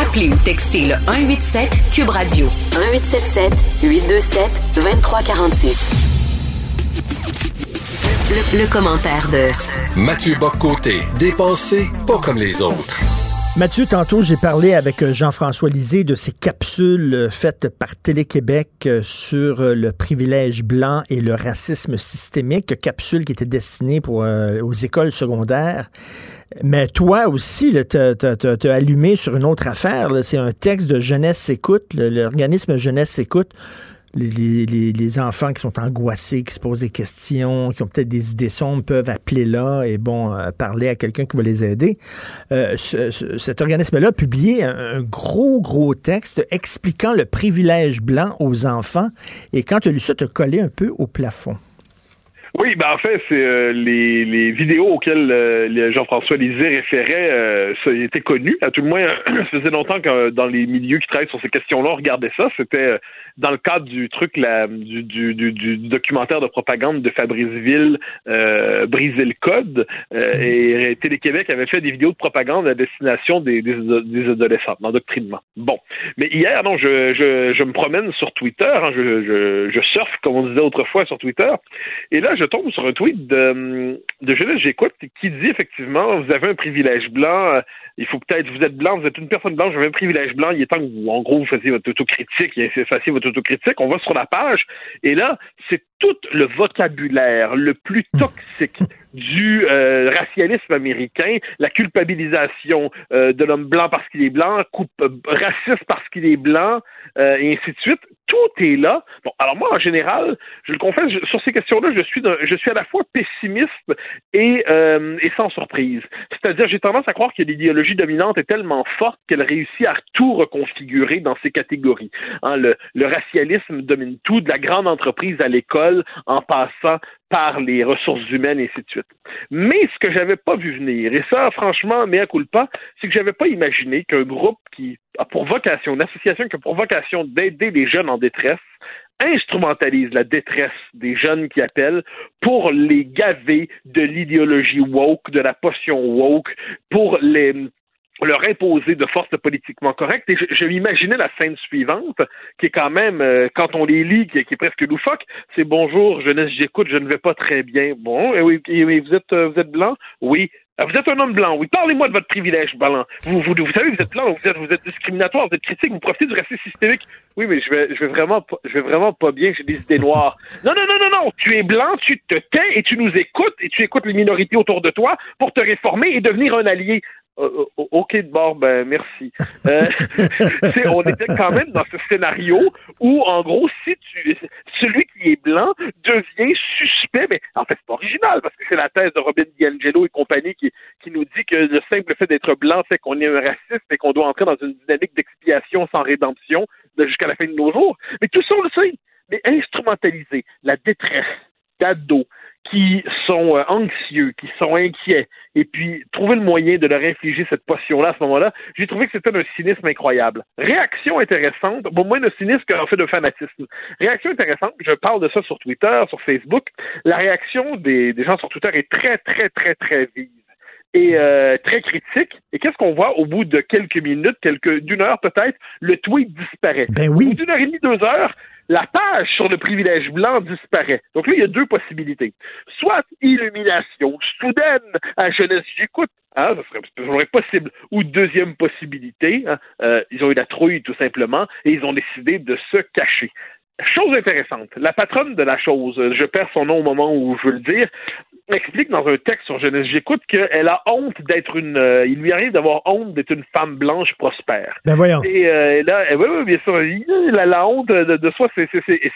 Appelez ou textez le 187 Cube Radio 1877 827 2346. Le, le commentaire de Mathieu Boccoté, dépensé pas comme les autres. Mathieu, tantôt, j'ai parlé avec euh, Jean-François Lisée de ces capsules euh, faites par Télé-Québec euh, sur le privilège blanc et le racisme systémique, capsules qui étaient destinées pour, euh, aux écoles secondaires. Mais toi aussi, tu as, allumé sur une autre affaire. C'est un texte de Jeunesse Écoute, l'organisme Jeunesse Écoute. Les, enfants qui sont angoissés, qui se posent des questions, qui ont peut-être des idées sombres, peuvent appeler là et bon, euh, parler à quelqu'un qui va les aider. Euh, ce- ce- cet organisme-là a publié un, gros, gros texte expliquant le privilège blanc aux enfants. Et quand tu as lu ça, tu as collé un peu au plafond. Oui, ben en fait, c'est euh, les, vidéos auxquelles les Jean-François Lisée référait, ça était connu. À tout le moins, <clears throat> ça faisait longtemps que dans les milieux qui travaillent sur ces questions-là, on regardait ça. C'était dans le cadre du truc, la, du, du, du, du documentaire de propagande de Fabrice Ville, euh, Briser le code. Euh, et Télé-Québec avait fait des vidéos de propagande à destination des, des, des adolescents, d'endoctrinement. Bon. Mais hier, non, je, je, je me promène sur Twitter, hein, je, je, je surfe, comme on disait autrefois sur Twitter, et là, je tombe sur un tweet de, de Jeunesse J'écoute qui dit effectivement, vous avez un privilège blanc, euh, il faut peut-être, vous êtes blanc, vous êtes une personne blanche, vous avez un privilège blanc, il est temps que vous, en gros, vous fassiez votre autocritique, et fassiez votre autocritique, on va sur la page, et là, c'est tout le vocabulaire le plus toxique du euh, racialisme américain, la culpabilisation euh, de l'homme blanc parce qu'il est blanc, coupe, euh, raciste parce qu'il est blanc, euh, et ainsi de suite. Tout est là. Bon, alors moi, en général, je le confesse, sur ces questions-là, je suis, à la fois pessimiste et, euh, et sans surprise. C'est-à-dire, j'ai tendance à croire que l'idéologie dominante est tellement forte qu'elle réussit à tout reconfigurer dans ces catégories. Hein, le, le racialisme domine tout, de la grande entreprise à l'école, en passant par les ressources humaines et ainsi de suite. Mais ce que j'avais pas vu venir, et ça, franchement, mea culpa, c'est que j'avais pas imaginé qu'un groupe qui a pour vocation, une association qui a pour vocation d'aider les jeunes en détresse, instrumentalise la détresse des jeunes qui appellent pour les gaver de l'idéologie woke, de la potion woke, pour les leur imposer de force politiquement correcte. Et je, je m'imaginais la scène suivante, qui est quand même, euh, quand on les lit, qui, est presque loufoque, c'est bonjour, jeunesse, j'écoute, je ne vais pas très bien. Bon, et oui, vous êtes, euh, vous êtes blanc? Oui. Ah, vous êtes un homme blanc, oui. Parlez-moi de votre privilège blanc. Vous, vous, savez, vous êtes blanc, vous êtes, vous êtes discriminatoire, vous êtes critique, vous profitez du racisme systémique. Oui, mais je vais, vraiment, je vais vraiment pas bien. J'ai des idées noires. Non, non, non, non, non. Tu es blanc, tu te tais et tu nous écoutes et tu écoutes les minorités autour de toi pour te réformer et devenir un allié. Euh, euh, OK de bord, ben merci. Euh, <laughs> on était quand même dans ce scénario où, en gros, si tu celui qui est blanc devient suspect, mais en fait, c'est pas original parce que c'est la thèse de Robin DiAngelo et compagnie qui, qui nous dit que le simple fait d'être blanc fait qu'on est un raciste et qu'on doit entrer dans une dynamique d'expiation sans rédemption jusqu'à la fin de nos jours. Mais tout ça, on le sait. Mais instrumentaliser la détresse d'ados, qui sont euh, anxieux, qui sont inquiets, et puis trouver le moyen de leur infliger cette potion-là à ce moment-là, j'ai trouvé que c'était un cynisme incroyable. Réaction intéressante, bon, moins de cynisme qu'en fait de fanatisme. Réaction intéressante, je parle de ça sur Twitter, sur Facebook. La réaction des, des gens sur Twitter est très, très, très, très vive et euh, très critique. Et qu'est-ce qu'on voit au bout de quelques minutes, quelques d'une heure peut-être, le tweet disparaît. Ben oui. D'une heure et demie, deux heures, la page sur le privilège blanc disparaît. Donc là, il y a deux possibilités. Soit illumination soudaine à jeunesse j'écoute, hein, ça serait. Ou deuxième possibilité, hein, euh, ils ont eu la trouille tout simplement et ils ont décidé de se cacher. Chose intéressante, la patronne de la chose, je perds son nom au moment où je veux le dire, explique dans un texte sur Jeunesse J'écoute qu'elle a honte d'être une. Euh, il lui arrive d'avoir honte d'être une femme blanche prospère. Ben voyons. Et euh, là, oui, oui, bien sûr, la, la honte de, de soi, c'est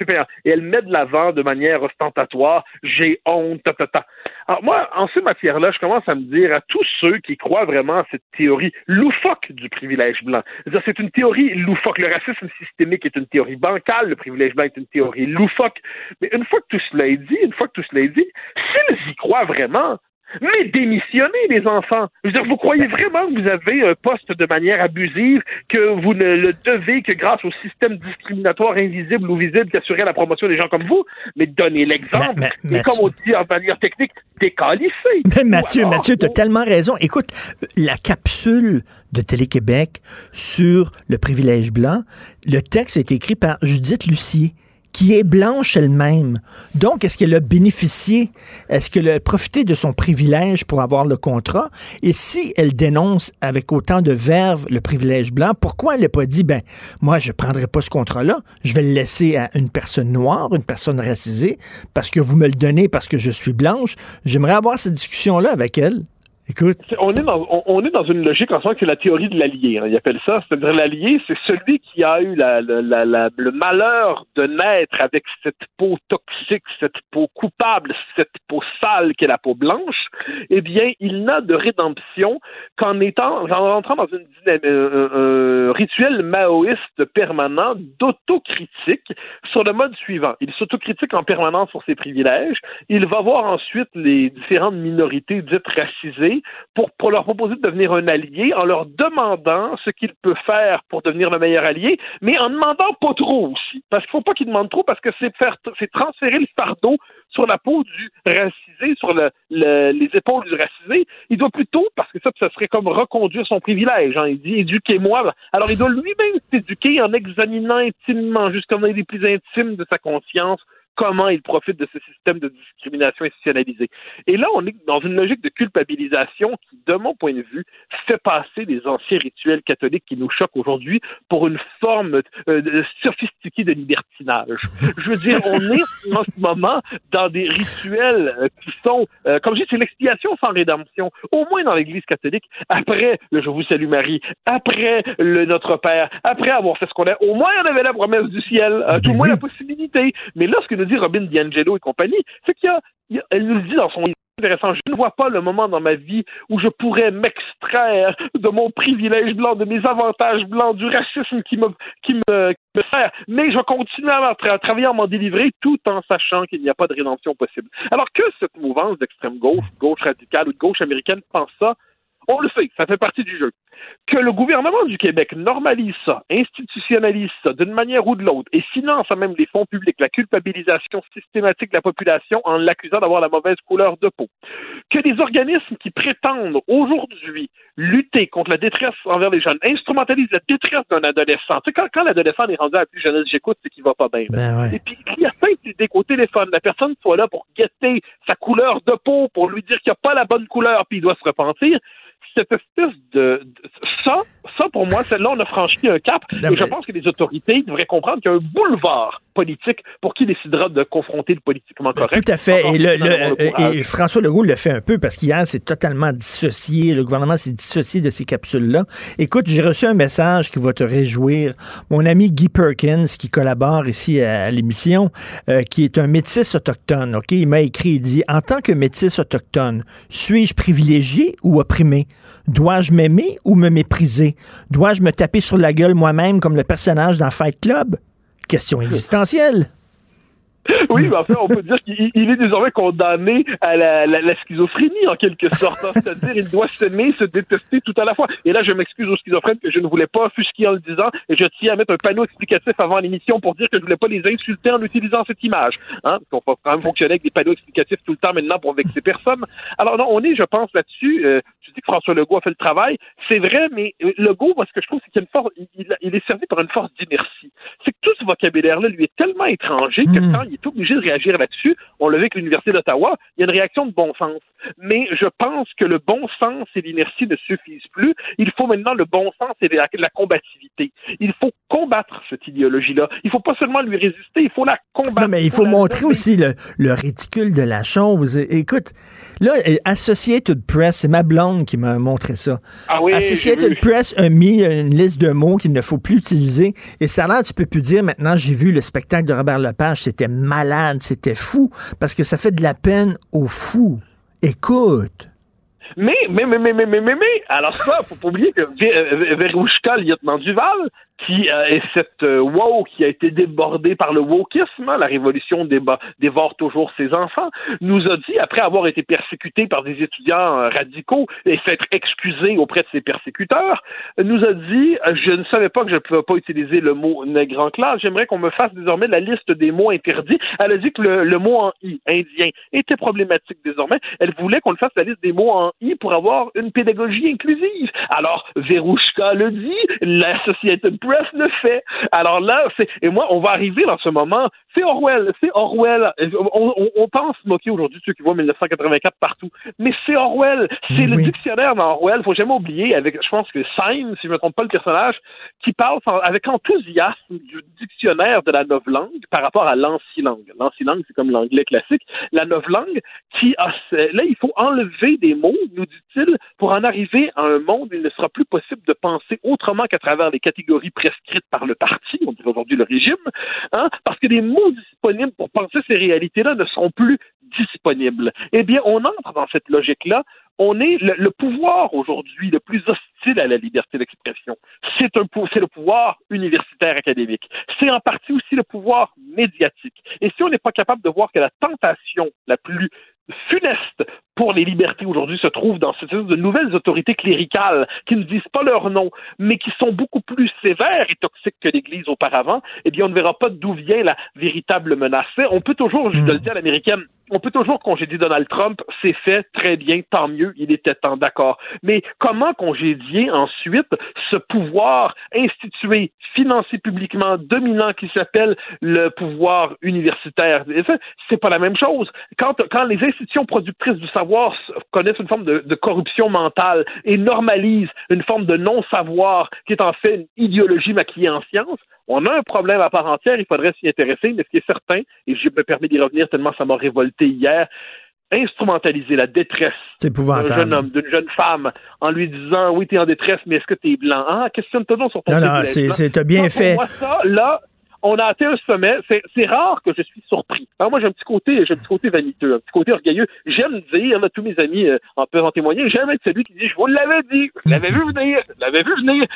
payant. Et elle met de l'avant de manière ostentatoire. J'ai honte, ta, ta, ta. Alors moi, en ces matières-là, je commence à me dire à tous ceux qui croient vraiment à cette théorie loufoque du privilège blanc. C'est une théorie loufoque. Le racisme systémique est une théorie bancale. Le privilège blanc est une théorie loufoque. Mais une fois que tout cela est dit, une fois que tout cela est dit, s'ils y croient vraiment, mais démissionnez, les enfants. Je veux dire, vous croyez vraiment que vous avez un poste de manière abusive, que vous ne le devez que grâce au système discriminatoire invisible ou visible qui assurait la promotion des gens comme vous? Mais donnez l'exemple. Et comme on dit en manière technique, décalissez. Mais Mathieu, Mathieu, tu as tellement raison. Écoute, la capsule de Télé-Québec sur le privilège blanc, le texte est écrit par Judith Lucier qui est blanche elle-même. Donc, est-ce qu'elle a bénéficié, est-ce qu'elle a profité de son privilège pour avoir le contrat? Et si elle dénonce avec autant de verve le privilège blanc, pourquoi elle n'a pas dit, ben, moi, je ne prendrai pas ce contrat-là, je vais le laisser à une personne noire, une personne racisée, parce que vous me le donnez parce que je suis blanche? J'aimerais avoir cette discussion-là avec elle. On est, dans, une logique en soi que la théorie de l'allié. Hein, il appelle ça. C'est-à-dire l'allié, c'est celui qui a eu le malheur de naître avec cette peau toxique, cette peau coupable, cette peau sale qu'est la peau blanche. Eh bien, il n'a de rédemption qu'en étant, en rentrant dans un rituel maoïste permanent d'autocritique sur le mode suivant. Il s'autocritique en permanence sur ses privilèges. Il va voir ensuite les différentes minorités dites racisées pour, leur proposer de devenir un allié en leur demandant ce qu'il peut faire pour devenir le meilleur allié, mais en demandant pas trop aussi. Parce qu'il faut pas qu'il demande trop parce que c'est transférer le fardeau sur la peau du racisé, sur le, les épaules du racisé. Il doit plutôt, parce que ça, ça serait comme reconduire son privilège. Hein. Il dit éduquez-moi. Alors il doit lui-même s'éduquer en examinant intimement, jusqu'à les plus intimes de sa conscience, comment ils profitent de ce système de discrimination institutionnalisée. Et là, on est dans une logique de culpabilisation qui, de mon point de vue, fait passer les anciens rituels catholiques qui nous choquent aujourd'hui pour une forme euh, sophistiquée de libertinage. Je veux dire, on est en ce moment dans des rituels euh, qui sont, euh, comme je dis, c'est l'expiation sans rédemption, au moins dans l'Église catholique, après le Je vous salue Marie, après le Notre Père, après avoir fait ce qu'on a, au moins on avait la promesse du ciel, tout au moins la possibilité. Mais là, ce Robin DiAngelo et compagnie, c'est qu'il y a, elle le dit dans son intéressant. Je ne vois pas le moment dans ma vie où je pourrais m'extraire de mon privilège blanc, de mes avantages blancs, du racisme qui me, qui sert. Mais je continue à, travailler à m'en délivrer tout en sachant qu'il n'y a pas de rédemption possible. Alors que cette mouvance d'extrême gauche, gauche radicale ou gauche américaine pense ça, on le sait, ça fait partie du jeu. Que le gouvernement du Québec normalise ça, institutionnalise ça d'une manière ou de l'autre et finance même des fonds publics la culpabilisation systématique de la population en l'accusant d'avoir la mauvaise couleur de peau. que des organismes qui prétendent aujourd'hui lutter contre la détresse envers les jeunes instrumentalisent la détresse d'un adolescent. Tu sais, quand, quand l'adolescent est rendu à la plus jeunesse, j'écoute, c'est qu'il va pas bien. Ben ouais. Et puis, il y a idées qu'au téléphone, la personne soit là pour guetter sa couleur de peau, pour lui dire qu'il n'y a pas la bonne couleur, puis il doit se repentir. Cette espèce de, de- ça, ça pour moi, celle-là, on a franchi un cap. Non, et je pense que les autorités devraient comprendre qu'il y a un boulevard politique pour qui décidera de confronter le politiquement correct. Tout à fait. Et, le, le- monde euh, et François Legault le fait un peu parce qu'hier, c'est totalement dissocié. Le gouvernement s'est dissocié de ces capsules-là. Écoute, j'ai reçu un message qui va te réjouir. Mon ami Guy Perkins, qui collabore ici à, à l'émission, euh, qui est un métis autochtone, OK? Il m'a écrit, il dit, en tant que métis autochtone, suis-je privilégié ou opprimé? Dois-je m'aimer ou me mépriser? Dois-je me taper sur la gueule moi-même comme le personnage dans Fight Club? Question <laughs> existentielle. Oui, mais enfin, on peut dire qu'il il est désormais condamné à la, la- la schizophrénie, en quelque sorte. hein. C'est-à-dire, il doit s'aimer, se détester tout à la fois. Et là, je m'excuse aux schizophrènes que je ne voulais pas fusquer en le disant, et je tiens à mettre un panneau explicatif avant l'émission pour dire que je ne voulais pas les insulter en utilisant cette image. Hein? Qu'on va quand même fonctionner avec des panneaux explicatifs tout le temps maintenant pour vexer personne. Alors non, on est, je pense, là-dessus. euh, tu dis que François Legault a fait le travail. C'est vrai, mais euh, Legault, moi, ce que je trouve, c'est qu'il une force, il, il- il est servi par une force d'inertie. C'est que tout ce vocabulaire-là lui est tellement étranger que quand il est obligé de réagir là-dessus, on l'a vu avec l'Université d'Ottawa, il y a une réaction de bon sens. Mais je pense que le bon sens et l'inertie ne suffisent plus. Il faut maintenant le bon sens et la, la combativité. Il faut combattre cette idéologie-là. Il faut pas seulement lui résister, il faut la combattre. Non, mais il faut montrer aussi le, le ridicule de la chose. Écoute, là, Associated Press, c'est ma blonde qui m'a montré ça. Ah oui, Associated. Press a mis une liste de mots qu'il ne faut plus utiliser. Et ça a l'air, tu peux plus dire maintenant, j'ai vu le spectacle de Robert Lepage, c'était malade, c'était fou, parce que ça fait de la peine aux fous. Écoute. Mais, mais, mais, mais, mais, mais, mais, mais, alors ça, faut pas oublier que euh, Verouchka, lieutenant Duval, qui euh, est cette euh, wow qui a été débordée par le wokisme, hein, la révolution dévore toujours ses enfants, nous a dit, après avoir été persécuté par des étudiants euh, radicaux et s'être excusé auprès de ses persécuteurs, nous a dit, je ne savais pas que je ne pouvais pas utiliser le mot nègre en classe, j'aimerais qu'on me fasse désormais la liste des mots interdits. Elle a dit que le, le mot en i, indien, était problématique désormais. Elle voulait qu'on le fasse la liste des mots en i pour avoir une pédagogie inclusive. Alors, Verouchka le dit, l'Associated Press le fait. Alors là, c'est, et moi, on va arriver dans ce moment, c'est Orwell, c'est Orwell. On, on, on pense se moquer aujourd'hui ceux qui voient 1984 partout, mais c'est Orwell. C'est le dictionnaire d'Orwell, faut jamais oublier, avec, je pense que Syme, si je ne me trompe pas le personnage, qui parle sans- avec enthousiasme du dictionnaire de la novlangue par rapport à l'ancilangue. L'ancilangue, c'est comme l'anglais classique. La novlangue, qui a, là, il faut enlever des mots, nous dit-il, pour en arriver à un monde où il ne sera plus possible de penser autrement qu'à travers les catégories prescrites par le parti, on dirait aujourd'hui le régime, hein, parce que les mots disponibles pour penser ces réalités-là ne seront plus disponibles. Eh bien, on entre dans cette logique-là. On est le, pouvoir aujourd'hui le plus hostile à la liberté d'expression. C'est le pouvoir universitaire académique. C'est en partie aussi le pouvoir médiatique. Et si on n'est pas capable de voir que la tentation la plus funeste pour les libertés aujourd'hui se trouve dans cette espèce de nouvelles autorités cléricales qui ne disent pas leur nom, mais qui sont beaucoup plus sévères et toxiques que l'Église auparavant, eh bien, on ne verra pas d'où vient la véritable menace. On peut toujours, je le dis à l'américaine, on peut toujours congédier Donald Trump, c'est fait, très bien, tant mieux, il était temps, d'accord. Mais comment congédier ensuite ce pouvoir institué, financé publiquement, dominant qui s'appelle le pouvoir universitaire? C'est pas la même chose. Quand, quand les institutions productrices du savoir connaissent une forme de, de corruption mentale et normalisent une forme de non-savoir qui est en fait une idéologie maquillée en science, on a un problème à part entière, il faudrait s'y intéresser, mais ce qui est certain, et je me permets d'y revenir tellement ça m'a révolté hier, instrumentaliser la détresse d'un jeune homme, d'une jeune femme, en lui disant oui, t'es en détresse, mais est-ce que t'es blanc? Ah, questionne-toi donc sur ton Non, non, c'est- bien fait. Pour moi, ça, là, on a atteint un sommet. C'est, rare que je suis surpris. Alors moi, j'ai un petit côté, j'ai un petit côté vaniteux, un petit côté orgueilleux. J'aime dire, là, tous mes amis euh, en peuvent en témoigner, j'aime être celui qui dit, je vous l'avais dit, je l'avais vu venir, je l'avais vu venir.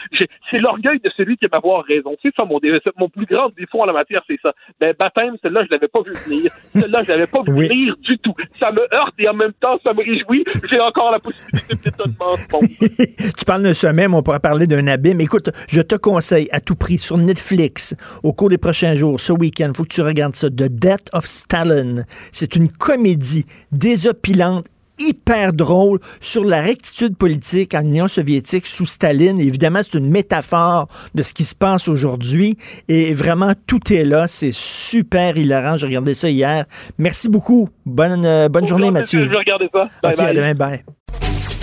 C'est l'orgueil de celui qui aime avoir raison. C'est ça mon plus grand défaut en la matière, c'est ça. Ben, baptême, celle-là, je l'avais pas vu venir. Celle-là, je l'avais pas vu Oui. venir du tout. Ça me heurte et en même temps, ça me réjouit. J'ai encore la possibilité de d'étonnement. Bon. <laughs> tu parles d'un sommet, mais on pourrait parler d'un abîme. Écoute, je te conseille à tout prix sur Netflix, au cours des prochains jours, ce week-end, faut que tu regardes ça, The Death of Stalin. C'est une comédie désopilante hyper drôle sur la rectitude politique en Union soviétique sous Staline. Évidemment, c'est une métaphore de ce qui se passe aujourd'hui. Et vraiment, tout est là. C'est super hilarant. J'ai regardé ça hier. Merci beaucoup. Bonne, euh, bonne journée, Mathieu. Je vais regarder ça. Bye OK, à bye. demain. Bye.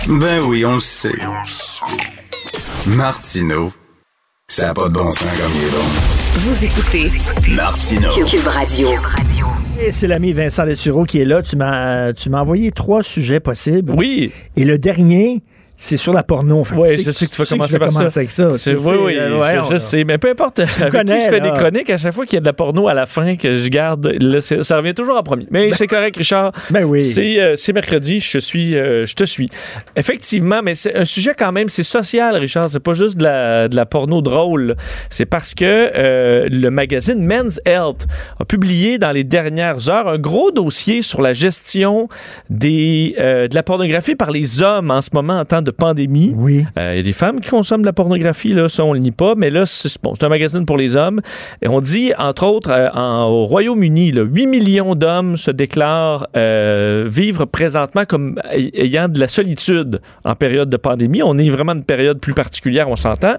Ben oui, on le sait. Martineau, ça n'a pas de bon sens comme il est bon. Vous écoutez Martineau. Cube Radio. Et c'est l'ami Vincent Dessureau qui est là. Tu m'as, tu m'as envoyé trois sujets possibles. Oui. Et le dernier, c'est sur la porno. Fait Oui, je sais que tu vas commencer par ça. commencer avec ça. C'est- Tu oui, oui, euh, ouais, je, sais. Mais peu importe <laughs> avec qui je fais là. des chroniques, à chaque fois qu'il y a de la porno à la fin que je garde, ça revient toujours en premier. Mais c'est correct, Richard. Ben oui. C'est euh, mercredi, je suis, euh, je te suis. Effectivement, mais c'est un sujet quand même, c'est social, Richard. C'est pas juste de la, de la porno drôle. C'est parce que euh, le magazine Men's Health a publié dans les dernières heures un gros dossier sur la gestion des, de la pornographie par les hommes en ce moment en temps de pandémie. Oui. Euh, Il y a des femmes qui consomment de la pornographie, là, ça on le nie pas, mais là c'est bon, un magazine pour les hommes. Et on dit, entre autres, euh, en- au Royaume-Uni, là, 8 millions d'hommes se déclarent euh, vivre présentement comme ay- ayant de la solitude en période de pandémie. On est vraiment une période plus particulière, on s'entend.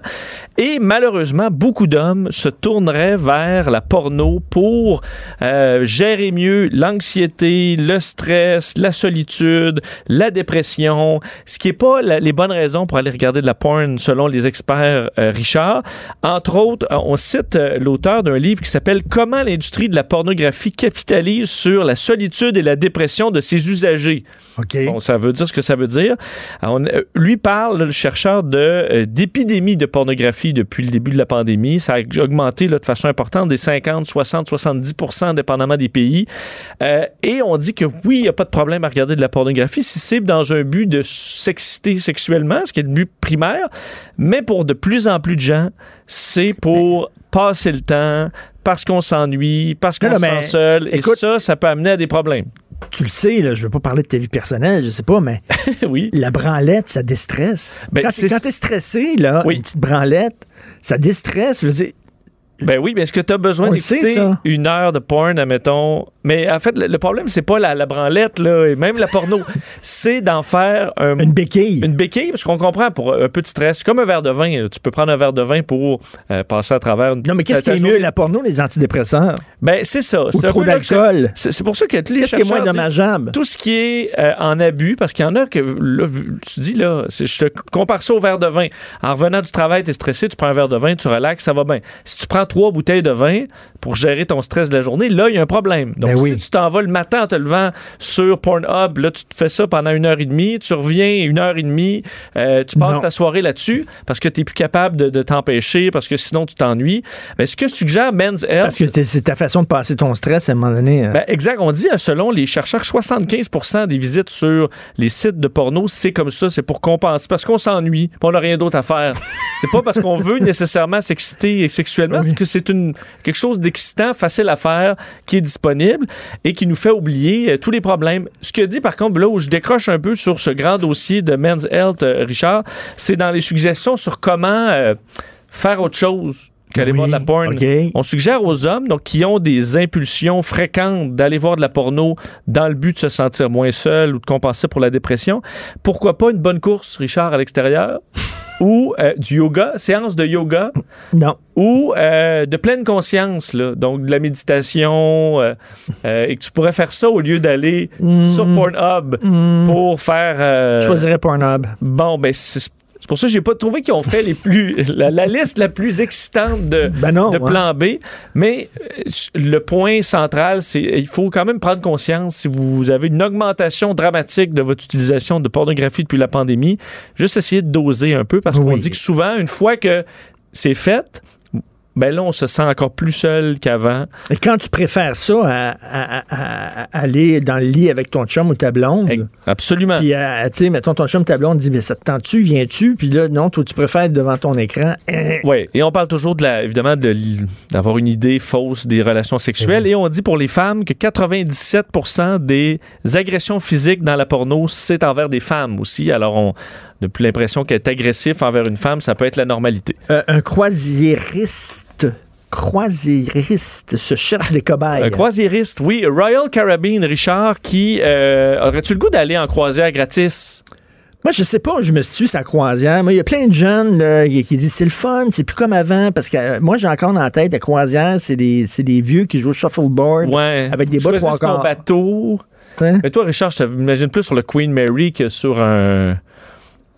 Et malheureusement, beaucoup d'hommes se tourneraient vers la porno pour euh, gérer mieux l'anxiété, le stress, la solitude, la dépression, ce qui n'est pas la- les bonnes raisons pour aller regarder de la porn selon les experts euh, Richard. Entre autres, on cite euh, l'auteur d'un livre qui s'appelle Comment l'industrie de la pornographie capitalise sur la solitude et la dépression de ses usagers. OK. Bon, ça veut dire ce que ça veut dire. Alors, on- lui parle, le chercheur, de, euh, d'épidémie de pornographie depuis le début de la pandémie. Ça a augmenté là, de façon importante, des 50, 60, 70 dépendamment des pays. Euh, et on dit que oui, il n'y a pas de problème à regarder de la pornographie si c'est dans un but de s'exciter sexuellement, ce qui est le but primaire. Mais pour de plus en plus de gens, c'est pour passer le temps, parce qu'on s'ennuie, parce qu'on se sent seul. écoute- et ça, ça peut amener à des problèmes. Tu le sais, là, je veux pas parler de ta vie personnelle, je sais pas, mais <laughs> oui. la branlette, ça déstresse. Ben, quand t'es stressé, là, Oui. une petite branlette, ça déstresse. Je veux dire, Ben oui, mais est-ce que tu as besoin d'écouter une heure de porn, admettons? Mais en fait, le, le problème, c'est pas la, la branlette, là, et même la porno. <laughs> c'est d'en faire un- une béquille. une béquille, parce qu'on comprend, pour un peu de stress. Comme un verre de vin. là. Tu peux prendre un verre de vin pour euh, passer à travers une Non, mais qu'est-ce qui est mieux, la porno les antidépresseurs? Ben, c'est ça. Ou trop d'alcool? C'est pour ça que les Qu'est-ce qui est moins dommageable? tout ce qui est euh, en abus, parce qu'il y en a que, là, tu dis, là, je te compare ça au verre de vin. En revenant du travail, tu es stressé, tu prends un verre de vin, tu relaxes, ça va bien. Si tu prends trois bouteilles de vin pour gérer ton stress de la journée, là, il y a un problème. Donc, Ben si oui. tu t'en vas le matin en te levant sur Pornhub, là, tu te fais ça pendant une heure et demie, tu reviens une heure et demie, euh, tu passes Non. ta soirée là-dessus parce que tu n'es plus capable de, de t'empêcher, parce que sinon tu t'ennuies. Mais ce que suggère Men's Health, Parce que c'est ta façon de passer ton stress à un moment donné. hein. ben, exact. On dit, euh, selon les chercheurs, 75% des visites sur les sites de porno, c'est comme ça, c'est pour compenser, parce qu'on s'ennuie, puis on n'a rien d'autre à faire. <laughs> c'est pas parce qu'on veut nécessairement s'exciter sexuellement, parce que c'est une, quelque chose d'excitant, facile à faire, qui est disponible et qui nous fait oublier euh, tous les problèmes. Ce que dit, par contre, là où je décroche un peu sur ce grand dossier de Men's Health, euh, Richard, c'est dans les suggestions sur comment euh, faire autre chose qu'aller Oui, voir de la porn. On suggère aux hommes donc, qui ont des impulsions fréquentes d'aller voir de la porno dans le but de se sentir moins seul ou de compenser pour la dépression. Pourquoi pas une bonne course, Richard, à l'extérieur? Ou euh, du yoga, séance de yoga? Non. Ou euh, de pleine conscience, là. donc de la méditation, euh, et que tu pourrais faire ça au lieu d'aller sur Pornhub pour faire... Je choisirais Pornhub. Bon, ben c'est c'est pour ça que j'ai pas trouvé qu'ils ont fait les plus la, la liste la plus excitante de, Ben non, de ouais. plan B. Mais euh, le point central, c'est il faut quand même prendre conscience si vous avez une augmentation dramatique de votre utilisation de pornographie depuis la pandémie, juste essayer de doser un peu parce qu'on Oui. dit que souvent, une fois que c'est fait, ben là, on se sent encore plus seul qu'avant. Et quand tu préfères ça à, à- à- à aller dans le lit avec ton chum ou ta blonde, Absolument. puis euh, tu sais, mettons ton chum ou ta blonde dit, mais ça te tente-tu, viens-tu? Puis là, non, toi, tu préfères être devant ton écran. Hein. Oui, et on parle toujours de la, évidemment de d'avoir une idée fausse des relations sexuelles. Et on dit pour les femmes que 97% des agressions physiques dans la porno, c'est envers des femmes aussi. Alors on n'a plus l'impression qu'être agressif envers une femme, ça peut être la normalité. Euh, un croisiériste croisiériste se cherche des cobayes. Un croisiériste, oui. Royal Caribbean, Richard, qui euh, aurais-tu le goût d'aller en croisière gratis? Moi, je sais pas, je me suis sa croisière. Moi, il y a plein de jeunes là, qui disent c'est le fun, c'est plus comme avant. Parce que euh, moi, j'ai encore dans la tête, la croisière, c'est des, des vieux qui jouent au shuffleboard Ouais. avec des bas de trois bateau. Hein? Mais toi, Richard, je t'imagine plus sur le Queen Mary que sur un.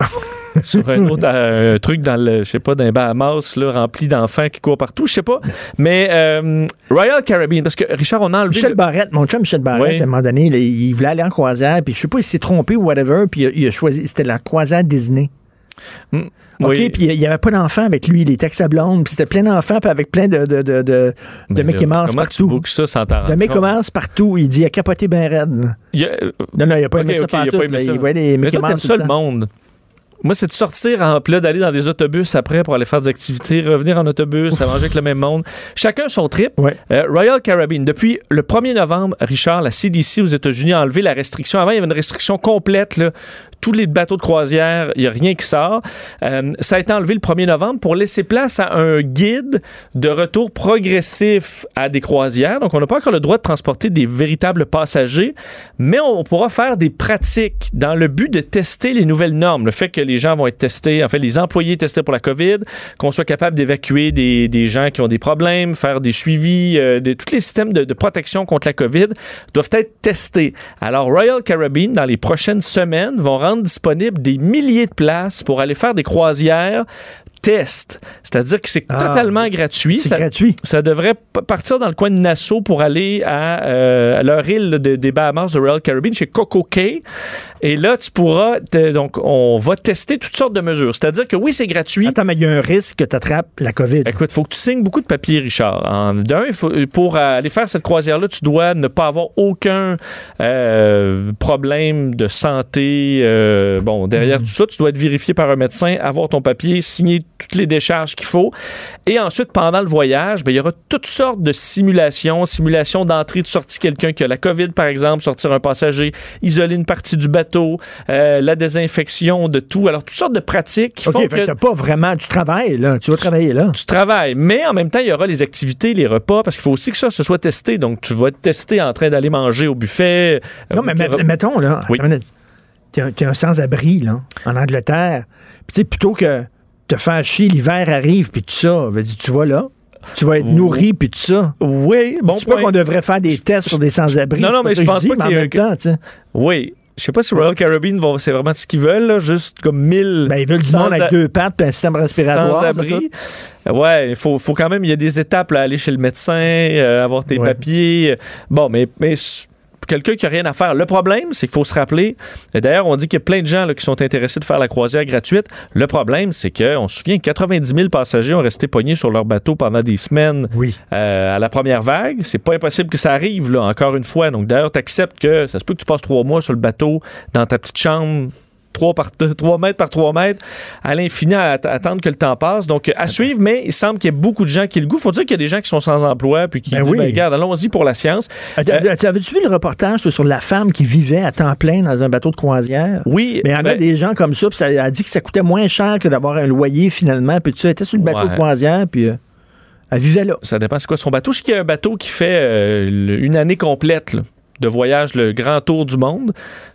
<laughs> sur un autre euh, truc dans le, je sais pas, d'un Bahamas, là, rempli d'enfants qui courent partout, je sais pas. Mais euh, Royal Caribbean, parce que Richard, on a enlevé. Michel le- Barrette, mon chum Michel Barrette, Oui. à un moment donné, il voulait aller en croisière, puis je sais pas, il s'est trompé ou whatever, puis il a, il a choisi, c'était la croisière Disney. OK, Hmm. oui. puis il y avait pas d'enfants avec lui, il était avec sa blonde, puis c'était plein d'enfants, puis avec plein de, de, de, de, de Ben Mickey là, Mouse Comment tu partout. bookes ça sans t'en De rendre Mickey compte? Mouse partout. Il dit, il a capoté bien raide. Il a- Non, non, il a pas aimé Ok, ça ok, il pas aimé ça. Il voyait les Mickey Mouse. ça le monde. Moi, c'est de sortir en puis là, d'aller dans des autobus après pour aller faire des activités, revenir en autobus, à manger avec le même monde. Chacun son trip. Ouais. Euh, Royal Caribbean, depuis le 1er novembre, Richard, la CDC aux États-Unis a enlevé la restriction. Avant, il y avait une restriction complète. Là. Tous les bateaux de croisière, il n'y a rien qui sort. Euh, ça a été enlevé le 1er novembre pour laisser place à un guide de retour progressif à des croisières. Donc, on n'a pas encore le droit de transporter des véritables passagers, mais on pourra faire des pratiques dans le but de tester les nouvelles normes. Le fait que les gens vont être testés, en fait, les employés testés pour la COVID, qu'on soit capable d'évacuer des, des gens qui ont des problèmes, faire des suivis, euh, des- tous les systèmes de, de protection contre la COVID doivent être testés. Alors, Royal Caribbean, dans les prochaines semaines, vont rendre disponibles des milliers de places pour aller faire des croisières test. C'est-à-dire que c'est Ah, totalement gratuit. C'est gratuit. ça devrait partir dans le coin de Nassau pour aller à, euh, à leur île de- des Bahamas de Royal Caribbean, chez Coco Cay. Et là, tu pourras. donc, on va tester toutes sortes de mesures. C'est-à-dire que oui, c'est gratuit. Attends, mais il y a un risque que tu attrapes la COVID. Écoute, il faut que tu signes beaucoup de papiers, Richard. En- D'un, pour aller faire cette croisière-là, tu dois ne pas avoir aucun euh, problème de santé. euh, bon, derrière tout ça, tu dois être vérifié par un médecin, avoir ton papier, signer toutes les décharges qu'il faut. Et ensuite, pendant le voyage, ben, il y aura toutes sortes de simulations, simulations d'entrée, de sortie quelqu'un qui a la COVID, par exemple, sortir un passager, isoler une partie du bateau, euh, la désinfection de tout. Alors, toutes sortes de pratiques qui OK, font fait que que t'as pas vraiment du travail, là. Tu vas travailler là. tu travailles, mais en même temps, il y aura les activités, les repas, parce qu'il faut aussi que ça se soit testé. Donc, tu vas être testé en train d'aller manger au buffet. euh, Non, mais mettons, là, Oui. t'es un, un sans-abri, là, en Angleterre. Puis, tu sais, plutôt que te faire chier, l'hiver arrive, puis tout ça, veut dire, tu vas là, tu vas être nourri, puis tout ça. Oui, bon C'est pas qu'on devrait faire des tests sur des sans-abri. Non, non, mais je pense pas qu'il y ait même temps, tu sais. Oui. Je sais pas si Royal Caribbean, vont- c'est vraiment ce qu'ils veulent, là, juste comme 1000. Ben, ils veulent du monde avec deux pattes puis un système respiratoire. Sans c'est abri. Ouais, il faut, faut quand même, il y a des étapes, là, aller chez le médecin, euh, avoir tes Ouais. papiers. Bon, mais, quelqu'un qui a rien à faire. Le problème, c'est qu'il faut se rappeler. et D'ailleurs, on dit qu'il y a plein de gens là, qui sont intéressés de faire la croisière gratuite. Le problème, c'est qu'on se souvient que 90 000 passagers ont resté pognés sur leur bateau pendant des semaines Oui. euh, à la première vague. C'est pas impossible que ça arrive, là, encore une fois. Donc, d'ailleurs, tu acceptes que ça se peut que tu passes trois mois sur le bateau, dans ta petite chambre. 3, par, 3 mètres par 3 mètres, à l'infini, à, attendre que le temps passe. Donc, à suivre, mais il semble qu'il y ait beaucoup de gens qui le goût. faut dire qu'il y a des gens qui sont sans emploi, puis qui Ben disent, oui. ben, regarde, allons-y pour la science. Attends, Avais-tu vu le reportage sur la femme qui vivait à temps plein dans un bateau de croisière? Oui. Mais il y en a ben- des gens comme ça, puis ça a dit que ça coûtait moins cher que d'avoir un loyer finalement. Puis tu sais, elle était sur le bateau Ouais. de croisière, puis euh, elle vivait là. Ça dépend c'est quoi son bateau? Je sais qu'il y a un bateau qui fait euh, une année complète là, de voyage, le grand tour du monde.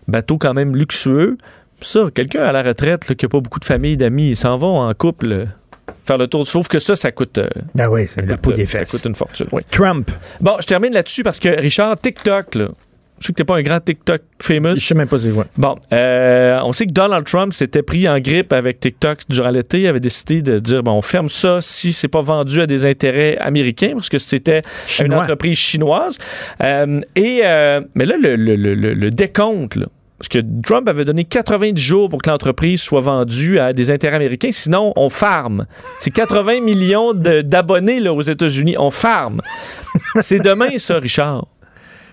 Bateau quand même luxueux. Ça, quelqu'un à la retraite là, qui n'a pas beaucoup de famille, d'amis, ils s'en vont en couple euh, faire le tour. Sauf que ça, ça coûte, euh, Ben oui, c'est la peau des ça fesses. coûte une fortune. oui. Trump. Bon, je termine là-dessus parce que Richard, TikTok, là, je sais que t'es pas un grand TikTok famous. Je sais même pas c'est quoi. Bon, euh, on sait que Donald Trump s'était pris en grippe avec TikTok durant l'été. Il avait décidé de dire bon, on ferme ça si c'est pas vendu à des intérêts américains, parce que c'était une entreprise chinoise. Euh, et mais là, le, le- le- le- le décompte, là, parce que Trump avait donné 90 jours pour que l'entreprise soit vendue à des intérêts américains. Sinon, on farme. C'est 80 millions d'abonnés aux États-Unis. On farme. C'est demain, ça, Richard.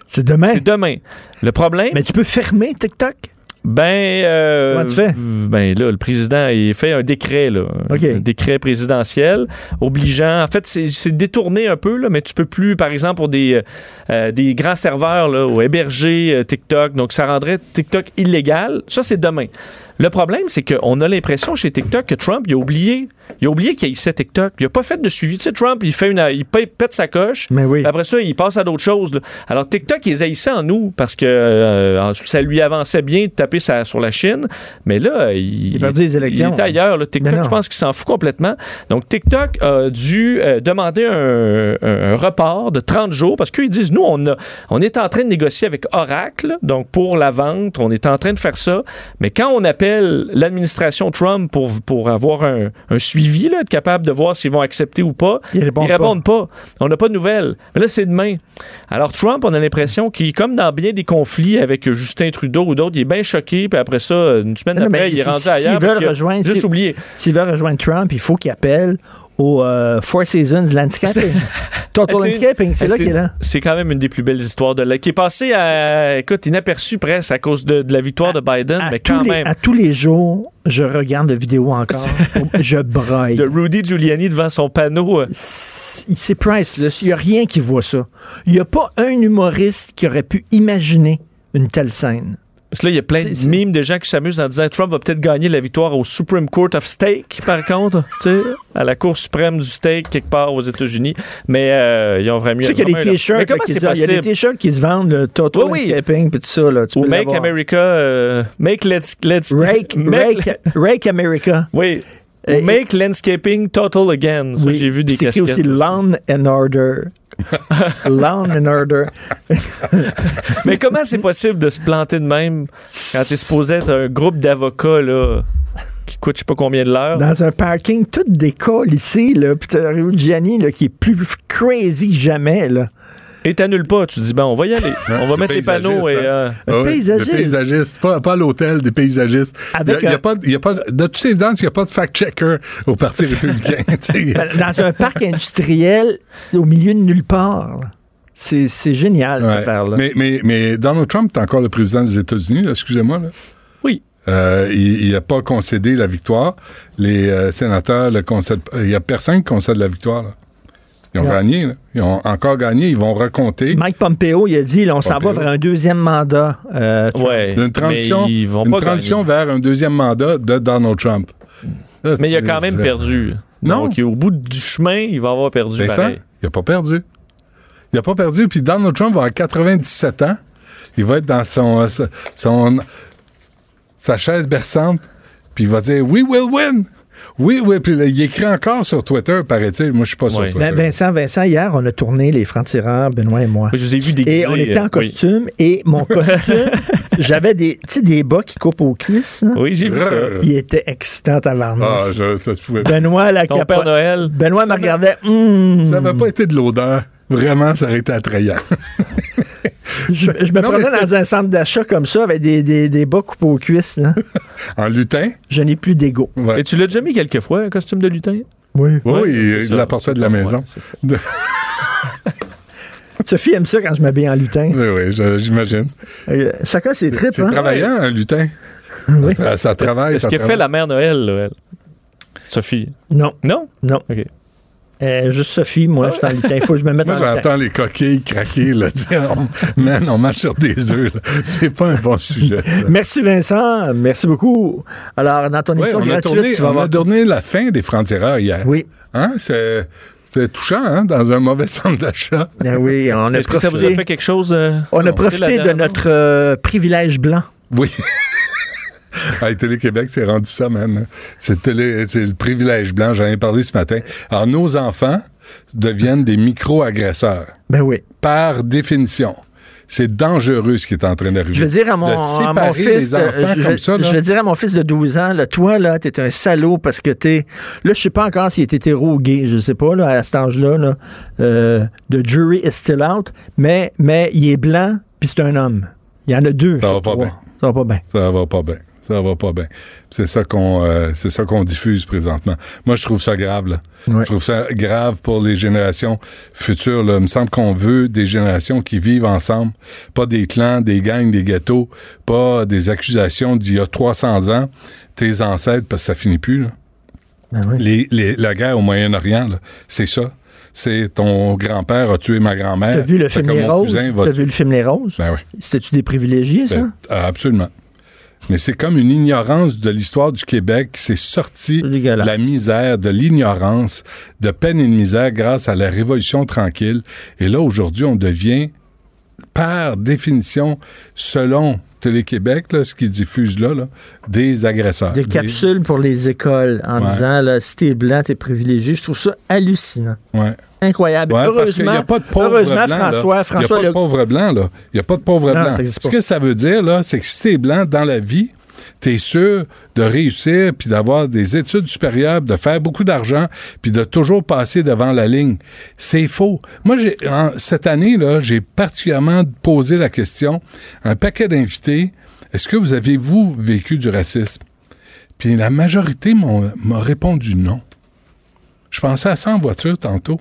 C'est demain. C'est demain. Le problème. Mais tu peux fermer TikTok? Ben, euh, Comment tu fais? Ben là, le président, il fait un décret, là, un décret présidentiel obligeant. En fait, c'est c'est détourné un peu, là, mais tu peux plus, par exemple, pour des, euh, des grands serveurs là, ou héberger euh, TikTok, donc ça rendrait TikTok illégal. Ça, c'est demain. Le problème, c'est qu'on a l'impression chez TikTok que Trump, il a oublié. Il a oublié qu'il haïssait TikTok. Il n'a pas fait de suivi. Tu sais, Trump, il, fait une, il pète sa coche. Mais oui. Après ça, il passe à d'autres choses. là. Alors, TikTok, il les haïssait en nous parce que euh, ça lui avançait bien de taper sa- sur la Chine. Mais là, il, Il les élections. il est ailleurs. là. Mais TikTok, je pense qu'il s'en fout complètement. Donc, TikTok a dû euh, demander un, un- un report de 30 jours parce qu'ils disent, nous, on, a- on est en train de négocier avec Oracle, donc pour la vente, on est en train de faire ça. Mais quand on appelle l'administration Trump pour, pour avoir un, un suivi, là, être capable de voir s'ils vont accepter ou pas, Ils répondent ils répondent pas. On n'a pas de nouvelles. Mais là, c'est demain. Alors, Trump, on a l'impression qu'il, comme dans bien des conflits avec Justin Trudeau ou d'autres, il est bien choqué, puis après ça, une semaine Non, après, il est si- rendu s'ils ailleurs. veulent qu'il a rejoindre- Juste si- oublié. S'il veut rejoindre Trump, il faut qu'il appelle au euh, Four Seasons Landscaping. <laughs> Total Eh, Landscaping, c'est là qu'il est là. C'est quand même une des plus belles histoires de là, qui est passée à, écoute, inaperçue presque à cause de, de la victoire de Biden, mais quand les- même. à tous les jours, je regarde la vidéo encore. <laughs> je broille. De Rudy Giuliani devant son panneau. euh, C'est priceless. Il n'y a rien qui voit ça. Il n'y a pas un humoriste qui aurait pu imaginer une telle scène. Parce que là, il y a plein de mimes de gens qui s'amusent en disant Trump va peut-être gagner la victoire au Supreme Court of Steak, par <laughs> contre, tu sais, à la Cour suprême du steak quelque part aux États-Unis. Mais euh, ils ont vraiment. Tu sais qu'il y a des t-shirts. C'est Il y a des t-shirts qui se vendent, le Total Oui, oui. Puis tout ça. Là, tu Ou peux Make. America. euh, make Let's. let's Rake, <laughs> make- rake, rake America. Oui. Ou make Landscaping Total Again. Oui. J'ai vu des C'est casquettes. aussi Lawn and Order. <laughs> Lawn and Order. <laughs> Mais comment c'est possible de se planter de même quand t'es supposé être un groupe d'avocats là, qui coûte je sais pas combien de l'heure? Dans un parking tout d'école ici, là, puis t'as Gianni là, qui est plus crazy que jamais. Là. Et t'annules pas, tu dis, bon, on va y aller. on va mettre les panneaux et. euh, Ah oui, paysagiste. Des paysagistes. Pas, pas l'hôtel, des paysagistes. Avec il y a, il y a un- pas, il y a pas, de toute évidence, il n'y a pas de fact-checker au Parti <laughs> républicain. Ben, Dans un parc industriel au milieu de nulle part. C'est c'est génial, Ouais. cette affaire-là. Mais, mais, mais Donald Trump est encore le président des États-Unis, là, excusez-moi. Là. Oui. Euh, il n'a pas concédé la victoire. Les euh, sénateurs le concèdent. Il n'y a personne qui concède la victoire. là. Ils ont Non. gagné. là. Ils ont encore gagné. Ils vont recompter. Mike Pompeo, il a dit, là, on s'en va vers un deuxième mandat. euh, ouais. Une transition, mais ils vont une pas transition vers un deuxième mandat de Donald Trump. Là, Mais il a quand même perdu. Non. Donc, au bout du chemin, il va avoir perdu. C'est ça. Il n'a pas perdu. Il n'a pas perdu. Puis Donald Trump va avoir 97 ans. Il va être dans son, son, son- sa chaise berçante. Puis il va dire We will win. Oui, oui. Puis là, il écrit encore sur Twitter, paraît-il. Moi, je suis pas sur Ouais. Twitter. Ben, Vincent, Vincent, hier, on a tourné les francs-tireurs, Benoît et moi. Je vous ai vu déguisé. Et on était en euh, costume, et mon costume, <laughs> j'avais des, tu sais, des bas qui coupent aux cuisses. là. Oui, Oui, j'ai vu ça. Il était excitant à Ah, je- ça se pouvait. Benoît, la Ton. Père Noël. Benoît me regardait. Hum. Ça n'avait pas été de l'odeur. Vraiment, ça aurait été attrayant. <laughs> Je, je me Non, dans un centre d'achat comme ça avec des, des, des bas coupés aux cuisses. là. <laughs> en lutin? Je n'ai plus d'ego. Ouais. Et tu l'as déjà mis quelques fois, un costume de lutin? Oui. Oui, Ouais, il l'apportait de la maison. <laughs> Sophie aime ça quand je m'habille en lutin. Oui, oui, j'imagine. Euh, chacun ses tripes. C'est hein? travaillant, un lutin. Oui. Ça, ça travaille. Est-ce qu'elle fait la mère Noël, là, elle? Sophie? Non, Non? non. OK. Euh, juste Sophie, moi, je suis lutin. <laughs> Il faut que je me mette Moi, en j'entends les coquilles craquer, là. Sais, on- Man, on marche sur des œufs, là. C'est pas un bon <laughs> sujet. Merci Vincent, merci beaucoup. Alors, dans ton Ouais, émission a, gratuite, tourné, tu vas on voir. a tourné la fin des francs-tireurs hier. Oui, Hein? C'est- C'était touchant, hein? Dans un mauvais <laughs> centre d'achat. Ah oui, on a Est-ce que ça vous a profité, fait quelque chose? euh, on a profité de notre euh, privilège blanc. Oui. <laughs> À Télé-Québec, c'est rendu ça, man. C'est, le privilège blanc. J'en ai parlé ce matin. Alors, nos enfants deviennent des micro-agresseurs. Ben oui. Par définition. C'est dangereux ce qui est en train d'arriver. Je veux dire à mon, à fils, les enfants euh, je, comme ça, là. je veux dire à mon fils de 12 ans, là, toi, là, t'es un salaud parce que t'es, là, je sais pas encore s'il est hétéro ou gay, je sais pas, là, à cet âge-là, là, euh, the jury is still out, mais, mais il est blanc, puis c'est un homme. Il y en a deux. Ça va pas bien. Ça va pas bien. Ça va pas bien. Ça va pas bien. C'est ça qu'on euh, c'est ça qu'on diffuse présentement. Moi, je trouve ça grave. Là. Je trouve ça grave pour les générations futures. Là. Il me semble qu'on veut des générations qui vivent ensemble, pas des clans, des gangs, des ghettos, pas des accusations d'il y a 300 ans, tes ancêtres, parce que ça finit plus. Là. Ben oui. Les, les- la guerre au Moyen-Orient, c'est ça. C'est ton grand-père a tué ma grand-mère. T'as vu le film Les Roses? T'as vu le film Les Roses? Ben oui. C'était-tu des privilégiés, ça? Ben, absolument. Mais c'est comme une ignorance de l'histoire du Québec qui s'est sorti de la misère, de l'ignorance, de peine et de misère grâce à la Révolution tranquille. Et là, aujourd'hui, on devient, par définition, selon Télé-Québec, ce qu'ils diffusent là, là, des agresseurs. Des capsules pour les écoles en Ouais. disant là, si t'es blanc, t'es privilégié. Je trouve ça hallucinant. Ouais. Incroyable. Ouais, parce qu'il heureusement, n'y a pas de blancs, François. François Il n'y a pas le- de pauvres blancs, là. Il n'y a pas de ça existe Ce que ça veut dire, là, c'est que si t'es blanc dans la vie, t'es sûr de réussir, puis d'avoir des études supérieures, de faire beaucoup d'argent, puis de toujours passer devant la ligne. C'est faux. Moi, cette année, là, j'ai particulièrement posé la question à un paquet d'invités, est-ce que vous avez, vous, vécu du racisme? Puis la majorité m'a répondu non. Je pensais à ça en voiture tantôt.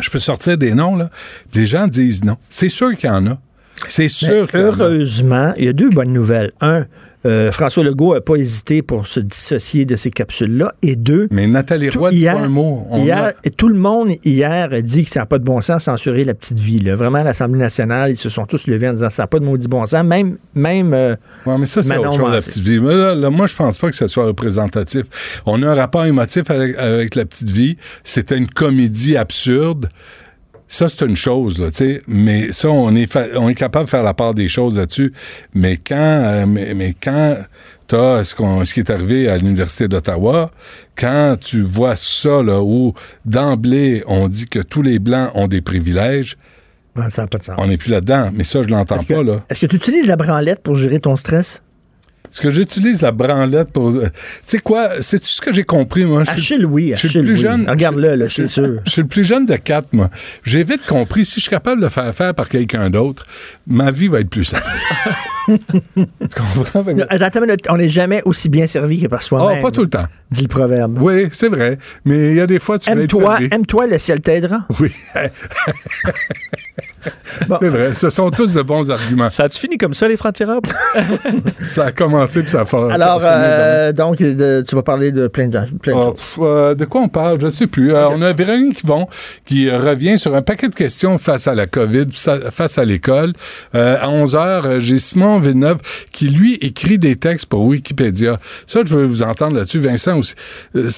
Je peux sortir des noms, là. Les gens disent non. C'est sûr qu'il y en a. C'est sûr a. Heureusement, il y a deux bonnes nouvelles. Un, euh, François Legault n'a pas hésité pour se dissocier de ces capsules-là. Et deux, Mais Nathalie Roy dit pas un mot. On hier, a- et tout le monde hier a dit que ça n'a pas de bon sens censurer la petite vie. là. Vraiment, l'Assemblée nationale, ils se sont tous levés en disant ça n'a pas de maudit bon sens. Même, même euh, Ouais, mais ça, c'est autre chose, la petite vie. Mais là, là, moi, je pense pas que ça soit représentatif. On a un rapport émotif avec, avec la petite vie. C'était une comédie absurde. Ça, c'est une chose, là, tu sais. Mais ça, on est, on est capable de faire la part des choses là-dessus. Mais quand, euh, mais, mais quand t'as ce, ce qui est arrivé à l'Université d'Ottawa, quand tu vois ça, là, où d'emblée, on dit que tous les Blancs ont des privilèges, ça n'a pas de sens. on n'est plus là-dedans. Mais ça, je l'entends Est-ce que- pas, là. Est-ce que tu utilises la branlette pour gérer ton stress? Est-ce que j'utilise la branlette pour. euh, Tu sais quoi? C'est ce que j'ai compris, moi? Je suis- Achille, oui. je suis le plus jeune. Regarde-le, c'est sûr. <laughs> Je suis le plus jeune de quatre, moi. J'ai vite compris, si je suis capable de faire faire par quelqu'un d'autre, ma vie va être plus simple. <laughs> <laughs> tu comprends? Attends, on n'est jamais aussi bien servi que par soi-même. Oh, pas tout le temps. Dit le proverbe. Oui, c'est vrai. Mais il y a des fois, tu vas être Aime-toi, servi. aime-toi, le ciel t'aidera. Oui. <laughs> C'est vrai. Ce sont tous de bons arguments. Ça a-tu fini comme ça, les francs-tireurs? <laughs> Ça a commencé puis ça a fait. Alors, euh, donc, de- tu vas parler de plein de, plein de Ah, choses. pff, euh, de quoi on parle? Je ne sais plus. Euh, on a Véronique Yvon qui revient sur un paquet de questions face à la COVID, face à l'école. Euh, à 11 heures, euh, j'ai Simon Villeneuve qui, lui, écrit des textes pour Wikipédia. Ça, je veux vous entendre là-dessus. Vincent aussi. Euh,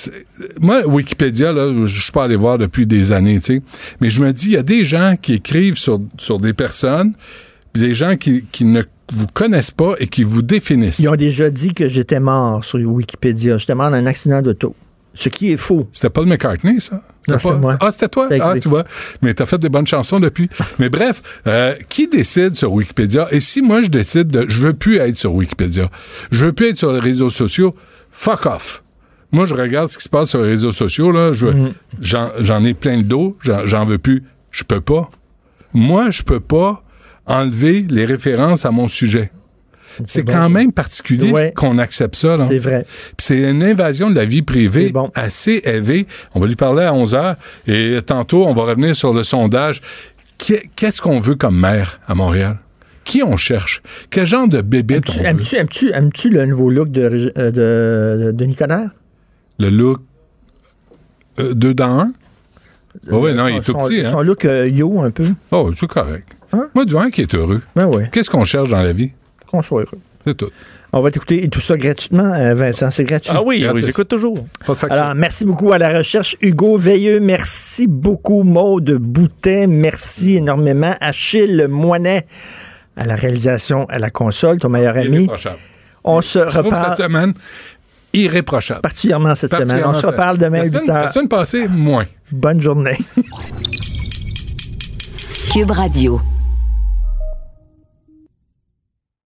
moi, Wikipédia, là, je suis pas allé voir depuis des années, tu sais. Mais je me dis, il y a des gens qui écrivent sur, des personnes, des gens qui, qui ne vous connaissent pas et qui vous définissent. Ils ont déjà dit que j'étais mort sur Wikipédia. J'étais mort dans un accident d'auto. Ce qui est faux. C'était Paul McCartney, ça? Non, pas- c'était moi. Ah, c'était toi? Ah, tu vois. Mais t'as fait des bonnes chansons depuis. <laughs> Mais bref, euh, qui décide sur Wikipédia? Et si moi, je décide de, je veux plus être sur Wikipédia, je veux plus être sur les réseaux sociaux, fuck off. Moi, je regarde ce qui se passe sur les réseaux sociaux, là. Je Mm. j'en, ai plein le dos, j'en, j'en veux plus. Je peux pas. Moi, je peux pas enlever les références à mon sujet. C'est quand même particulier Ouais. qu'on accepte ça. C'est vrai. Puis c'est une invasion de la vie privée bon. assez élevée. On va lui parler à 11 heures. Et tantôt, on va revenir sur le sondage. Qu'est- Qu'est-ce qu'on veut comme maire à Montréal? Qui on cherche? Quel genre de veut? Aimes-tu, aimes-tu, aimes-tu le nouveau look de, euh, de, de, de Nicolas? Le look euh, deux dans un? Oh oui, non, il est tout son, petit. Hein? Son look euh, yo, un peu. Oh, c'est correct. Hein? Moi, du moins qui est heureux. Ben oui, Qu'est-ce qu'on cherche dans la vie? Qu'on soit heureux. C'est tout. On va t'écouter tout ça gratuitement, euh, Vincent. C'est gratuit. Ah oui, oui, j'écoute toujours. Alors, merci beaucoup à la recherche. Hugo Veilleux, merci beaucoup. Maude Boutet, merci énormément. Achille Moinet, à la réalisation, à la console, ton meilleur ami. Irréprochable. On se reparle cette semaine irréprochable. particulièrement cette semaine. On se reparle demain à la 8 semaine, la heures. semaine passée, moins. Bonne journée. Cube Radio.